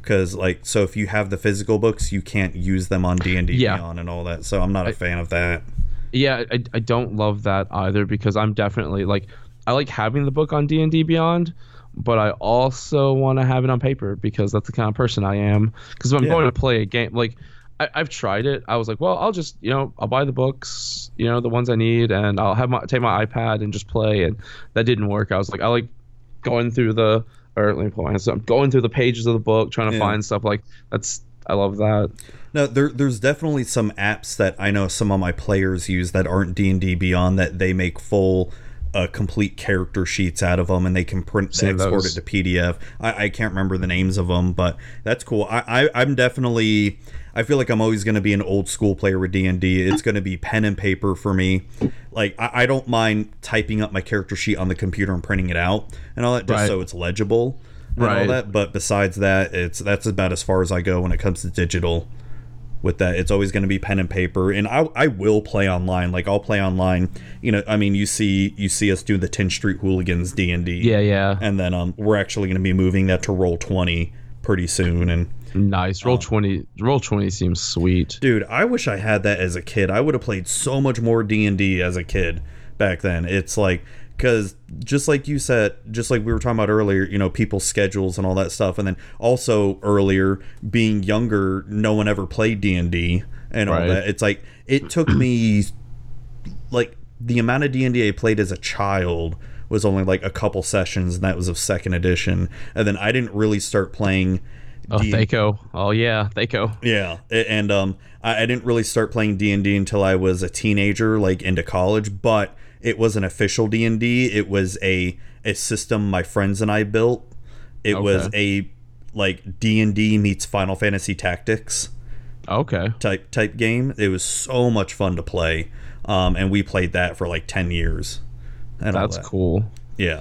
Because like, so if you have the physical books, you can't use them on D and D. Beyond and all that. So I'm not a fan of that. Yeah, I, I don't love that either because I'm definitely like I like having the book on D and D Beyond, but I also want to have it on paper because that's the kind of person I am. Because if I'm Yeah. going to play a game, like I, I've tried it, I was like, well, I'll just you know I'll buy the books, you know the ones I need, and I'll have my take my iPad and just play. And that didn't work. I was like, I like going through the or let me pull my hands up, going through the pages of the book, trying to Yeah. find stuff like that's. I love that. No, there, there's definitely some apps that I know some of my players use that aren't D and D Beyond that they make full, uh, complete character sheets out of them, and they can print Seen export those. it to PDF. I, I can't remember the names of them, but that's cool. I, I I'm definitely. I feel like I'm always going to be an old school player with D and D. It's going to be pen and paper for me. Like I, I don't mind typing up my character sheet on the computer and printing it out and all that, just Right. so it's legible and all Right. that. But besides that, it's that's about as far as I go when it comes to digital with that it's always going to be pen and paper and I, I will play online like i'll play online you know i mean you see you see us do the 10th street hooligans d&d Yeah, yeah, and then um we're actually going to be moving that to roll 20 pretty soon and nice. Roll twenty. Roll twenty seems sweet. dude i wish i had that as a kid i would have played so much more d&d as a kid back then it's like because just like you said just like we were talking about earlier you know people's schedules and all that stuff and then also earlier being younger no one ever played d&d and all that it's like it took me like the amount of d&d i played as a child was only like a couple sessions and that was of second edition and then i didn't really start playing Oh, D- Thaco. Oh yeah, Thaco. yeah, and um, I, I didn't really start playing D and D until I was a teenager, like into college. But it was an official D and D. It was a a system my friends and I built. It was a like D and D meets Final Fantasy Tactics Okay. type type game. It was so much fun to play, um, and we played that for like ten years. That's that. cool. Yeah.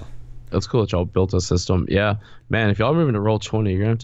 That's cool that y'all built a system. Yeah, man. If y'all are moving to roll twenty, you're gonna have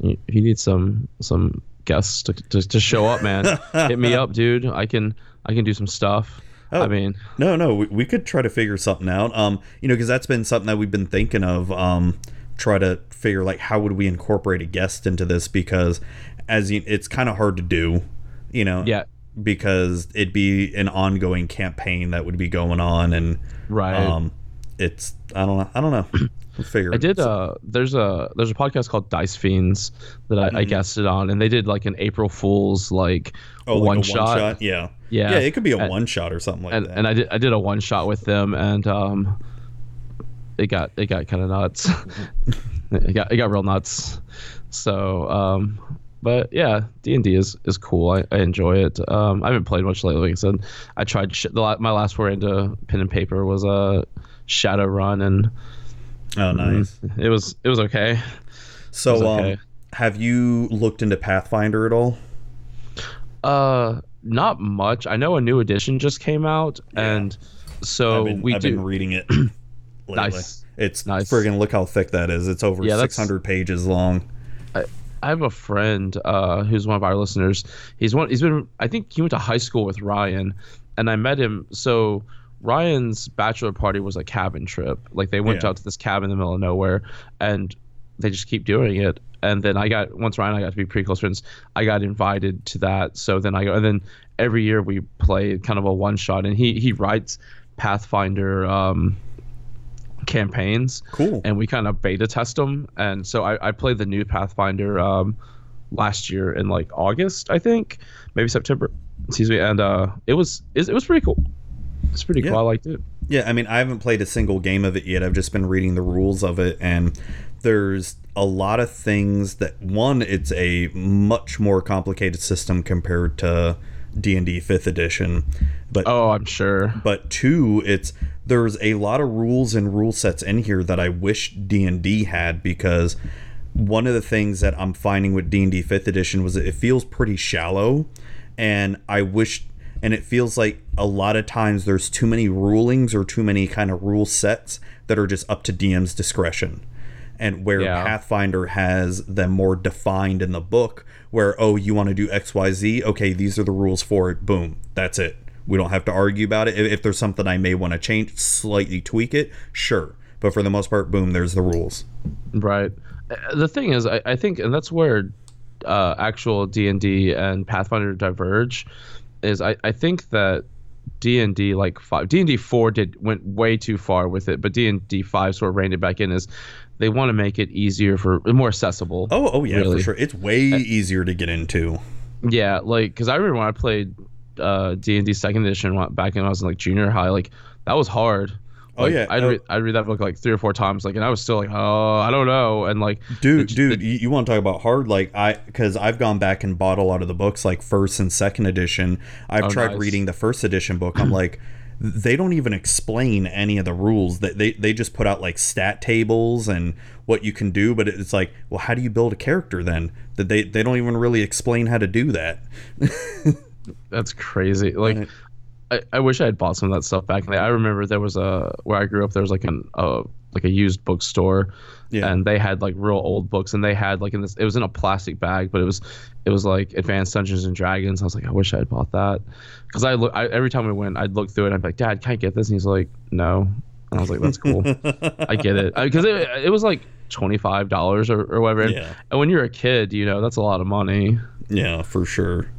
to. You need some some guests to, to, to show up, man. Hit me up, dude. I can I can do some stuff. Oh. I mean, No, no, we, we could try to figure something out. Um, you know, because that's been something that we've been thinking of. Um, try to figure like how would we incorporate a guest into this because as you, it's kind of hard to do, you know. yeah, Because it'd be an ongoing campaign that would be going on, and right. um, it's I don't know, I don't know. We'll. I did. Uh, there's a there's a podcast called Dice Fiends that I, Mm-hmm. I guested on, and they did like an April Fool's like oh, like one, shot. one shot. Yeah. Yeah. Yeah, it could be a And- one shot or something like and, that. and I did I did a one shot with them, and um, it got it got kind of nuts. it got it got real nuts. So um, but yeah, D and D is is cool. I, I enjoy it. Um, I haven't played much lately. Like I said, I tried sh- the la- my last foray into pen and paper was a Shadowrun, and oh, nice. it was it was okay. So, was okay. um, have you looked into Pathfinder at all? Uh, not much. I know a new edition just came out, and so I've been, we I've do. been reading it lately. Nice. It's Nice. friggin' look how thick that is. It's over Yeah, that's- 600 pages long. I have a friend uh, who's one of our listeners. He's one. He's been. I think he went to high school with Ryan, and I met him. So Ryan's bachelor party was a cabin trip. Like they went Yeah. out to this cabin in the middle of nowhere, and they just keep doing it. And then I got once Ryan and I got to be pretty close friends. I got invited to that. So then I go, and then every year we play kind of a one shot, and he he writes Pathfinder. Um, campaigns Cool. and we kind of beta test them. And so I, I played the new Pathfinder um, last year in like August, I think, maybe September. Excuse me. And uh, it was it, it was pretty cool. It's pretty Yeah. cool. I liked it. Yeah, I mean, I haven't played a single game of it yet. I've just been reading the rules of it, and there's a lot of things that one, it's a much more complicated system compared to D&D 5th edition. But Oh, I'm sure. but two, it's there's a lot of rules and rule sets in here that I wish D&D had because one of the things that I'm finding with D&D 5th edition was that it feels pretty shallow and I wish and it feels like a lot of times there's too many rulings or too many kind of rule sets that are just up to DM's discretion. And where Yeah. Pathfinder has them more defined in the book, where, oh, you want to do XYZ? Okay, these are the rules for it. Boom. That's it. We don't have to argue about it. If, if there's something I may want to change, slightly tweak it, sure. But for the most part, boom, there's the rules. Right. Uh, The thing is, I, I think, and that's where uh, actual D and D and Pathfinder diverge. Is I, I think that D and D like five D and D four did went way too far with it, but D and D five sort of reined it back in. Is they want to make it easier for more accessible. Oh, oh yeah, Really? for sure. It's way easier to get into. Yeah, like because I remember when I played uh D and D second edition back when I was in like junior high, like that was hard. Oh, Like, yeah, I'd no. read I'd read that book like three or four times, like, and I was still like, oh, I don't know, and like, dude the- dude the- you, you want to talk about hard like i because i've gone back and bought a lot of the books like first and second edition i've Oh, tried nice. reading the first edition book i'm like they don't even explain any of the rules that they, they just put out like stat tables and what you can do but it's like well how do you build a character then that they, they don't even really explain how to do that That's crazy. Like. I, I wish I had bought some of that stuff back in the day. I remember there was a where I grew up. There was like an uh like a used bookstore, Yeah. and they had like real old books, and they had like in this. It was in a plastic bag, but it was it was like Advanced Dungeons and Dragons. I was like, I wish I had bought that because I look I, every time we went, I'd look through it. and I'd be like, Dad, can I get this? And he's like, No. And I was like, That's cool. I get it because it, it was like twenty five dollars or, or whatever. Yeah. and when you're a kid, you know that's a lot of money. Yeah, for sure.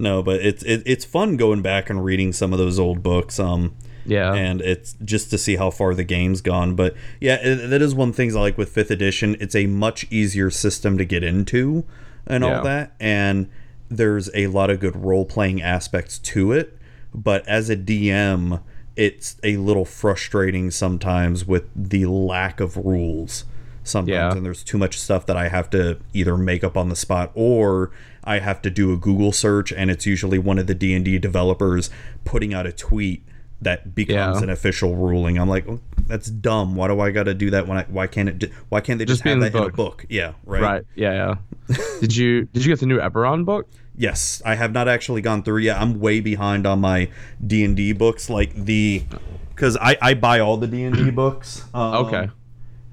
No, but it's it, it's fun going back and reading some of those old books. Um, Yeah. and it's just to see how far the game's gone. But yeah, it, that is one thing I like with fifth edition. It's a much easier system to get into and Yeah. all that, and there's a lot of good role playing aspects to it. But as a DM, it's a little frustrating sometimes with the lack of rules. Sometimes, Yeah. and there's too much stuff that I have to either make up on the spot or I have to do a Google search, and it's usually one of the D and D developers putting out a tweet that becomes Yeah. an official ruling. I'm like, "Oh, that's dumb. Why do I got to do that? When I why can't it? Why can't they just, Just have that the in a book. book? Yeah, right. Right. Yeah. Yeah. did you Did you get the new Eberron book? Yes, I have not actually gone through yet. I'm way behind on my D and D books, like the because I I buy all the D and D books. Um, Okay.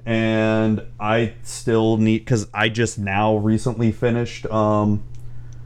And I still need because I just now recently finished um,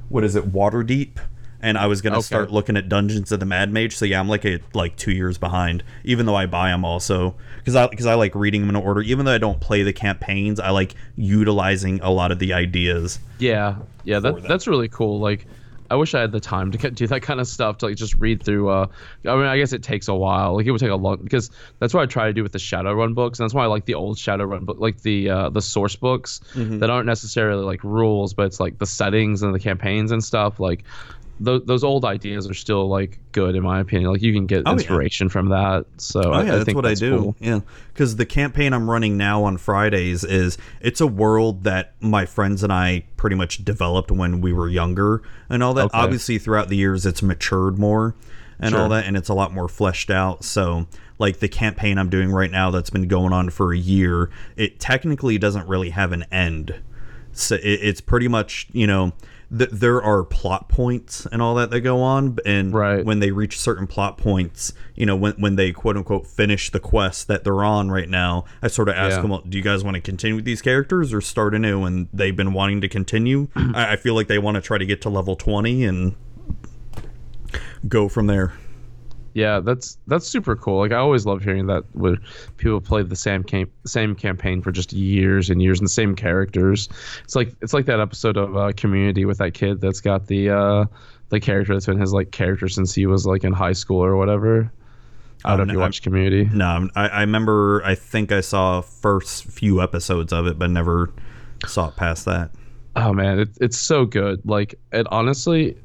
what is it, Waterdeep, and I was gonna Okay. start looking at Dungeons of the Mad Mage. So yeah, I'm like a, like two years behind, even though I buy them also because I because I like reading them in order. Even though I don't play the campaigns, I like utilizing a lot of the ideas. Yeah. Yeah. That. That's really cool. Like, I wish I had the time to get- do that kind of stuff to like just read through. Uh, I mean, I guess it takes a while. Like, it would take a long because that's what I try to do with the Shadowrun books, and that's why I like the old Shadowrun book, like the uh, the source books Mm-hmm. that aren't necessarily like rules, but it's like the settings and the campaigns and stuff. Like. Those, those old ideas are still like good in my opinion. Like you can get Oh, yeah. inspiration from that. So Oh I, yeah, I that's what I do. cool. Yeah, because the campaign I'm running now on Fridays is it's a world that my friends and I pretty much developed when we were younger and all that. Okay. Obviously, throughout the years, it's matured more and all that, and it's a lot more fleshed out. So, like the campaign I'm doing right now, that's been going on for a year, it technically doesn't really have an end. So it, it's pretty much you know. Th- there are plot points and all that that go on, and Right. when they reach certain plot points, you know, when, when they quote unquote finish the quest that they're on right now, I sort of ask Yeah. them, well, do you guys want to continue with these characters or start anew? And they've been wanting to continue. I, I feel like they want to try to get to level 20 and go from there. Yeah, that's that's super cool. Like I always love hearing that where people play the same same campaign for just years and years and the same characters. It's like it's like that episode of uh, Community with that kid that's got the uh, the character that's been his like character since he was like in high school or whatever. I don't know Um, if you watch Community. No, I'm- I, I remember, I think I saw first few episodes of it, but never saw it past that. Oh man, it, it's so good. Like it honestly,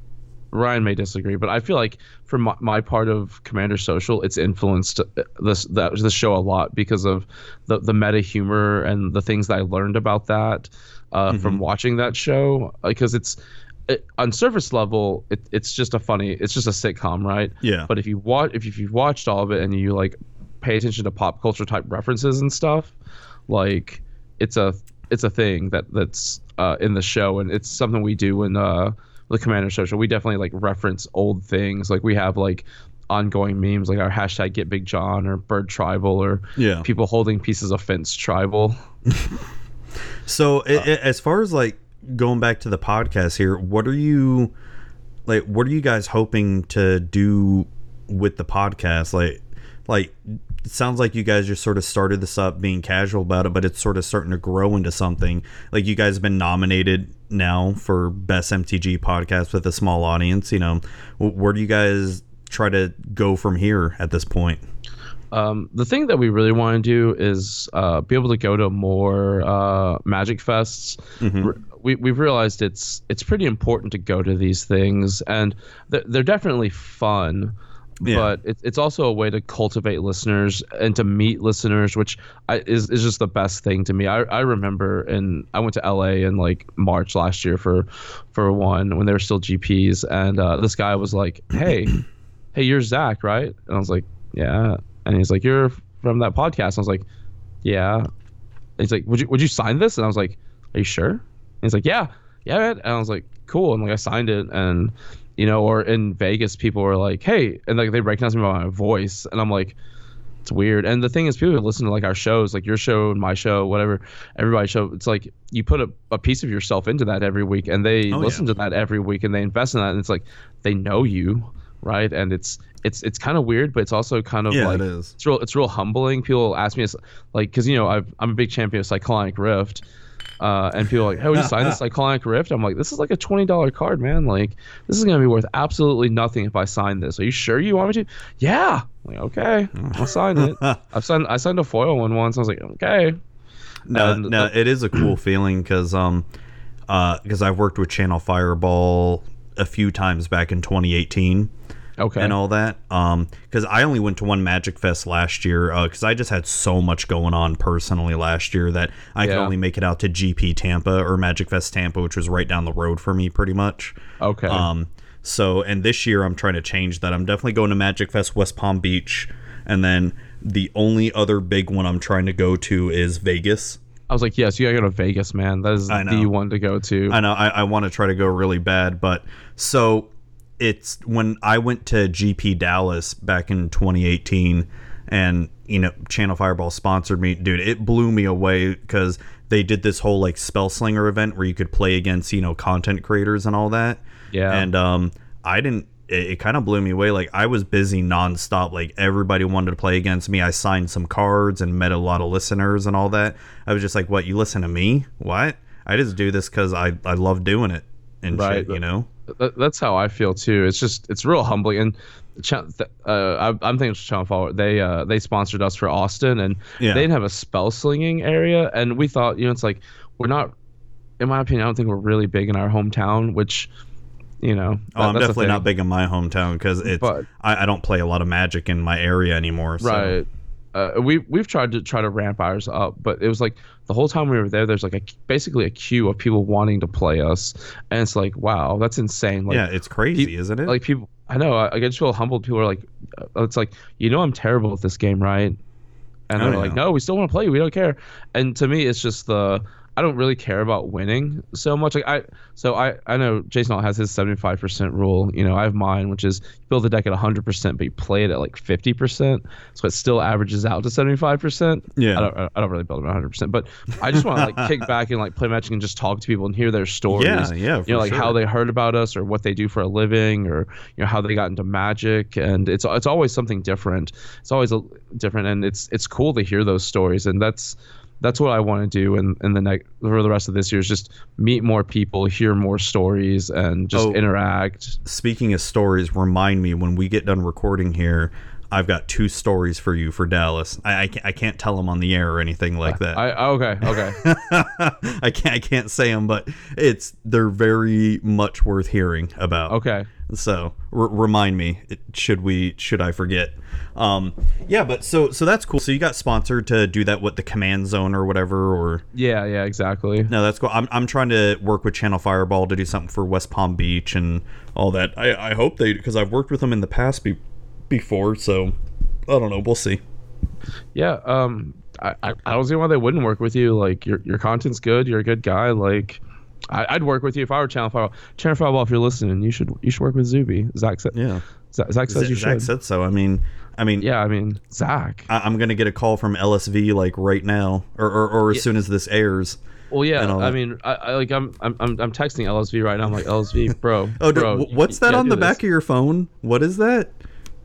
Ryan may disagree, but I feel like for my, my part of Commander Social, it's influenced this that the show a lot because of the the meta humor and the things that I learned about that uh, from watching that show. Because it's it, on surface level, it, it's just a funny, it's just a sitcom, right? Yeah. But if you watch, if, if you've watched all of it and you like pay attention to pop culture type references and stuff, like it's a it's a thing that that's uh, in the show, and it's something we do in uh, the Commander Social. We definitely like reference old things. Like we have like ongoing memes, like our hashtag Get Big John or Bird Tribal or Yeah. people holding pieces of fence tribal. So, i i as far as like going back to the podcast here, what are you like? What are you guys hoping to do with the podcast? Like, like it sounds like you guys just sort of started this up being casual about it, but it's sort of starting to grow into something. Like, you guys have been nominated now for best MTG podcast with a small audience. You know, where do you guys try to go from here at this point? Um, the thing that we really want to do is uh, be able to go to more uh, Magic Fests. Mm-hmm. We, we've realized it's it's pretty important to go to these things, and they're, they're definitely fun. Yeah. But it, it's also a way to cultivate listeners and to meet listeners, which I, is is just the best thing to me. I, I remember, and I went to LA in like March last year for for one when they were still GPs, and uh, this guy was like, "Hey, hey, you're Zach, right?" And I was like, "Yeah." And he's like, "You're from that podcast." And I was like, "Yeah." And he's like, "Would you would you sign this?" And I was like, "Are you sure?" And he's like, "Yeah, yeah." Man. And I was like, "Cool." And like I signed it, and you know, or in Vegas, people were like, "Hey," and like they recognize me by my voice, and I'm like. It's weird, and the thing is, people listen to like our shows, like your show and my show, whatever, everybody's show. It's like you put a, a piece of yourself into that every week, and they Oh, listen yeah. to that every week, and they invest in that, and it's like they know you, right? And it's it's it's kind of weird, but it's also kind of Yeah, like it is. it's real it's real humbling. People ask me it's like because you know I've, I'm a big champion of Cyclonic Rift, uh, and people are like, "Hey, would you sign this Cyclonic Rift?" I'm like, "This is like a twenty dollar card, man. Like this is gonna be worth absolutely nothing if I sign this. Are you sure you want me to?" Yeah. I'm like, okay, I'll sign it. I've signed I signed a foil one once. I was like, okay. No, And no, the- it is a cool feeling because um, because I've worked with Channel Fireball a few times back in 2018 Okay. and all that. Um, because I only went to one Magic Fest last year. Uh, because I just had so much going on personally last year that I could only make it out to GP Tampa or Magic Fest Tampa, which was right down the road for me, pretty much. Okay. Um, so and this year I'm trying to change that. I'm definitely going to Magic Fest West Palm Beach, and then the only other big one I'm trying to go to is Vegas. I was like, yes, you gotta go to Vegas, man. That is the one to go to. I know I, I want to try to go really bad, but so it's when I went to GP Dallas back in 2018, and you know Channel Fireball sponsored me, dude. It blew me away because they did this whole like spell slinger event where you could play against you know content creators and all that. Yeah. and um, I didn't. It, it kind of blew me away. Like I was busy nonstop. Like everybody wanted to play against me. I signed some cards and met a lot of listeners and all that. I was just like, "What? You listen to me? What? I just do this because I I love doing it and Right. shit. You know? That, that's how I feel too. It's just it's real humbling. And uh, I, I'm thinking Channel Fireball. They uh, they sponsored us for Austin, and Yeah. they didn't have a spell slinging area. And we thought, you know, it's like we're not. In my opinion, I don't think we're really big in our hometown. Which, you know, Oh, I'm definitely not big in my hometown because it's But- I, I don't play a lot of Magic in my area anymore. So. Right. Uh, we we've tried to try to ramp ours up, but it was like the whole time we were there. There's like a basically a queue of people wanting to play us, and it's like, wow, that's insane. Like, yeah, it's crazy, isn't it? like people i know i, I get just feel humbled people are like uh, it's like you know i'm terrible at this game right and Oh, they're like no we still want to play you we don't care and to me it's just the i don't really care about winning so much. Like i so i i know Jason Alt has his 75% rule. You know i have mine which is you build the deck at 100% but you play it at like 50% so it still averages out to 75% Yeah. i don't i don't really build it at 100% but i just want to like kick back and like play magic and just talk to people and hear their stories. Yeah, yeah, you know like how they heard about us or what they do for a living or you know how they got into magic. And it's it's always something different. It's always a, different and it's it's cool to hear those stories. And that's that's what I want to do in, in the next for the rest of this year is just meet more people, hear more stories, and just Oh. interact. Speaking of stories, remind me when we get done recording here. I've got two stories for you for Dallas. I, I, can't, I can't tell them on the air or anything like that. I okay okay I can't I can't say them, but it's they're very much worth hearing about. okay So r- remind me, should we should I forget? Um, yeah, but so so that's cool. So you got sponsored to do that with the command zone or whatever, or Yeah, yeah, exactly. no, that's cool. I'm I'm trying to work with Channel Fireball to do something for West Palm Beach and all that. I I hope they because I've worked with them in the past be, before, so I don't know. We'll see. Yeah, um, I, I I don't see why they wouldn't work with you. Like your your content's good. You're a good guy. Like. I, I'd work with you if I were Channel Fireball. Channel Fireball, if you're listening, you should you should work with Zuby. Zach said. Yeah, Zach, Zach says Z- you Zach said so. I mean, I mean, yeah, I mean Zach. I, I'm gonna get a call from LSV like right now, or or, or as Yeah. soon as this airs. Well, yeah, I mean, I, I like I'm, I'm I'm texting LSV right now. I'm like LSV, bro. Oh, bro, wh- what's that on the this." back of your phone? What is that?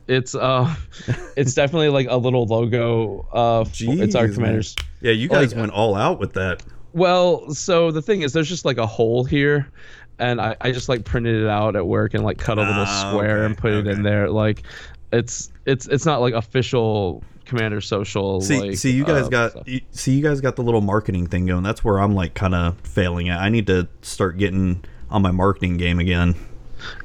It's uh, it's definitely like a little logo. Uh, f- it's our Jeez, man. commanders. Yeah, you guys Like- went all out with that. Well, so the thing is, there's just like a hole here, and I, I just like printed it out at work and like cut a little Ah, square okay, and put it in there. Like, it's it's it's not like official Commander Social. See, like, see, you guys uh, got you, see, you guys got the little marketing thing going. That's where I'm like kind of failing at. I need to start getting on my marketing game again.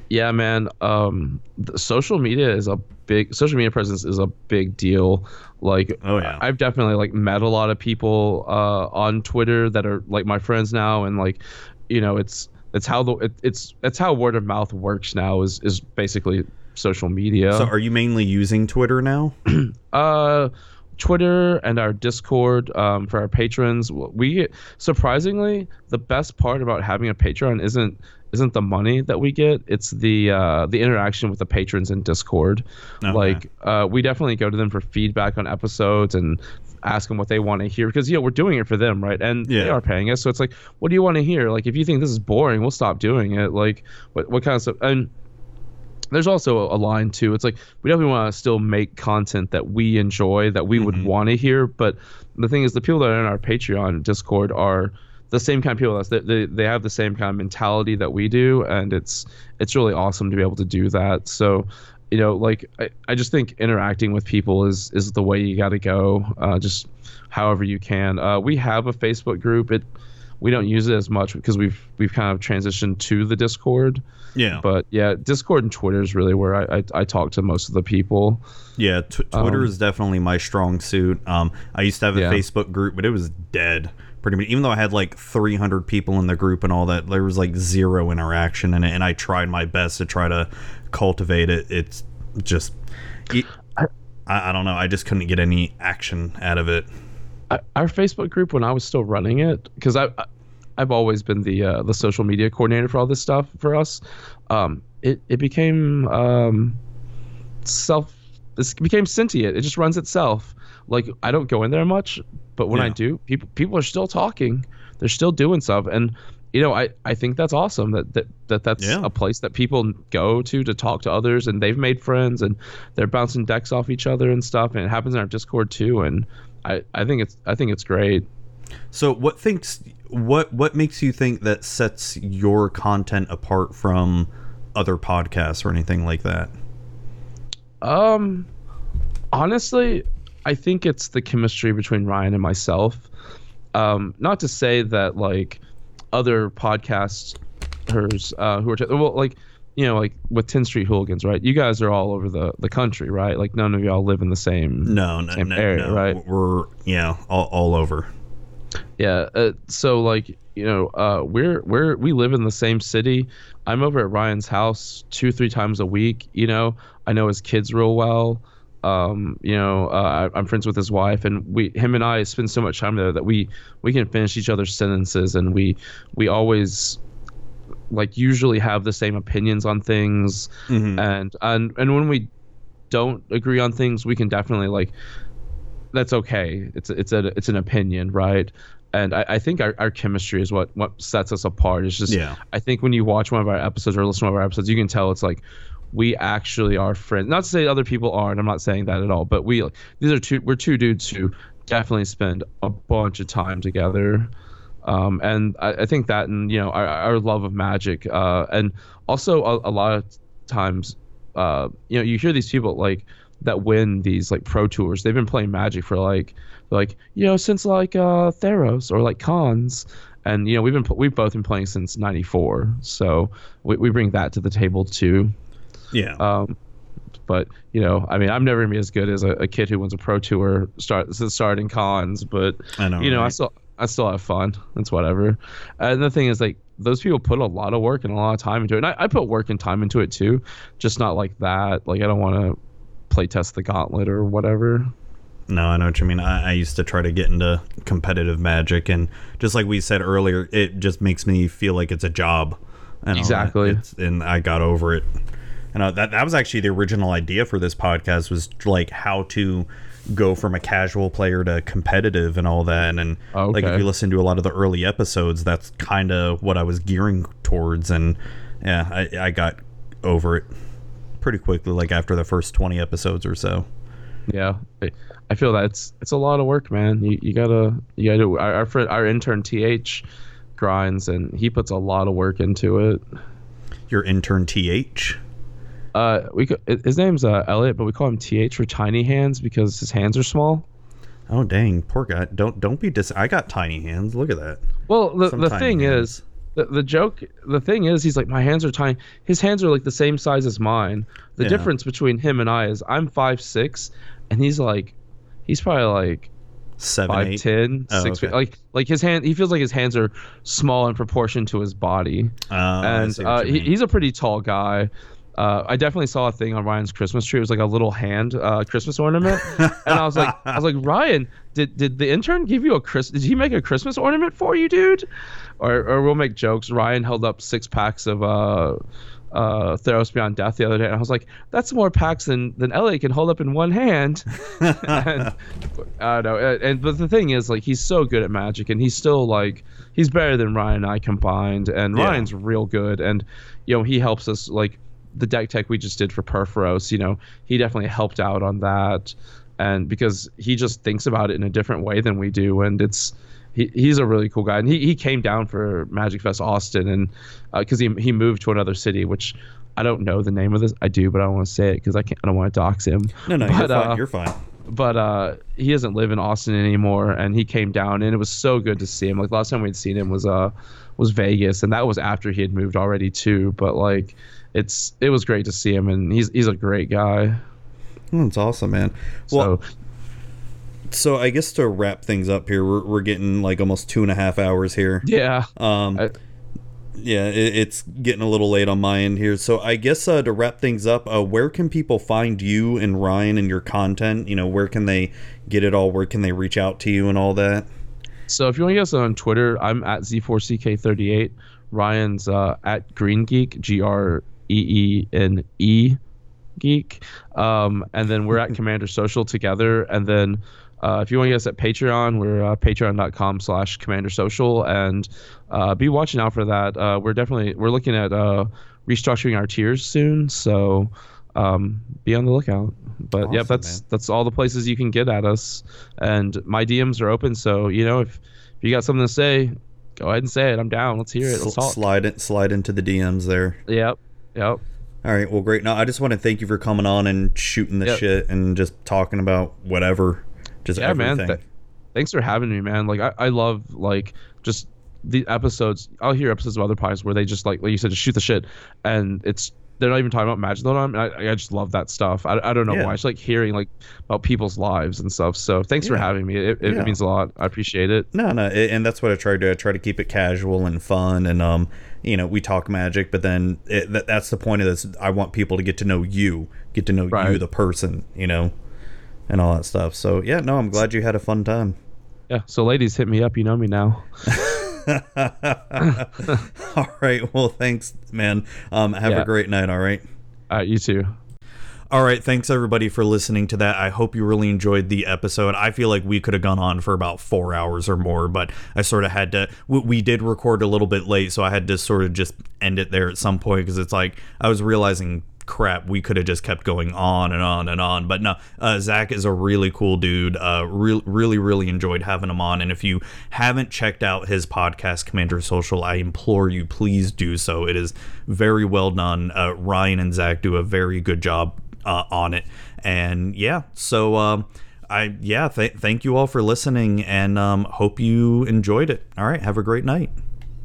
Yeah, man. Um, the social media is a big social media presence is a big deal. Like, Oh, yeah. I've definitely like met a lot of people uh, on Twitter that are like my friends now, and like, you know, it's it's how the it, it's it's how word of mouth works now is is basically social media. So, are you mainly using Twitter now? uh twitter and our discord um, for our patrons we surprisingly the best part about having a patreon isn't isn't the money that we get it's the uh the interaction with the patrons in discord Okay. like uh we definitely go to them for feedback on episodes and ask them what they want to hear because you know we're doing it for them right and they are paying us so it's like what do you want to hear like if you think this is boring we'll stop doing it like what what kind of stuff and there's also a line too. It's like we definitely want to still make content that we enjoy, that we would want to hear. But the thing is, the people that are in our Patreon Discord are the same kind of people. That's they, they they have the same kind of mentality that we do, and it's it's really awesome to be able to do that. So. You know, like I, I just think interacting with people is is the way you got to go. Uh, just however you can. Uh, we have a Facebook group. It we don't use it as much because we've we've kind of transitioned to the Discord. Yeah, But yeah, Discord and Twitter is really where I, I, I talk to most of the people. yeah. Twitter Um, is definitely my strong suit. Um, I used to have a Yeah. Facebook group, but it was dead. Pretty much, even though I had like 300 people in the group and all that, there was like zero interaction in it, and I tried my best to try to cultivate it. It's just, it, I, I don't know. I just couldn't get any action out of it. Our Facebook group when I was still running it, because I, I I've always been the uh, the social media coordinator for all this stuff for us. Um, it it became um, self. This became sentient. It just runs itself. Like I don't go in there much, but when I do, people people are still talking. They're still doing stuff, and you know I, I think that's awesome that that, that that's Yeah. a place that people go to to talk to others, and they've made friends, and they're bouncing decks off each other and stuff, and it happens in our Discord too. And I, I think it's I think it's great. So, what thinks what what makes you think that sets your content apart from other podcasts or anything like that? Um, honestly, I think it's the chemistry between Ryan and myself. Um, not to say that like other podcasters uh, who are t- well, like you know, like with 10th Street Hooligans, right? You guys are all over the the country, right? Like none of y'all live in the same. No, no, Same no, area, no. right? We're yeah, all, all over. Yeah. Uh, so like you know, uh, we're we're we live in the same city. I'm over at Ryan's house two three times a week. You know, I know his kids real well. Um, you know, uh, I, I'm friends with his wife, and we him and I spend so much time there that we we can finish each other's sentences, and we we always like usually have the same opinions on things Mhm. and and and when we don't agree on things we can definitely like that's okay it's it's a it's an opinion right and I, I think our, our chemistry is what what sets us apart it's just Yeah. i think when you watch one of our episodes or listen to one of our episodes you can tell it's like we actually are friends. Not to say other people aren't i'm not saying that at all but we these are two we're two dudes who definitely spend a bunch of time together. Um, and I, I think that and you know our, our love of magic uh, and also a, a lot of times uh, you know you hear these people like that win these like pro tours. They've been playing magic for like like you know since like uh theros or like Khans. And you know we've been we've both been playing since 94 so we, we bring that to the table too Yeah. Um, but you know, I mean, I'm never gonna be as good as a, a kid who wins a pro tour start starting Khans. But I know, you know, I still I still have fun. It's whatever. And the thing is, like, those people put a lot of work and a lot of time into it. And I, I put work and time into it too, just not like that. Like, I don't want to play test the gauntlet or whatever. No, I know what you mean. I, I used to try to get into competitive magic, and just like we said earlier, it just makes me feel like it's a job. And. Exactly. It's- and I got over it. And uh, that that was actually the original idea for this podcast was like how to go from a casual player to competitive and all that. And like if you listen to a lot of the early episodes, that's kind of what I was gearing towards. And yeah, I, I got over it pretty quickly, like after the first twenty episodes or so. Yeah, I- I feel that it's it's a lot of work, man. You, you gotta you gotta our our, friend, our intern th grinds and he puts a lot of work into it. Your intern TH. Uh, we his name's uh, Elliot, but we call him th for tiny hands because his hands are small. Oh dang, poor guy. Don't don't be dis. I got tiny hands. Look at that. Well, the, Some the thing hands. is, the, the joke, the thing is, he's like, my hands are tiny. His hands are like the same size as mine. The Yeah. difference between him and I is I'm five six, and he's like, he's probably like Seven, five eight. ten, Oh, six okay. feet. Like like his hand, he feels like his hands are small in proportion to his body. Oh, and uh, he, he's a pretty tall guy. Uh, I definitely saw a thing on Ryan's Christmas tree. It was like a little hand uh, Christmas ornament, and I was like, I was like, Ryan, did did the intern give you a Chris? Did he make a Christmas ornament for you, dude? Or or we'll make jokes. Ryan held up six packs of uh, uh, Theros Beyond Death the other day, and I was like, that's more packs than than Elliot can hold up in one hand. and, I don't know. And, and but the thing is, like, he's so good at Magic, and he's still like, he's better than Ryan and I combined. And Yeah. Ryan's real good, and you know, he helps us like the deck tech we just did for Purphoros. You know, he definitely helped out on that, and because he just thinks about it in a different way than we do, and it's. He, he's a really cool guy, and he, he came down for Magic Fest Austin, and because he he moved to another city, which I don't know the name of this. I do, but I don't want to say it because I can't. I don't want to dox him. no, no, you're fine. uh, you're fine. but uh, he doesn't live in Austin anymore, and he came down, and it was so good to see him. Like last time we'd seen him was uh was Vegas, and that was after he had moved already too. But like, it's it was great to see him, and he's he's a great guy. That's awesome, man. Well, So so I guess to wrap things up here, we're, we're getting like almost two and a half hours here. yeah, Um, I- yeah, it, it's getting a little late on my end here. So I guess uh, to wrap things up, uh, where can people find you and Ryan and your content? You know, where can they get it all? Where can they reach out to you and all that? So if you want to get us on Twitter, I'm at Z4CK38. Ryan's uh, at Green Geek, G R E E N E Geek. Um, and then we're at Commander Social together. And then uh, if you want to get us at Patreon, we're uh, patreon.com slash Commander Social. And uh, be watching out for that. Uh, we're definitely we're looking at uh, restructuring our tiers soon. So um, be on the lookout. But yeah, Awesome, that's man. that's all the places you can get at us. And my DMs are open, so you know if, if you got something to say, go ahead and say it. I'm down. Let's hear it. Let's talk. slide it, slide into the DMs there. Yep. Yep. All right, well, great. No, I just want to thank you for coming on and shooting the Yep. shit and just talking about whatever, just Yeah, man. everything. Th- thanks for having me, man. Like I, I love like just the episodes. I'll hear episodes of other podcasts where they just like like you said, just shoot the shit, and it's they're not even talking about magic whole I, I just love that stuff. I, I don't know Yeah. why. I just like hearing like about people's lives and stuff. So thanks for having me. It, it Yeah. means a lot. I appreciate it. No, no, a- and that's what I try to do. I try to keep it casual and fun, and um, you know, we talk magic, but then it, that, that's the point of this. I want people to get to know you, get to know you, the person, you know, and all that stuff. So yeah, no, I'm glad you had a fun time. Yeah. So ladies, hit me up. You know me now. all right, well, thanks, man. Um, have Yeah. a great night. All right. All right. You too. All right, thanks everybody for listening to that. I hope you really enjoyed the episode. I feel like we could have gone on for about four hours or more, but I sort of had to. We, we did record a little bit late, so I had to sort of just end it there at some point because it's like I was realizing, crap, we could have just kept going on and on and on. But no, uh, Zach is a really cool dude. Uh, re- really, really enjoyed having him on. And if you haven't checked out his podcast, Commander Social, I implore you, please do so. It is very well done. Uh, Ryan and Zach do a very good job uh, on it. And yeah, so um, I yeah, th- thank you all for listening, and um, hope you enjoyed it. All right, have a great night.